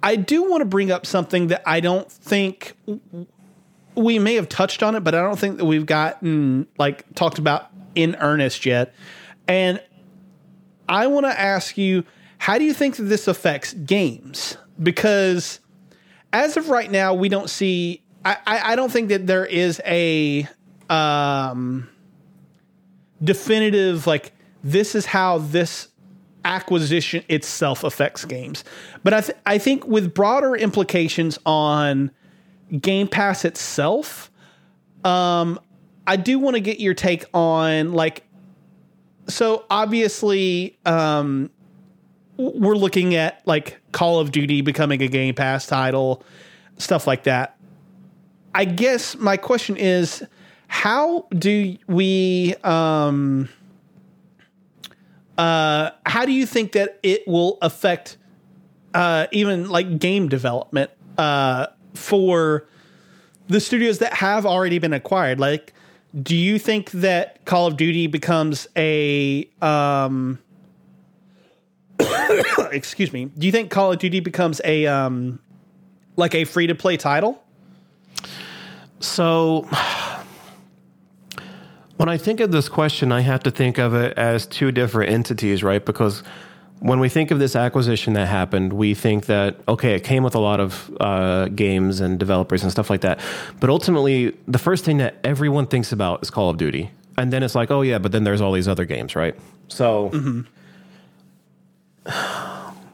I do want to bring up something that I don't think we may have touched on it, but I don't think that we've gotten like talked about in earnest yet. And I want to ask you, how do you think that this affects games? Because as of right now, we don't see. I, I, I don't think that there is a um, definitive like this is how this acquisition itself affects games. But I th- I think with broader implications on Game Pass itself, um, I do want to get your take on like. So obviously, um, we're looking at like Call of Duty becoming a Game Pass title, stuff like that. I guess my question is, how do we? Um, uh, how do you think that it will affect uh, even like game development uh, for the studios that have already been acquired? Like, do you think that Call of Duty becomes a um, excuse me? Do you think Call of Duty becomes a um, like a free to play title? So, when I think of this question, I have to think of it as two different entities, right? Because when we think of this acquisition that happened, we think that, okay, it came with a lot of uh, games and developers and stuff like that. But ultimately, the first thing that everyone thinks about is Call of Duty. And then it's like, oh, yeah, but then there's all these other games, right? So.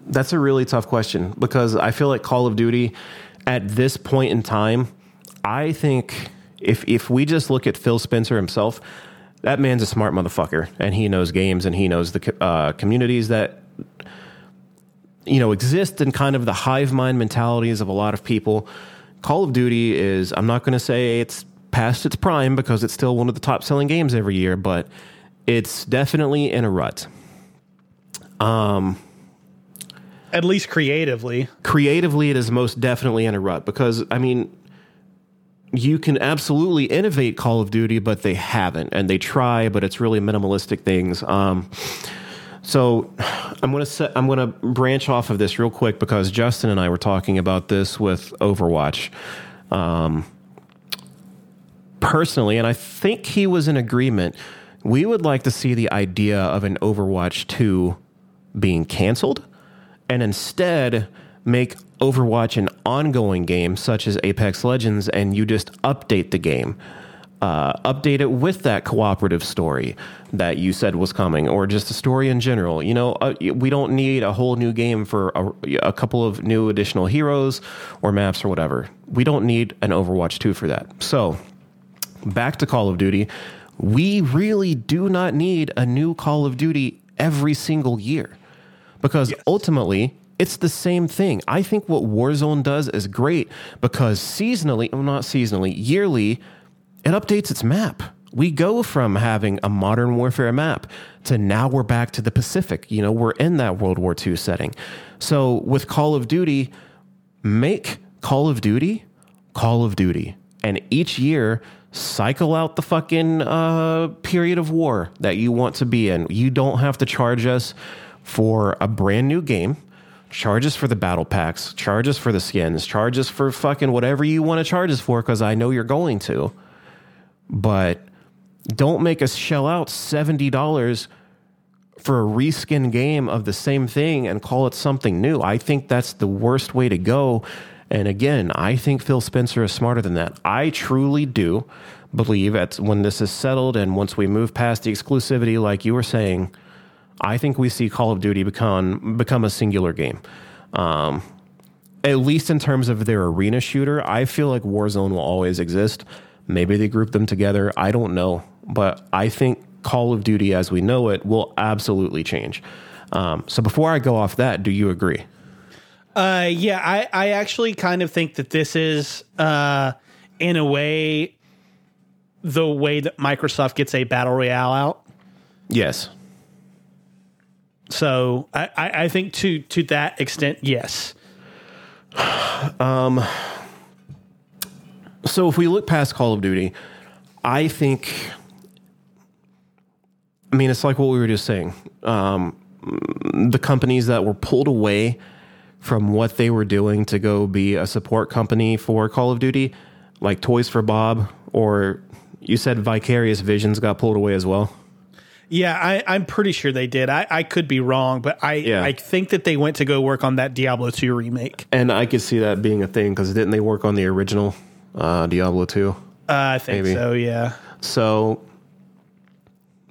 That's a really tough question because I feel like Call of Duty at this point in time, I think if if we just look at Phil Spencer himself, that man's a smart motherfucker and he knows games and he knows the uh, communities that you know exist in kind of the hive mind mentalities of a lot of people. Call of Duty is I'm not going to say it's past its prime because it's still one of the top selling games every year, but it's definitely in a rut. Um, At least creatively. creatively it is most definitely in a rut because i mean you can absolutely innovate call of duty but they haven't and they try but it's really minimalistic things um, so i'm going to set i'm to branch off of this real quick because justin and i were talking about this with overwatch um, personally and i think he was in agreement we would like to see the idea of an overwatch 2 being canceled and instead make Overwatch an ongoing game such as Apex Legends, and you just update the game. Uh, update it with that cooperative story that you said was coming, or just a story in general. You know, uh, we don't need a whole new game for a, a couple of new additional heroes or maps or whatever. We don't need an Overwatch 2 for that. So, back to Call of Duty. We really do not need a new Call of Duty every single year because ultimately it's the same thing. I think what Warzone does is great because seasonally, well, not seasonally, yearly, it updates its map. We go from having a modern warfare map to now we're back to the Pacific. You know, we're in that World War II setting. So with Call of Duty, make Call of Duty Call of Duty. And each year, cycle out the fucking uh, period of war that you want to be in. You don't have to charge us for a brand new game. Charge us for the battle packs, charge us for the skins, charge us for fucking whatever you want to charge us for because I know you're going to. But don't make us shell out $70 for a reskin game of the same thing and call it something new. I think that's the worst way to go. And again, I think Phil Spencer is smarter than that. I truly do believe at when this is settled and once we move past the exclusivity, like you were saying, I think we see Call of Duty become become a singular game. Um, at least in terms of their arena shooter, I feel like Warzone will always exist. Maybe they group them together. I don't know, but I think Call of Duty as we know it will absolutely change. Um, so before I go off that, do you agree? Uh, yeah, I, I actually kind of think that this is, uh, in a way, the way that Microsoft gets a battle royale out. Yes. So I, I, I think to to that extent, yes. so if we look past Call of Duty, I think. I mean, it's like what we were just saying. Um, the companies that were pulled away from what they were doing to go be a support company for Call of Duty, like Toys for Bob, or you said Vicarious Visions got pulled away as well. Yeah, I, I'm pretty sure they did. I, I could be wrong, but I Yeah. I think that they went to go work on that Diablo 2 remake. And I could see that being a thing because didn't they work on the original uh, Diablo 2? Uh, I think Maybe. so. Yeah. So,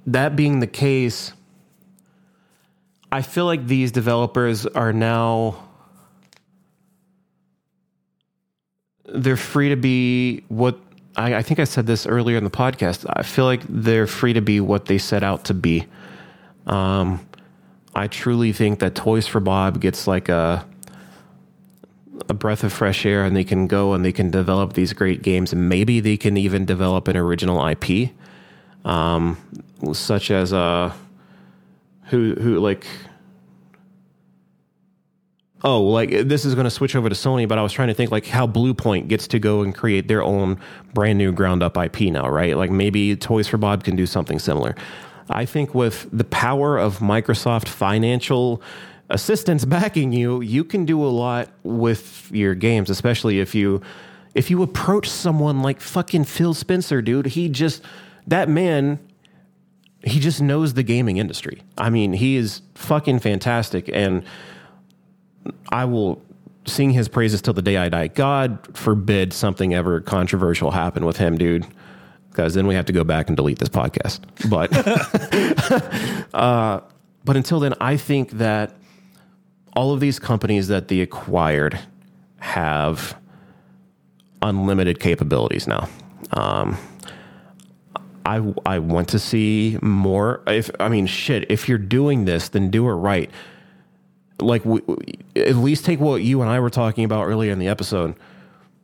that being the case, I feel like these developers are now they're free to be what I, I think I said this earlier in the podcast. I feel like they're free to be what they set out to be. Um, I truly think that Toys for Bob gets like a a breath of fresh air, and they can go and they can develop these great games, and maybe they can even develop an original IP, um, such as uh, who who like oh like this is going to switch over to Sony, but I was trying to think like how Bluepoint gets to go and create their own brand new ground up IP now, right? Like maybe Toys for Bob can do something similar. I think with the power of Microsoft financial assistance backing you, you can do a lot with your games, especially if you if you approach someone like fucking Phil Spencer, dude. He just that man he just knows the gaming industry. I mean, he is fucking fantastic and I will sing his praises till the day I die. God forbid something ever controversial happen with him, dude. Because then we have to go back and delete this podcast. But uh, but until then, I think that all of these companies that they acquired have unlimited capabilities now. Um, I I want to see more. If I mean, shit, if you're doing this, then do it right. Like, we, we- at least take what you and I were talking about earlier in the episode.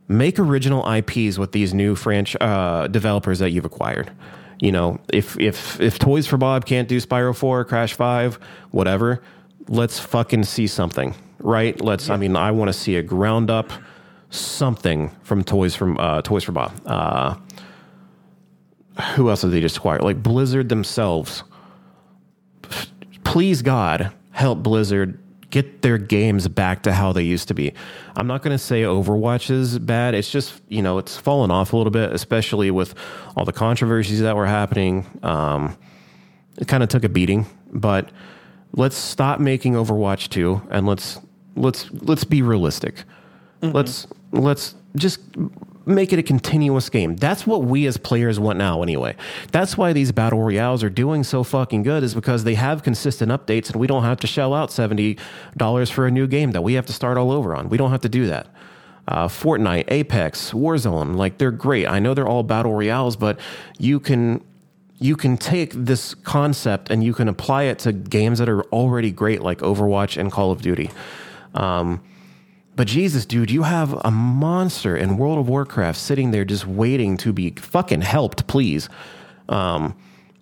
Make original IPs with these new French uh, developers that you've acquired. You know, if if if Toys for Bob can't do Spyro Four, Crash Five, whatever, let's fucking see something, right? Let's. I mean, I want to see a ground up something from Toys from uh, Toys for Bob. Uh, who else did they just acquire? Like Blizzard themselves. Please God, help Blizzard get their games back to how they used to be. I'm not going to say Overwatch is bad. It's just, you know, it's fallen off a little bit, especially with all the controversies that were happening. Um, it kind of took a beating, but let's stop making Overwatch 2 and let's let's let's be realistic. Let's let's just make it a continuous game. That's what we as players want now anyway. That's why these battle royales are doing so fucking good is because they have consistent updates and we don't have to shell out $70 for a new game that we have to start all over on. We don't have to do that. Uh, Fortnite, Apex, Warzone, like they're great. I know they're all battle royales, but you can you can take this concept and you can apply it to games that are already great, like Overwatch and Call of Duty. Um, but Jesus, dude, you have a monster in World of Warcraft sitting there just waiting to be fucking helped, please. Um,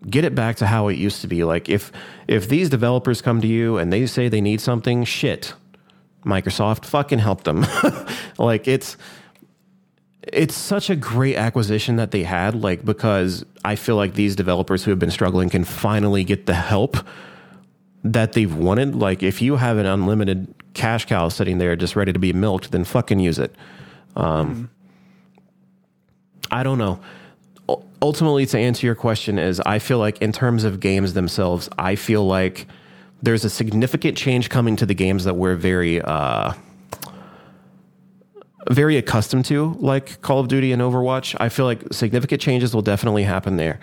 get it back to how it used to be. Like if if these developers come to you and they say they need something, shit. Microsoft fucking help them. like it's it's such a great acquisition that they had like because I feel like these developers who have been struggling can finally get the help that they've wanted. Like if you have an unlimited cash cow sitting there just ready to be milked, then fucking use it. Um, I don't know. Ultimately, to answer your question, is I feel like in terms of games themselves, I feel like there's a significant change coming to the games that we're very uh, very accustomed to, like Call of Duty and Overwatch. I feel like significant changes will definitely happen there,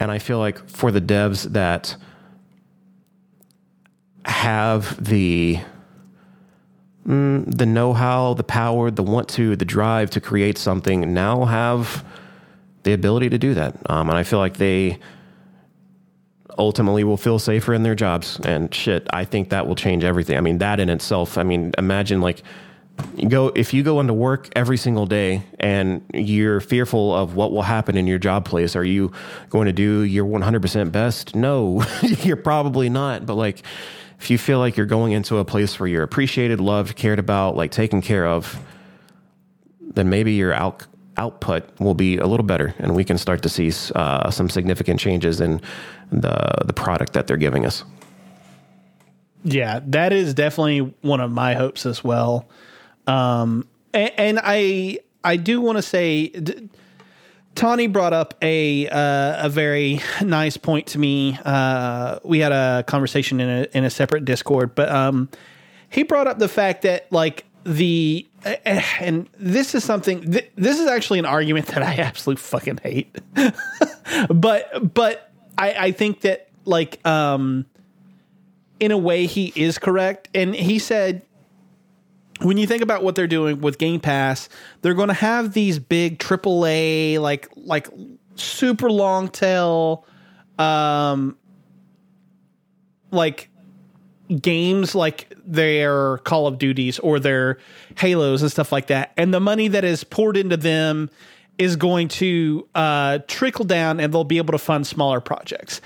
and I feel like for the devs that have the mm, the know-how, the power, the want to, the drive to create something now have the ability to do that. Um, and I feel like they ultimately will feel safer in their jobs. And shit, I think that will change everything. I mean, that in itself. I mean, imagine like go if you go into work every single day and you're fearful of what will happen in your job place are you going to do your 100% best no you're probably not but like if you feel like you're going into a place where you're appreciated loved cared about like taken care of then maybe your out, output will be a little better, and we can start to see uh, some significant changes in the the product that they're giving us. Yeah, that is definitely one of my hopes as well. Um, and, and I I do want to say. D- Tawny brought up a uh, a very nice point to me. Uh, we had a conversation in a in a separate Discord, but um, he brought up the fact that like the and this is something th- this is actually an argument that I absolutely fucking hate. but but I I think that like um in a way he is correct and he said when you think about what they're doing with Game Pass, they're going to have these big AAA like like super long tail um like games like their Call of Duties or their Halos and stuff like that. And the money that is poured into them is going to uh, trickle down and they'll be able to fund smaller projects.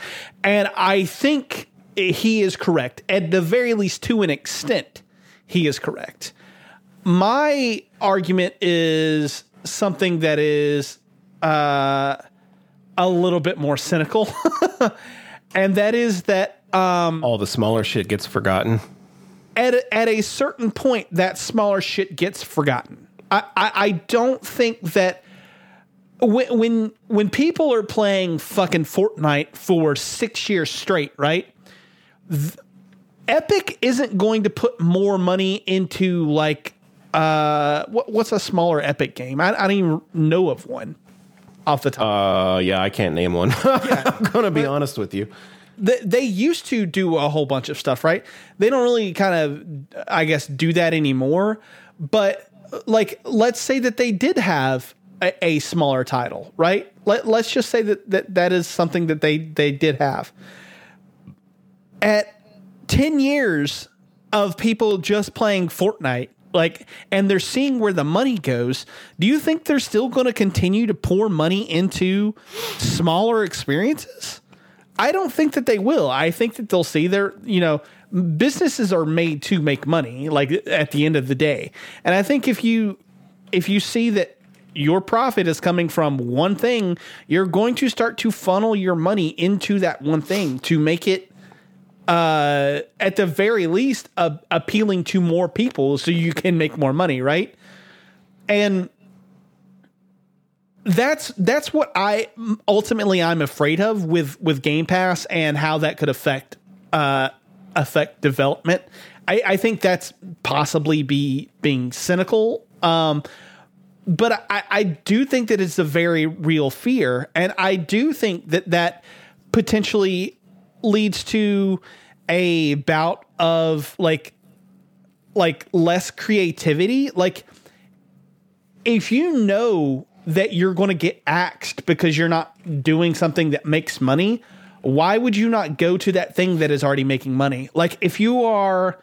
And I think he is correct. At the very least, to an extent, he is correct. My argument is something that is uh, a little bit more cynical. and that is that um, All the smaller shit gets forgotten. at a, at a certain point, that smaller shit gets forgotten. I, I, I don't think that when, when when people are playing fucking Fortnite for six years straight, right? Th- Epic isn't going to put more money into like uh what, what's a smaller Epic game? I, I don't even know of one off the top. Uh, yeah, I can't name one. I'm gonna be honest with you. they, they used to do a whole bunch of stuff, right? They don't really kind of, I guess, do that anymore. But like, let's say that they did have a, a smaller title, right? Let, let's just say that, that that is something that they they did have. At ten years of people just playing Fortnite, like, and they're seeing where the money goes. Do you think they're still going to continue to pour money into smaller experiences? I don't think that they will. I think that they'll see their, you know, businesses are made to make money like at the end of the day. And I think if you if you see that your profit is coming from one thing, you're going to start to funnel your money into that one thing to make it uh at the very least uh, appealing to more people so you can make more money, right? And that's that's what I ultimately I'm afraid of with with Game Pass and how that could affect uh affect development. I, I think that's possibly be being cynical. Um but I, I do think that it's a very real fear. And I do think that that potentially leads to a bout of like like less creativity. Like if you know that you're going to get axed because you're not doing something that makes money, why would you not go to that thing that is already making money? Like if you are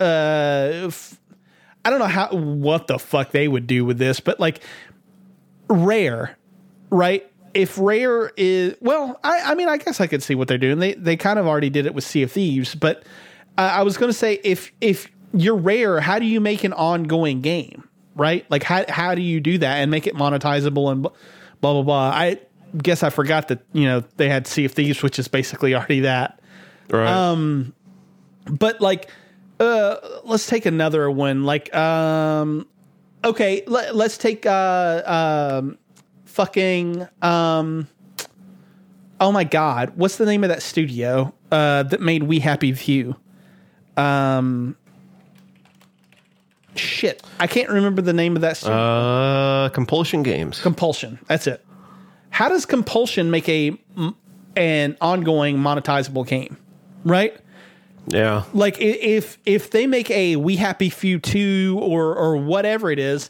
uh if, i don't know how what the fuck they would do with this, but like rare, right? If rare is well, I, I mean, I guess I could see what they're doing. They they kind of already did it with Sea of Thieves, but uh, I was going to say if if you're rare, how do you make an ongoing game, right? Like how how do you do that and make it monetizable and blah blah blah? I guess I forgot that you know they had Sea of Thieves, which is basically already that Right. but like uh let's take another one like um okay let, let's take uh um fucking um oh my god. What's the name of that studio uh that made We Happy Few um shit. I can't remember the name of that studio. Uh, compulsion games. compulsion. That's it. How does compulsion make a an ongoing monetizable game? Right? Yeah. like if if they make a we happy few 2 or or whatever it is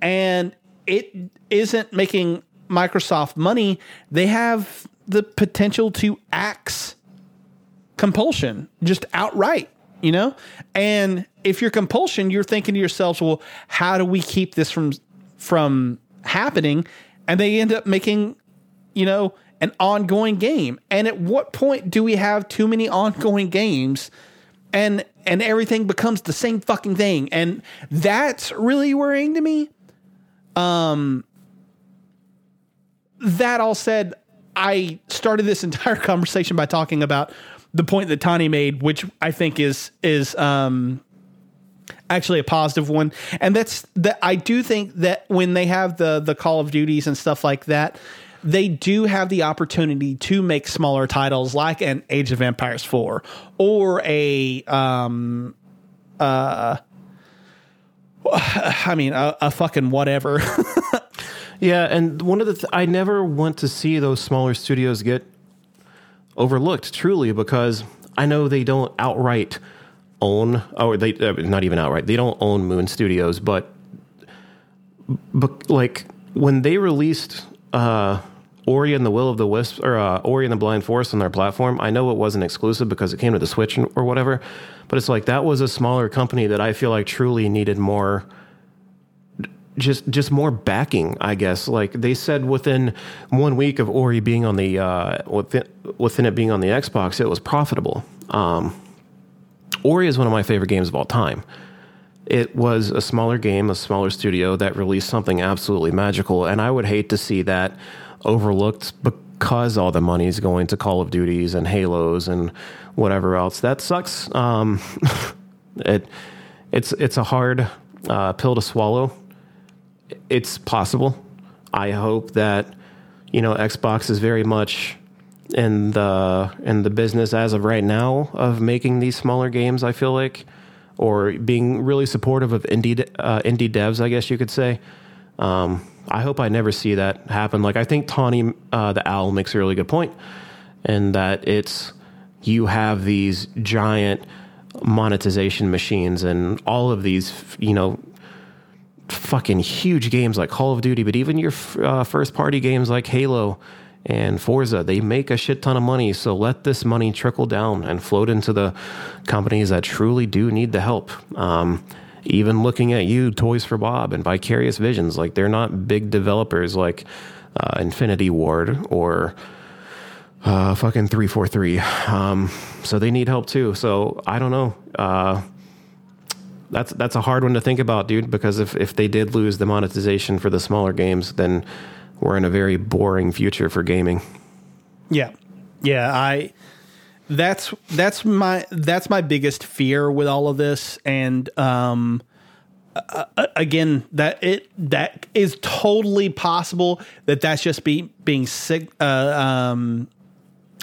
and it isn't making microsoft money they have the potential to axe compulsion just outright you know? And if you're compulsion you're thinking to yourselves well how do we keep this from from happening? And they end up making you know an ongoing game. And at what point do we have too many ongoing games and and everything becomes the same fucking thing? And that's really worrying to me. Um that all said, I started this entire conversation by talking about the point that Tani made, which I think is is um, actually a positive one, and that's that I do think that when they have the the Call of Duties and stuff like that, they do have the opportunity to make smaller titles like an Age of Empires four or a um uh. I mean, a, a fucking whatever. Yeah, and one of the th- I never want to see those smaller studios get overlooked truly because I know they don't outright own or they uh, not even outright they don't own Moon Studios, but but like when they released uh Ori and the Will of the Wisp or uh, Ori and the Blind Forest on their platform. I know it wasn't exclusive because it came to the Switch or whatever, but it's like that was a smaller company that I feel like truly needed more just just more backing, I guess. Like they said, within one week of Ori being on the uh, within within it being on the Xbox, it was profitable. Um, Ori is one of my favorite games of all time. It was a smaller game, a smaller studio that released something absolutely magical, and I would hate to see that overlooked because all the money is going to Call of Duties and Halos and whatever else. That sucks. Um, it it's it's a hard uh, pill to swallow it's possible. I hope that you know Xbox is very much in the in the business as of right now of making these smaller games. I feel like, or being really supportive of indie uh, indie devs. I guess you could say. Um, I hope I never see that happen. Like I think Tawny uh, the Owl makes a really good point, and that it's you have these giant monetization machines and all of these you know fucking huge games like Call of Duty, but even your uh, first party games like Halo and Forza, they make a shit ton of money. So let this money trickle down and float into the companies that truly do need the help. Um, even looking at you, Toys for Bob and Vicarious Visions, like they're not big developers like uh, Infinity Ward or uh, fucking 343. Um, so they need help too. So I don't know. Uh, that's that's a hard one to think about, dude. Because if if they did lose the monetization for the smaller games, then we're in a very boring future for gaming. Yeah, yeah. I that's that's my that's my biggest fear with all of this, and um, uh, again, that it that is totally possible that that's just be being sick, uh, um,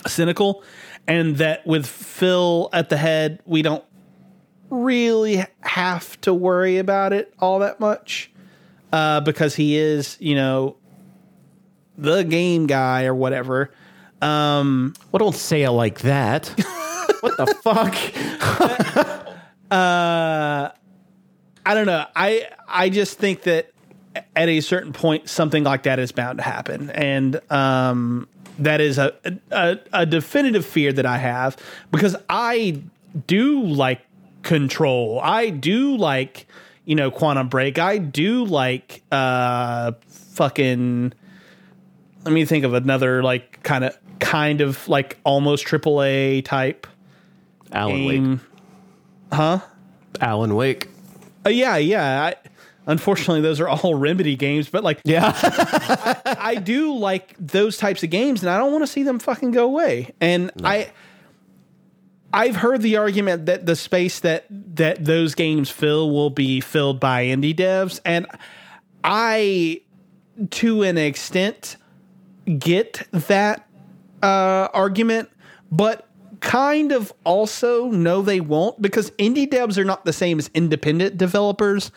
cynical, and that with Phil at the head, we don't really have to worry about it all that much uh, because he is, you know, the game guy or whatever. Um, well, don't say it like that. what the fuck? uh, I don't know. I I just think that at a certain point, something like that is bound to happen, and um, that is a, a a definitive fear that I have because I do like control. I do like, you know, Quantum Break. I do like uh fucking let me think of another like kind of kind of like almost AAA type Alan game. Wake. Huh? Alan Wake. Uh, yeah, yeah. I, unfortunately, those are all Remedy games, but like, yeah, I, I, do like those types of games, and I don't want to see them fucking go away. And no. I, I've heard the argument that the space that that those games fill will be filled by indie devs, and I, to an extent, get that uh, argument, but kind of also know they won't because indie devs are not the same as independent developers.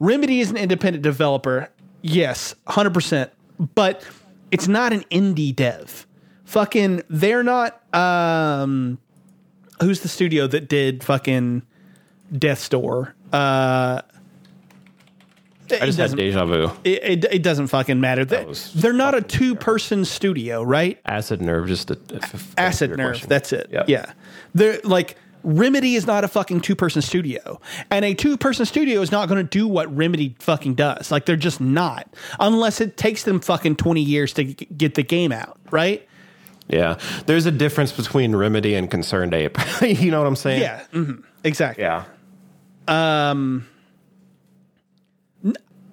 Remedy is an independent developer, yes, hundred percent, but it's not an indie dev. Fucking, they're not. Um, who's the studio that did fucking Death's Door? Uh, I just had deja vu. It, it, it, doesn't fucking matter. They, they're not a two person studio, right? Acid Nerve, just a, a Acid Nerve. Question. That's it. Yep. Yeah, they're like Remedy is not a fucking two person studio, and a two person studio is not going to do what Remedy fucking does. Like they're just not, unless it takes them fucking twenty years to g- get the game out, right? Yeah, there's a difference between Remedy and Concerned Ape. you know what I'm saying? Yeah, mm-hmm. exactly. Yeah. Um,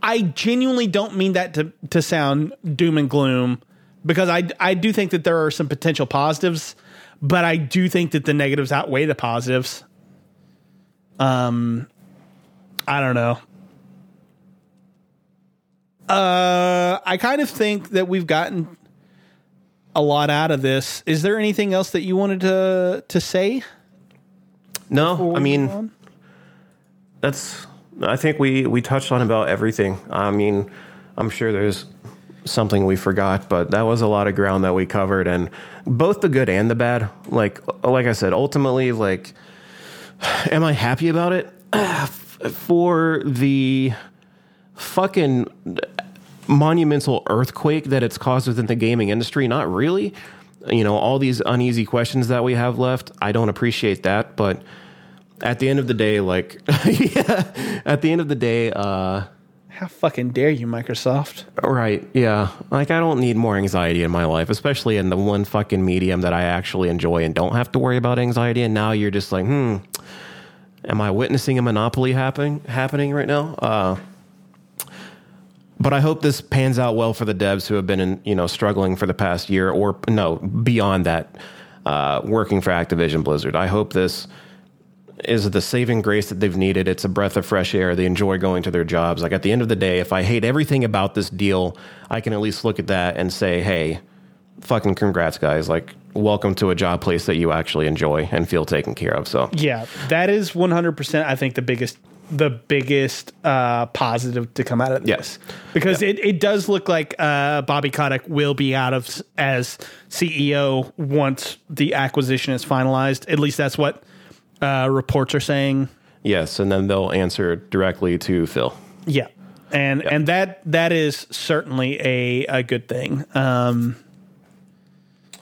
I genuinely don't mean that to to sound doom and gloom. because I I do think that there are some potential positives, but I do think that the negatives outweigh the positives. Um, I don't know. Uh, I kind of think that we've gotten a lot out of this. Is there anything else that you wanted to to say? No, I mean that's. I think we we touched on about everything. I mean, I'm sure there's something we forgot, but that was a lot of ground that we covered, and both the good and the bad. Like like I said, ultimately, like, am I happy about it? For the fucking monumental earthquake that it's caused within the gaming industry, not really. You know, all these uneasy questions that we have left, I don't appreciate that, but at the end of the day, like, yeah, at the end of the day, uh, How fucking dare you, Microsoft? right, yeah, like I don't need more anxiety in my life, especially in the one fucking medium that I actually enjoy and don't have to worry about anxiety. And now you're just like, hmm, am I witnessing a monopoly happening happening right now? Uh, but I hope this pans out well for the devs who have been, in, you know, struggling for the past year or no beyond that, uh, working for Activision Blizzard. I hope this is the saving grace that they've needed. It's a breath of fresh air. They enjoy going to their jobs. Like at the end of the day, if I hate everything about this deal, I can at least look at that and say, hey, fucking congrats, guys. Like, welcome to a job place that you actually enjoy and feel taken care of. So, Yeah, that is 100%, I think, the biggest the biggest uh, positive to come out of this. Yes. Because it, it does look like uh, Bobby Kotick will be out of as CEO once the acquisition is finalized. At least that's what uh, reports are saying. yes. And then they'll answer directly to Phil. Yeah. And and that that is certainly a, a good thing. Um,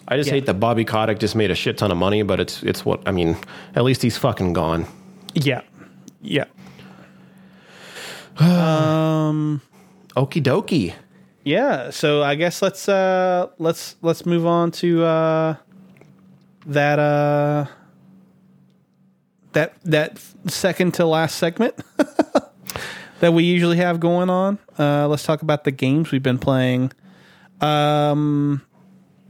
I just Yeah. hate that Bobby Kotick just made a shit ton of money, but it's it's what I mean. At least he's fucking gone. yeah. Yeah. Um Okie dokie. yeah so i guess let's uh let's let's move on to uh that uh that that second to last segment that we usually have going on uh let's talk about the games we've been playing um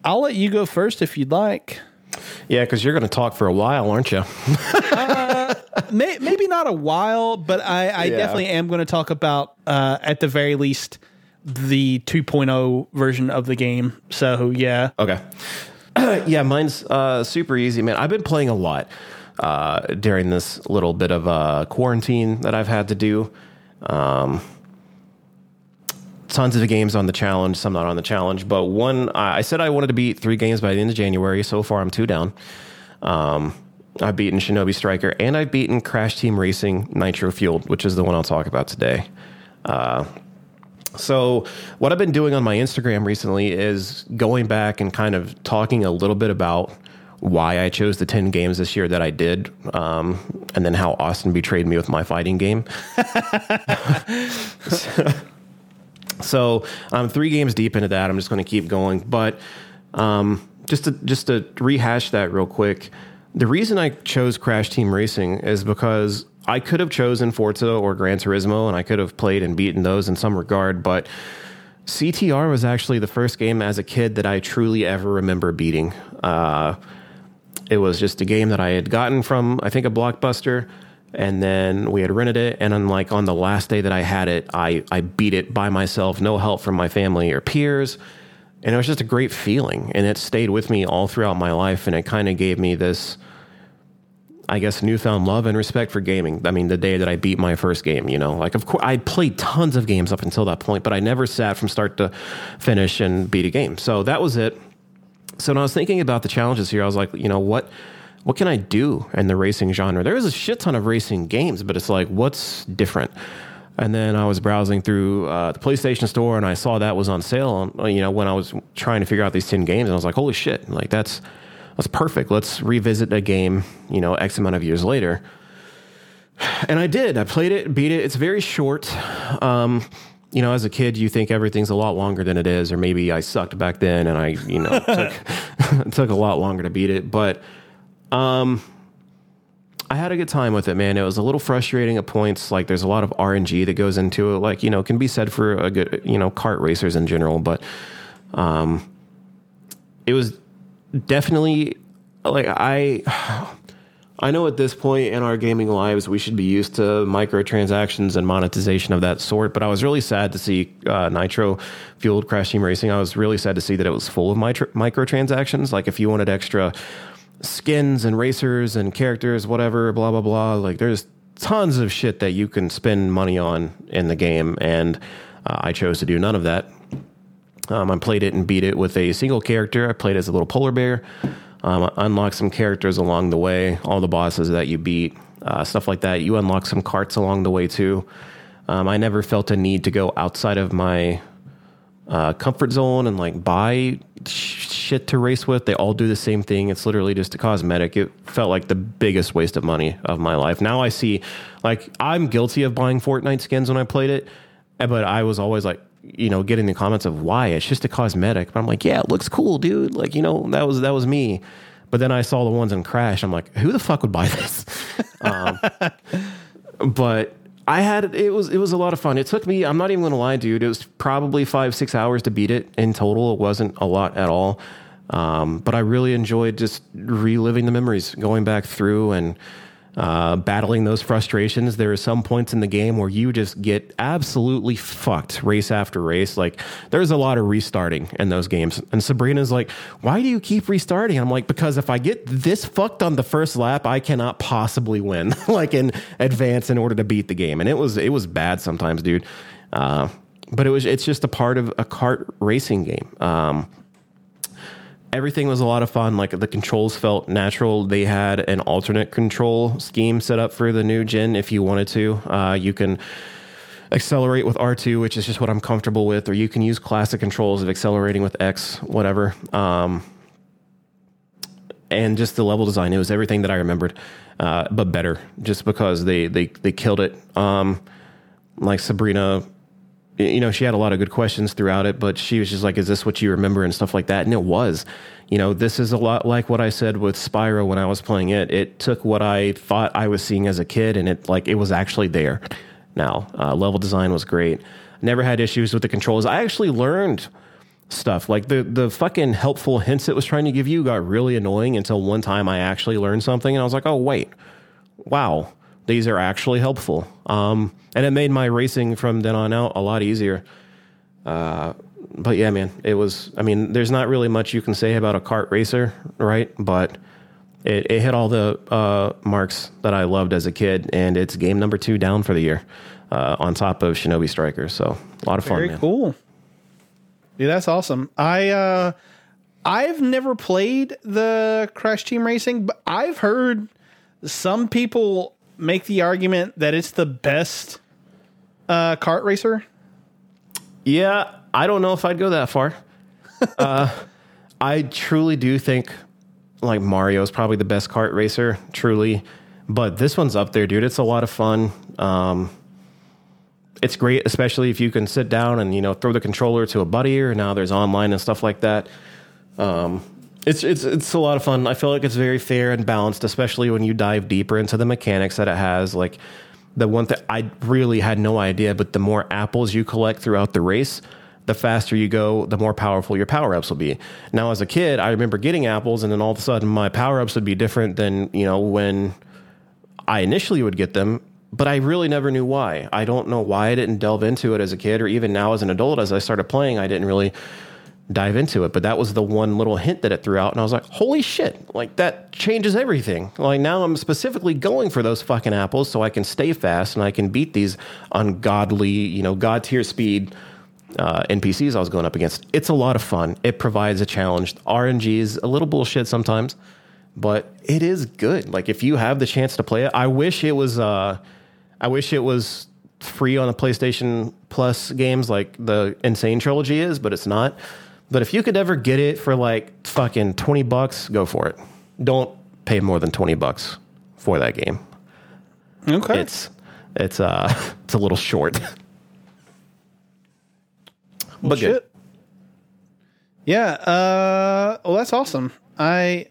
i'll let you go first if you'd like Yeah, because you're going to talk for a while, aren't you? May, maybe not a while but i i Yeah. definitely am going to talk about uh at the very least the 2.0 version of the game so yeah Okay. yeah, mine's uh, super easy, man. I've been playing a lot uh, during this little bit of uh, quarantine that I've had to do. Um, tons of games on the challenge, some not on the challenge. But one, I I said I wanted to beat three games by the end of January. So far, I'm two down. Um, I've beaten Shinobi Striker and I've beaten Crash Team Racing Nitro Fueled, which is the one I'll talk about today. So, what I've been doing on my Instagram recently is going back and kind of talking a little bit about why I chose the 10 games this year that I did, um, and then how Austin betrayed me with my fighting game. so, I'm three games deep into that. I'm just going to keep going. But um, just, to, just to rehash that real quick, the reason I chose Crash Team Racing is because I could have chosen Forza or Gran Turismo, and I could have played and beaten those in some regard, but CTR was actually the first game as a kid that I truly ever remember beating. Uh, it was just a game that I had gotten from, I think, a blockbuster, and then we had rented it. And then, like on the last day that I had it, I I beat it by myself, no help from my family or peers, and it was just a great feeling. And it stayed with me all throughout my life, and it kind of gave me this. I guess newfound love and respect for gaming. I mean, the day that I beat my first game, you know, like of course I played tons of games up until that point, but I never sat from start to finish and beat a game. So that was it. So when I was thinking about the challenges here, I was like, you know, what what can I do in the racing genre? There is a shit ton of racing games, but it's like, what's different? And then I was browsing through uh, the PlayStation Store, and I saw that was on sale. On, you know, when I was trying to figure out these ten games, and I was like, holy shit! Like that's that's perfect. Let's revisit a game. You know, X amount of years later. And I did. I played it, beat it. It's very short. Um, you know, as a kid, you think everything's a lot longer than it is, or maybe I sucked back then and I, you know, took, took a lot longer to beat it. But um, I had a good time with it, man. It was a little frustrating at points. Like, there's a lot of RNG that goes into it. Like, you know, can be said for a good, you know, kart racers in general. But um, it was definitely like I I know at this point in our gaming lives we should be used to microtransactions and monetization of that sort, but I was really sad to see uh, Nitro fueled Crash Team Racing. I was really sad to see that it was full of micro- microtransactions. Like if you wanted extra skins and racers and characters, whatever, blah blah blah. Like there's tons of shit that you can spend money on in the game, and uh, I chose to do none of that. Um, I played it and beat it with a single character. I played as a little polar bear. Um, I unlocked some characters along the way, all the bosses that you beat, uh, stuff like that. You unlock some carts along the way too. Um, I never felt a need to go outside of my uh, comfort zone and like buy shit to race with. They all do the same thing. It's literally just a cosmetic. It felt like the biggest waste of money of my life. Now I see, like, I'm guilty of buying Fortnite skins when I played it, but I was always like, you know, getting the comments of why it's just a cosmetic. But I'm like, yeah, it looks cool, dude. Like, you know, that was that was me. But then I saw the ones in Crash. I'm like, who the fuck would buy this? um, but I had it was it was a lot of fun. It took me. I'm not even going to lie, dude. It was probably five six hours to beat it in total. It wasn't a lot at all. Um, but I really enjoyed just reliving the memories, going back through and uh, battling those frustrations. There are some points in the game where you just get absolutely fucked race after race. Like there's a lot of restarting in those games. And Sabrina's like, why do you keep restarting? I'm like, because if I get this fucked on the first lap, I cannot possibly win like in advance in order to beat the game. And it was, it was bad sometimes, dude. Uh, but it was, it's just a part of a kart racing game. Um, everything was a lot of fun. Like the controls felt natural. They had an alternate control scheme set up for the new gen if you wanted to. Uh, you can accelerate with R2, which is just what I'm comfortable with, or you can use classic controls of accelerating with X, whatever. Um, and just the level design, it was everything that I remembered, uh, but better, just because they they they killed it. Um, like Sabrina you know, she had a lot of good questions throughout it, but she was just like, is this what you remember and stuff like that? And it was, you know, this is a lot like what I said with Spyro when I was playing it. It took what I thought I was seeing as a kid and it like, it was actually there now. Uh, level design was great. Never had issues with the controls. I actually learned stuff like the, the fucking helpful hints it was trying to give you got really annoying until one time I actually learned something and I was like, oh, wait, wow these are actually helpful. Um, and it made my racing from then on out a lot easier. Uh, but yeah, man, it was. I mean, there's not really much you can say about a kart racer, right? But it, it hit all the uh, marks that I loved as a kid, and it's game number two down for the year, uh, on top of Shinobi Strikers. So a lot of fun. Very man. cool. Yeah, that's awesome. I uh, I've never played the Crash Team Racing, but I've heard some people make the argument that it's the best uh, kart racer? Yeah, I don't know if I'd go that far. uh, I truly do think like Mario is probably the best kart racer, truly. But this one's up there, dude. It's a lot of fun. Um, it's great, especially if you can sit down and you know throw the controller to a buddy, or now there's online and stuff like that. Um, it's it's it's a lot of fun. I feel like it's very fair and balanced, especially when you dive deeper into the mechanics that it has. Like the one that I really had no idea, but the more apples you collect throughout the race, the faster you go, the more powerful your power ups will be. Now, as a kid, I remember getting apples, and then all of a sudden, my power ups would be different than you know when I initially would get them. But I really never knew why. I don't know why I didn't delve into it as a kid, or even now as an adult. As I started playing, I didn't really dive into it. But that was the one little hint that it threw out. And I was like, holy shit, like that changes everything. Like now I'm specifically going for those fucking apples so I can stay fast and I can beat these ungodly, you know, god tier speed uh, NPCs I was going up against. It's a lot of fun. It provides a challenge. RNG is a little bullshit sometimes, but it is good. Like if you have the chance to play it, I wish it was, uh, I wish it was free on the PlayStation Plus games like the N. Sane Trilogy is, but it's not. But if you could ever get it for like fucking 20 bucks, go for it. Don't pay more than 20 bucks for that game. Okay. It's it's uh it's a little short. Well, but good. shit. Yeah. Uh, well, that's awesome. I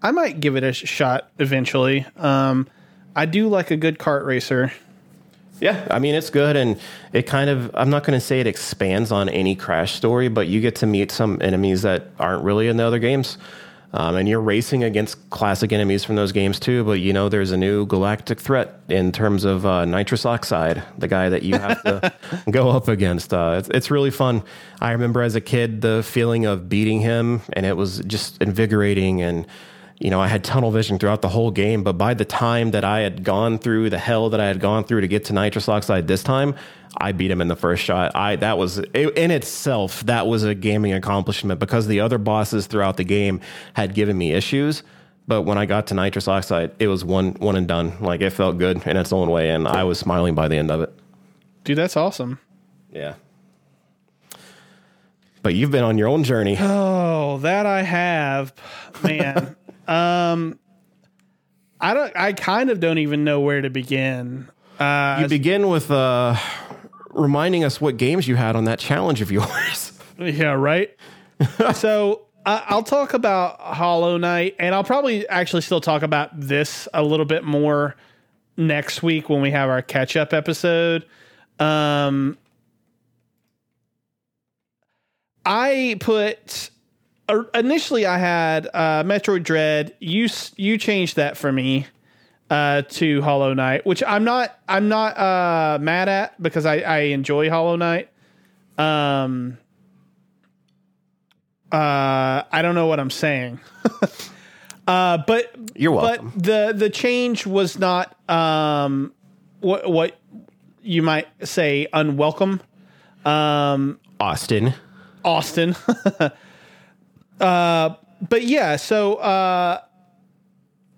I might give it a shot eventually. Um, I do like a good kart racer. Yeah, I mean it's good, and it kind of I'm not going to say it expands on any Crash story, but you get to meet some enemies that aren't really in the other games. Um, and you're racing against classic enemies from those games too, but you know there's a new galactic threat in terms of uh, nitrous oxide, the guy that you have to go up against. Uh, it's, it's really fun. I remember as a kid the feeling of beating him, and it was just invigorating and you know, I had tunnel vision throughout the whole game, but by the time that I had gone through the hell that I had gone through to get to nitrous oxide this time, I beat him in the first shot. I that was in itself that was a gaming accomplishment because the other bosses throughout the game had given me issues. But when I got to nitrous oxide, it was one one and done. Like it felt good in its own way, and I was smiling by the end of it. Dude, that's awesome. Yeah. But you've been on your own journey. Oh, that I have, man. um, I don't. I kind of don't even know where to begin. Uh, you begin with uh, reminding us what games you had on that challenge of yours. Yeah, right. so uh, I'll talk about Hollow Knight, and I'll probably actually still talk about this a little bit more next week when we have our catch up episode. Um, I put initially I had uh, Metroid Dread. You you changed that for me uh, to Hollow Knight, which I'm not I'm not uh, mad at because I, I enjoy Hollow Knight. Um, uh, I don't know what I'm saying. uh, but you're welcome. But the the change was not um, what what you might say unwelcome. Um, Austin. Austin. uh, but yeah, so uh,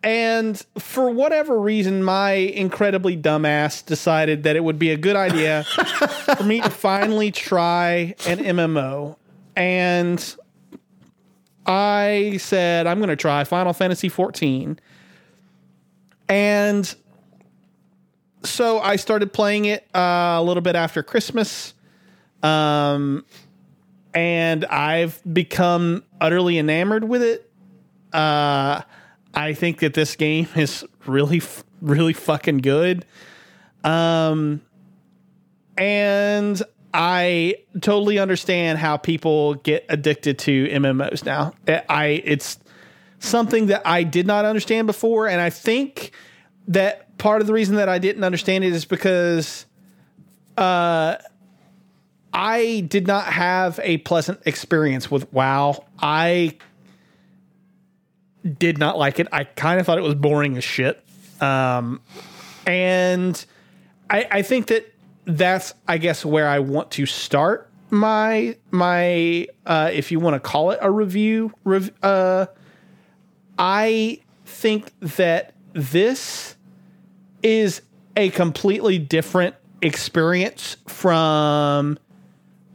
and for whatever reason, my incredibly dumbass decided that it would be a good idea for me to finally try an MMO. And I said, I'm going to try Final Fantasy 14. And so I started playing it uh, a little bit after Christmas. Um, and I've become utterly enamored with it. Uh, I think that this game is really, really fucking good. Um, and I totally understand how people get addicted to MMOs now. I it's something that I did not understand before, and I think that part of the reason that I didn't understand it is because uh, I did not have a pleasant experience with WoW. I did not like it. I kind of thought it was boring as shit. Um, and I, I think that that's, I guess, where I want to start my my uh, if you want to call it a review. Rev, uh, I think that this is a completely different experience from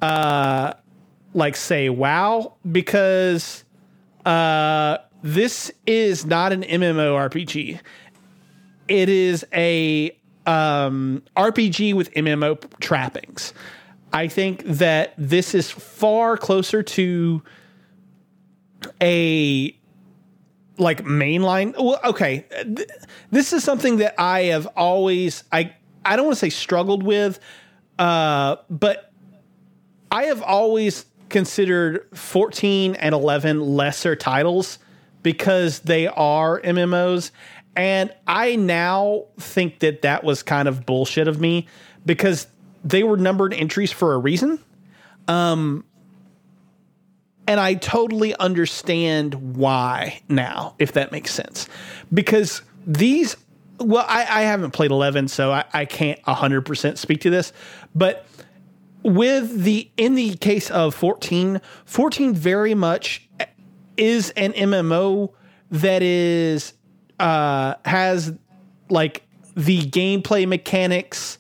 uh like say wow because uh this is not an MMORPG. It is a um, RPG with MMO trappings. I think that this is far closer to a like mainline. Well, okay, th- this is something that I have always I I don't want to say struggled with, uh, but I have always considered 14 and 11 lesser titles because they are MMOs. And I now think that that was kind of bullshit of me because they were numbered entries for a reason. Um, and I totally understand why now, if that makes sense. Because these, well, I, I haven't played 11, so I, I can't 100% speak to this. But with the, in the case of 14, 14 very much is an MMO that is uh has like the gameplay mechanics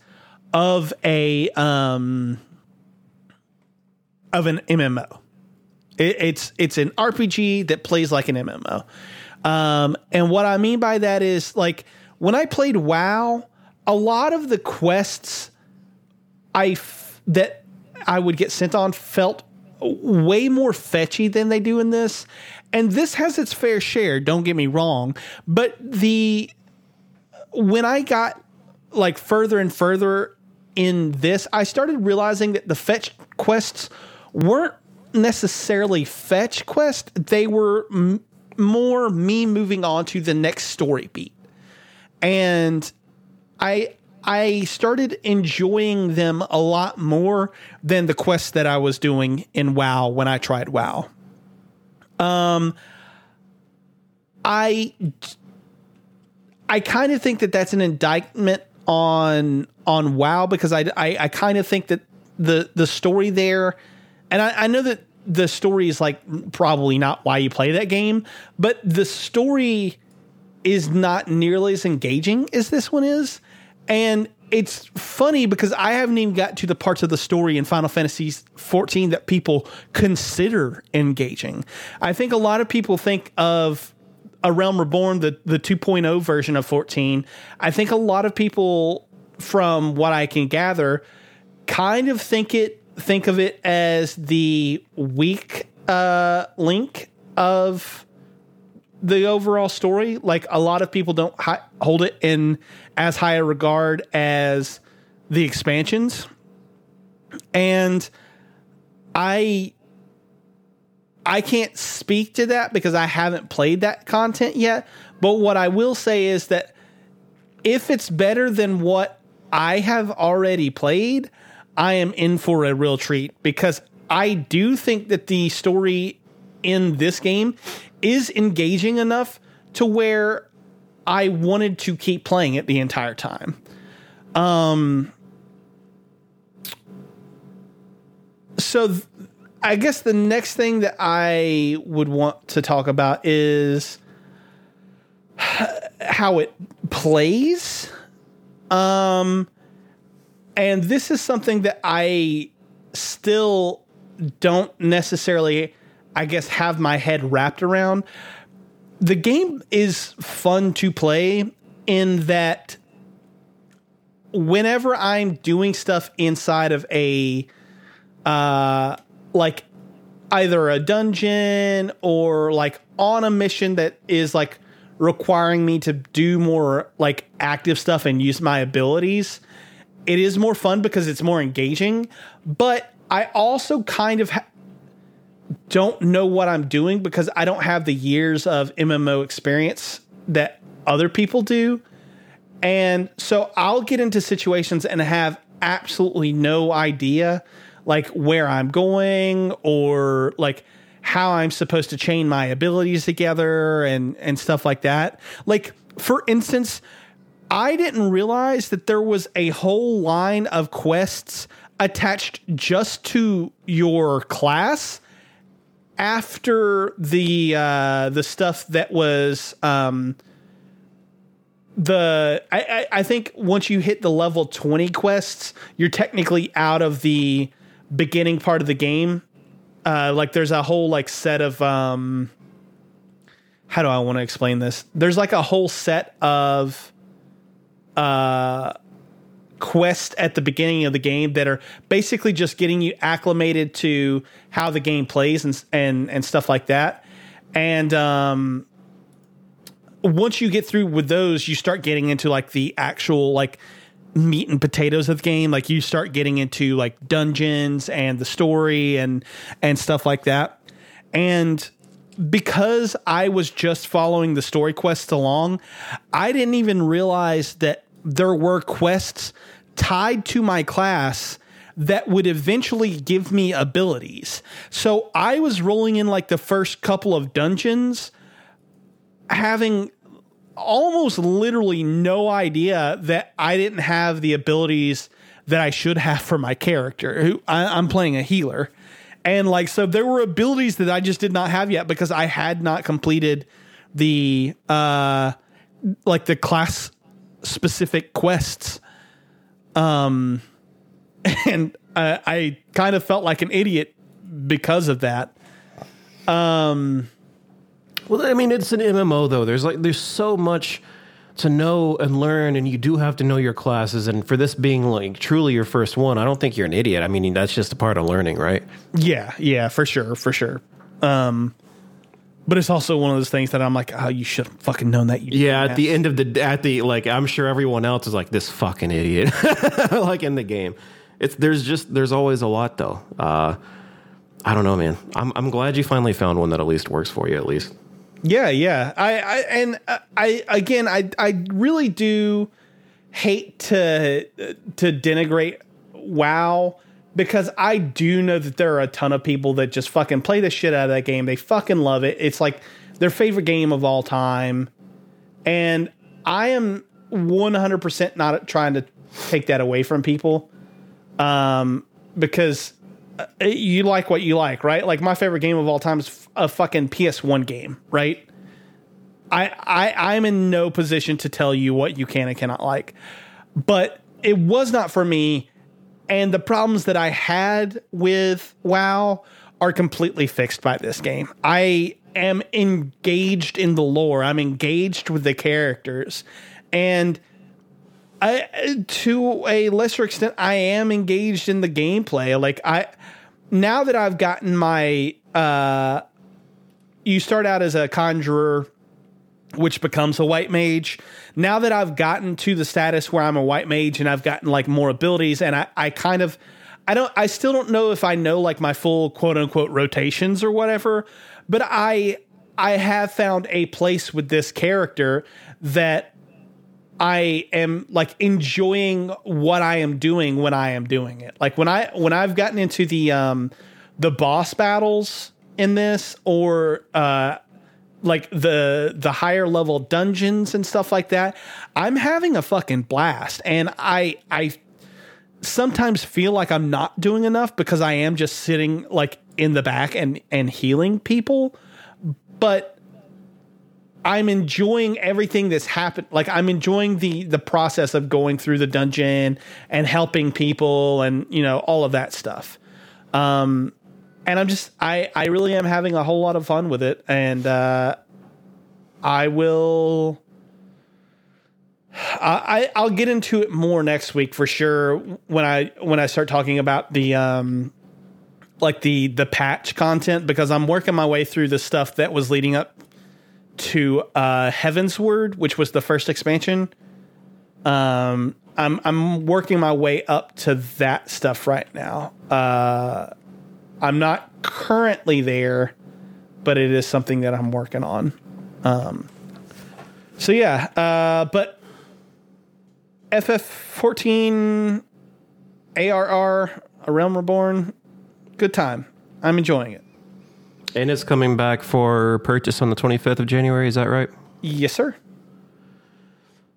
of a um of an MMO. It, it's it's an RPG that plays like an MMO. Um and what I mean by that is like when I played WoW, a lot of the quests I that I would get sent on felt way more fetchy than they do in this. And this has its fair share, don't get me wrong, but the when I got like further and further in this, I started realizing that the fetch quests weren't necessarily fetch quests. They were m- more me moving on to the next story beat. And I I started enjoying them a lot more than the quests that I was doing in WoW when I tried WoW. Um I I kind of think that that's an indictment on on WoW because I I, I kind of think that the the story there, and I, I know that the story is like probably not why you play that game, but the story is not nearly as engaging as this one is, and it's funny because I haven't even got to the parts of the story in Final Fantasy 14 that people consider engaging. I think a lot of people think of a Realm Reborn, the the 2.0 version of 14, I think a lot of people, from what I can gather, kind of think it think of it as the weak uh, link of the overall story. Like a lot of people don't hi- hold it in as high a regard as the expansions, and I I can't speak to that because I haven't played that content yet. But what I will say is that if it's better than what I have already played, I am in for a real treat because I do think that the story in this game is engaging enough to where I wanted to keep playing it the entire time. Um so th- I guess the next thing that I would want to talk about is how it plays. Um, and this is something that I still don't necessarily, I guess, have my head wrapped around. The game is fun to play in that whenever I'm doing stuff inside of a uh like either a dungeon or like on a mission that is like requiring me to do more like active stuff and use my abilities, it is more fun because it's more engaging. But I also kind of ha- don't know what I'm doing because I don't have the years of MMO experience that other people do. And so I'll get into situations and have absolutely no idea like where I'm going or like how I'm supposed to chain my abilities together and and stuff like that. Like for instance, I didn't realize that there was a whole line of quests attached just to your class after the uh the stuff that was um the I, I, I think once you hit the level 20 quests you're technically out of the beginning part of the game. Uh, like there's a whole like set of um, how do I want to explain this? There's like a whole set of uh quests at the beginning of the game that are basically just getting you acclimated to how the game plays and and and stuff like that. And um once you get through with those, you start getting into like the actual like meat and potatoes of the game. Like you start getting into like dungeons and the story and and stuff like that. And because I was just following the story quests along, I didn't even realize that there were quests tied to my class that would eventually give me abilities. So I was rolling in like the first couple of dungeons having almost literally no idea that I didn't have the abilities that I should have for my character. I, am playing a healer, and like so, there were abilities that I just did not have yet because I had not completed the uh like the class specific quests. Um, and I, I kind of felt like an idiot because of that. Um well, I mean, it's an MMO though. There's like there's so much to know and learn, and you do have to know your classes. And for this being like truly your first one, I don't think you're an idiot. I mean, that's just a part of learning, right? Yeah, yeah, for sure, for sure. Um, but it's also one of those things that I'm like, oh, you should have fucking known that. You Yeah, at dumbass." the end of the at the like, I'm sure everyone else is like this fucking idiot, like in the game. It's there's just there's always a lot though. Uh, I don't know, man. I'm I'm glad you finally found one that at least works for you. At least. Yeah, yeah. I, I and uh, I again, I I really do hate to to denigrate WoW because I do know that there are a ton of people that just fucking play the shit out of that game. They fucking love it. It's like their favorite game of all time. And I am 100% not trying to take that away from people. Um because uh, you like what you like, right? Like my favorite game of all time is a fucking PS1 game, right? I I I'm in no position to tell you what you can and cannot like. But it was not for me and the problems that I had with WoW are completely fixed by this game. I am engaged in the lore. I'm engaged with the characters. And I, to a lesser extent, I am engaged in the gameplay. Like I, now that I've gotten my, uh, you start out as a conjurer, which becomes a white mage. Now that I've gotten to the status where I'm a white mage and I've gotten like more abilities, and I, I kind of, I don't, I still don't know if I know like my full quote unquote rotations or whatever, but I, I have found a place with this character that I am like enjoying what I am doing when I am doing it. Like when I when I've gotten into the um the boss battles in this or uh like the the higher level dungeons and stuff like that, I'm having a fucking blast and I I sometimes feel like I'm not doing enough because I am just sitting like in the back and and healing people, but I'm enjoying everything that's happened. Like I'm enjoying the the process of going through the dungeon and helping people and you know all of that stuff. Um, and I'm just I I really am having a whole lot of fun with it, and uh, I will. I, I'll get into it more next week for sure when I when I start talking about the um like the the patch content because I'm working my way through the stuff that was leading up to uh Heavensward, which was the first expansion. Um I'm I'm working my way up to that stuff right now. Uh I'm not currently there, but it is something that I'm working on. Um so yeah, uh but FF14 ARR A Realm Reborn good time. I'm enjoying it. And it's coming back for purchase on the 25th of January. Is that right? Yes, sir.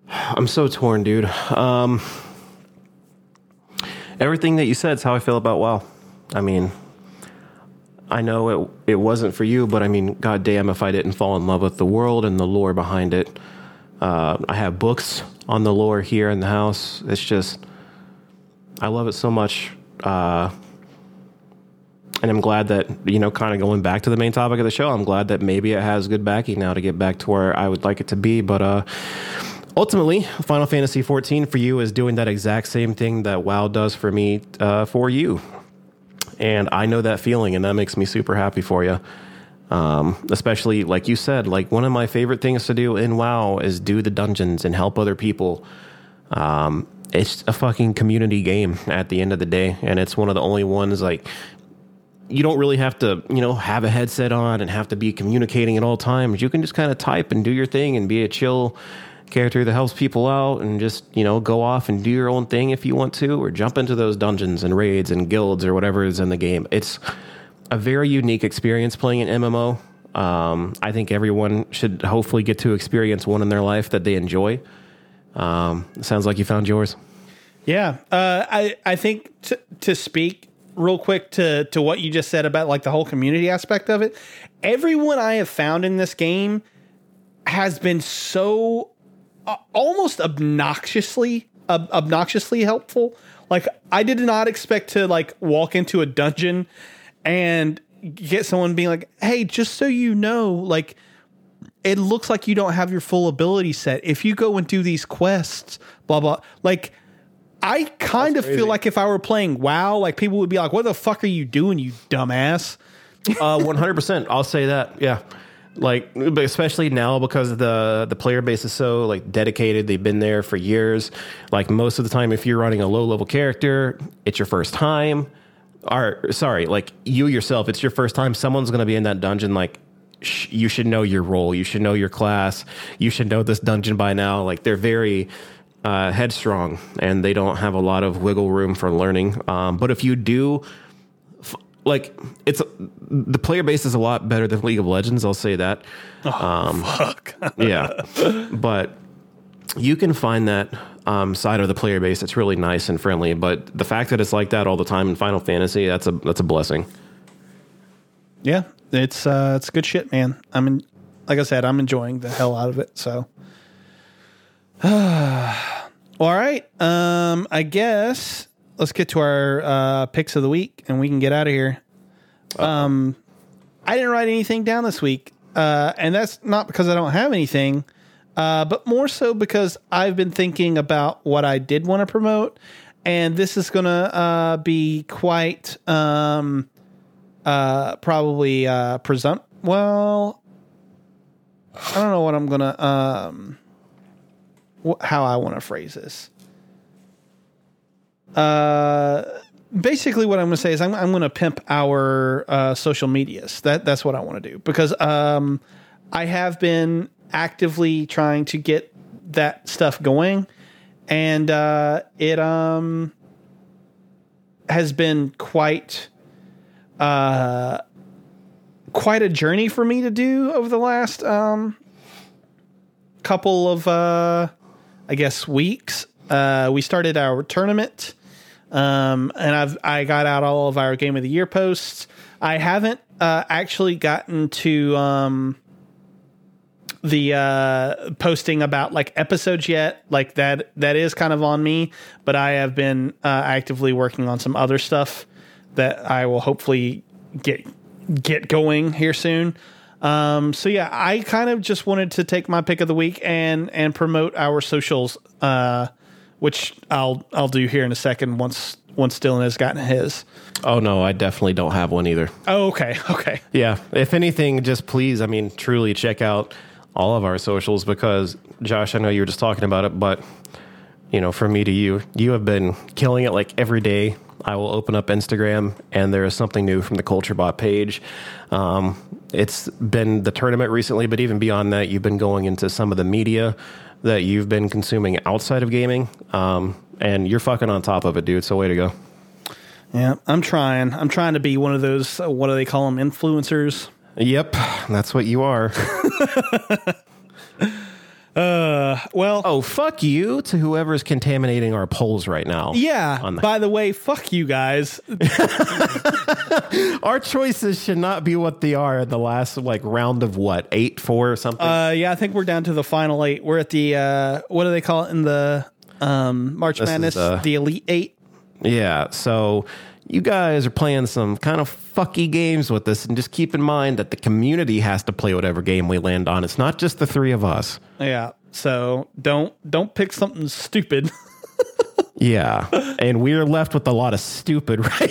I'm so torn, dude. Um, everything that you said is how I feel about WoW. I mean, I know it it wasn't for you, but I mean, goddamn, if I didn't fall in love with the world and the lore behind it, uh, I have books on the lore here in the house. It's just, I love it so much. Uh, and I'm glad that you know, kind of going back to the main topic of the show. I'm glad that maybe it has good backing now to get back to where I would like it to be. But uh, ultimately, Final Fantasy 14 for you is doing that exact same thing that WoW does for me uh, for you, and I know that feeling, and that makes me super happy for you. Um, especially like you said, like one of my favorite things to do in WoW is do the dungeons and help other people. Um, it's a fucking community game at the end of the day, and it's one of the only ones like you don't really have to, you know, have a headset on and have to be communicating at all times. You can just kind of type and do your thing and be a chill character that helps people out and just, you know, go off and do your own thing if you want to, or jump into those dungeons and raids and guilds or whatever is in the game. It's a very unique experience playing an MMO. Um, I think everyone should hopefully get to experience one in their life that they enjoy. Um, sounds like you found yours. Yeah, uh, I I think to to speak real quick to to what you just said about like the whole community aspect of it. Everyone I have found in this game has been so almost obnoxiously ob- obnoxiously helpful. Like I did not expect to like walk into a dungeon and get someone being like, "Hey, just so you know, like." It looks like you don't have your full ability set. If you go and do these quests, blah blah, like I kind of feel like if I were playing WoW, like people would be like, "What the fuck are you doing, you dumbass?" Uh, one hundred percent. I'll say that. Yeah, like especially now because the the player base is so like dedicated they've been there for years. Like most of the time if you're running a low level character it's your first time. Or sorry like you yourself it's your first time. Someone's going to be in that dungeon like sh- you should know your role. You should know your class. You should know this dungeon by now. Like they're very uh, headstrong and they don't have a lot of wiggle room for learning. Um, but if you do like it's the player base is a lot better than League of Legends. I'll say that. um, Fuck. yeah, but you can find that um, side of the player base that's really nice and friendly. But the fact that it's like that all the time in Final Fantasy, that's a that's a blessing. yeah, it's uh, it's good shit, man. I'm in, like I said, I'm enjoying the hell out of it. So, all right. Um, I guess let's get to our uh, picks of the week, and we can get out of here. Um, I didn't write anything down this week, uh, and that's not because I don't have anything, uh, but more so because I've been thinking about what I did want to promote, and this is gonna uh, be quite um, uh, probably uh. Well, I don't know what I'm gonna um, wh- how I want to phrase this. Uh, basically, what I'm going to say is I'm, I'm going to pimp our uh, social medias. That that's what I want to do because um, I have been actively trying to get that stuff going, and uh, it um has been quite uh quite a journey for me to do over the last um couple of uh I guess weeks. Uh we started our tournament um and I've I got out all of our game of the year posts. I haven't uh actually gotten to um the uh posting about like episodes yet like that that is kind of on me but i have been uh actively working on some other stuff that i will hopefully get get going here soon um so yeah i kind of just wanted to take my pick of the week and and promote our socials uh which i'll i'll do here in a second once once dylan has gotten his Oh no, I definitely don't have one either. oh okay okay Yeah, if anything, just please, I mean, truly check out all of our socials because Josh, I know you were just talking about it, but you know, from me to you, you have been killing it like every day. I will open up Instagram and there is something new from the Culture Bop page. Um, it's been the tournament recently, but even beyond that, you've been going into some of the media that you've been consuming outside of gaming. Um, and you're fucking on top of it, dude. So way to go. yeah i'm trying i'm trying to be one of those uh, what do they call them influencers Yep, that's what you are. well Oh, fuck you to whoever's contaminating our polls right now. Yeah. On the- By the way, fuck you guys. Our choices should not be what they are in the last like round of what eight, four, or something. Uh, yeah, I think we're down to the final eight. We're at the uh, what do they call it in the um, March is, Madness? uh, the Elite Eight. yeah, so you guys are playing some kind of fucky games with this, and just keep in mind that the community has to play whatever game we land on. It's not just the three of us. Yeah. So don't don't pick something stupid. Yeah, and we're left with a lot of stupid, right?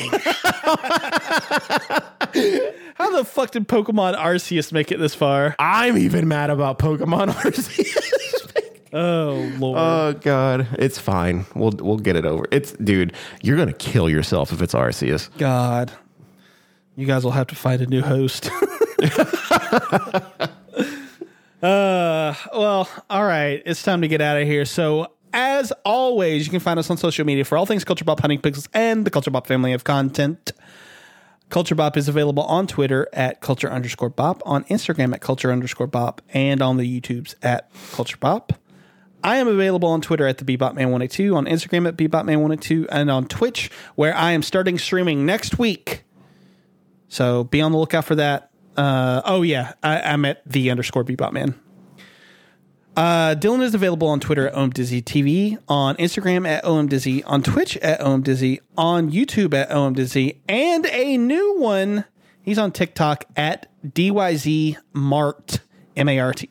How the fuck did Pokemon Arceus make it this far? I'm even mad about Pokemon Arceus. Oh lord. Oh god, it's fine. We'll we'll get it over. It's dude, you're gonna kill yourself if it's Arceus. God. You guys will have to find a new host. uh, well, all right. It's time to get out of here. So, as always, you can find us on social media for all things Culture Bop, Hunting Pixels, and the Culture Bop family of content. Culture Bop is available on Twitter at culture underscore bop, on Instagram at culture underscore bop, and on the YouTubes at culture bop. I am available on Twitter at the BebopMan182, on Instagram at BebopMan182, and on Twitch, where I am starting streaming next week. So be on the lookout for that. Uh, oh yeah, I, I'm at the underscore BebopMan. Uh, Dylan is available on Twitter at OMDizzyTV, on Instagram at OMDizzy, on Twitch at OMDizzy, on YouTube at OMDizzy, and a new one. He's on TikTok at DYZ Mart, M A R T,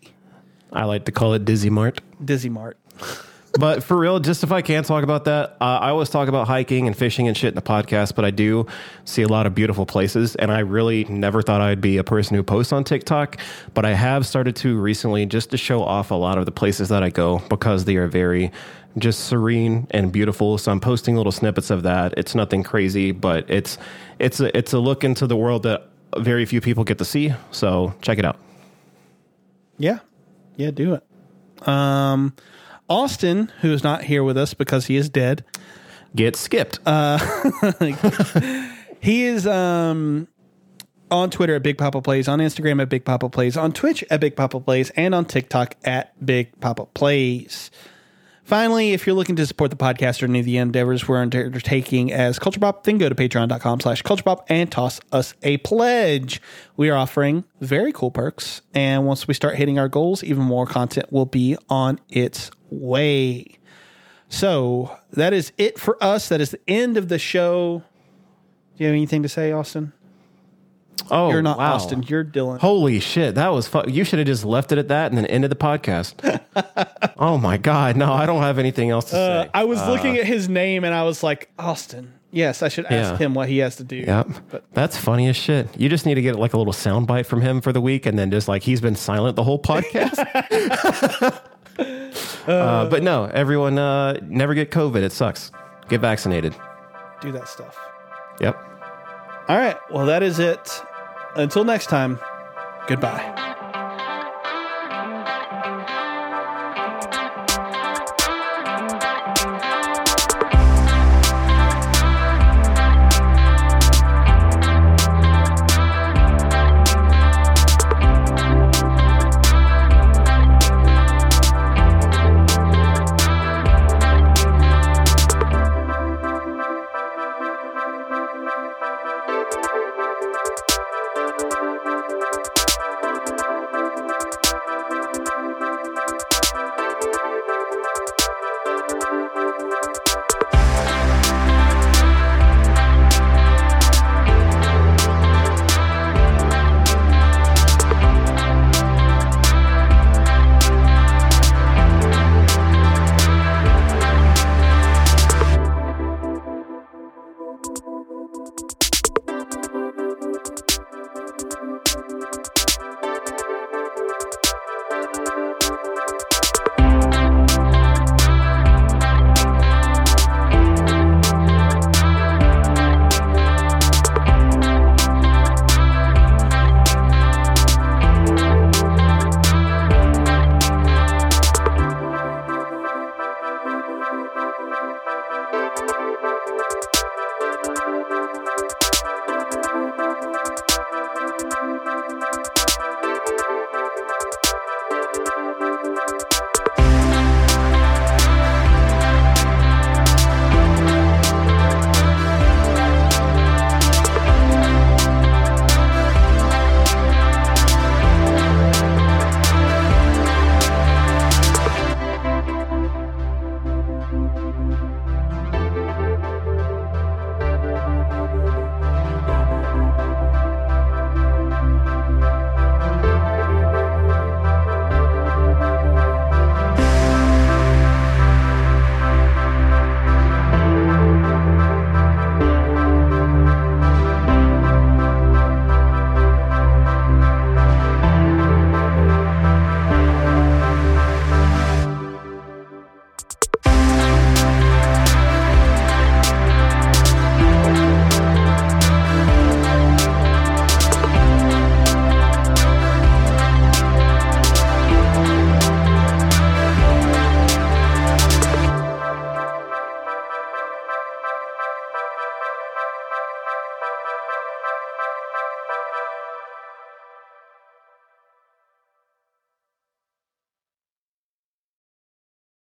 I like to call it Dizzy Mart. Dizzy Mart. but for real, just if I can talk about that, uh, I always talk about hiking and fishing and shit in the podcast, but I do see a lot of beautiful places. And I really never thought I'd be a person who posts on TikTok, but I have started to recently just to show off a lot of the places that I go because they are very just serene and beautiful. So I'm posting little snippets of that. It's nothing crazy, but it's it's a, it's a look into the world that very few people get to see. So check it out. Yeah. Yeah, do it. Um, Austin, who is not here with us because he is dead, gets skipped. Uh, he is um, on Twitter at Big Papa Plays, on Instagram at Big Papa Plays, on Twitch at Big Papa Plays, and on TikTok at Big Papa Plays. Finally, if you're looking to support the podcast or any of the endeavors we're undertaking as Culture Bop, then go to patreon.com slash Culture Bop and toss us a pledge. We are offering very cool perks. And once we start hitting our goals, even more content will be on its way. So that is it for us. That is the end of the show. Do you have anything to say, Austin? Oh, You're not wow. Austin. You're Dylan. Holy shit, that was fun. You should have just left it at that and then ended the podcast. oh my god, no, I don't have anything else to Uh, say. I was looking at his name and I was like, Austin. Yes, I should ask Yeah. him what he has to do. Yep, But that's funny as shit. You just need to get like a little soundbite from him for the week, and then just like he's been silent the whole podcast. uh, but no, everyone uh, never get COVID. It sucks. Get vaccinated. do that stuff. Yep. All right. Well, that is it. Until next time, goodbye.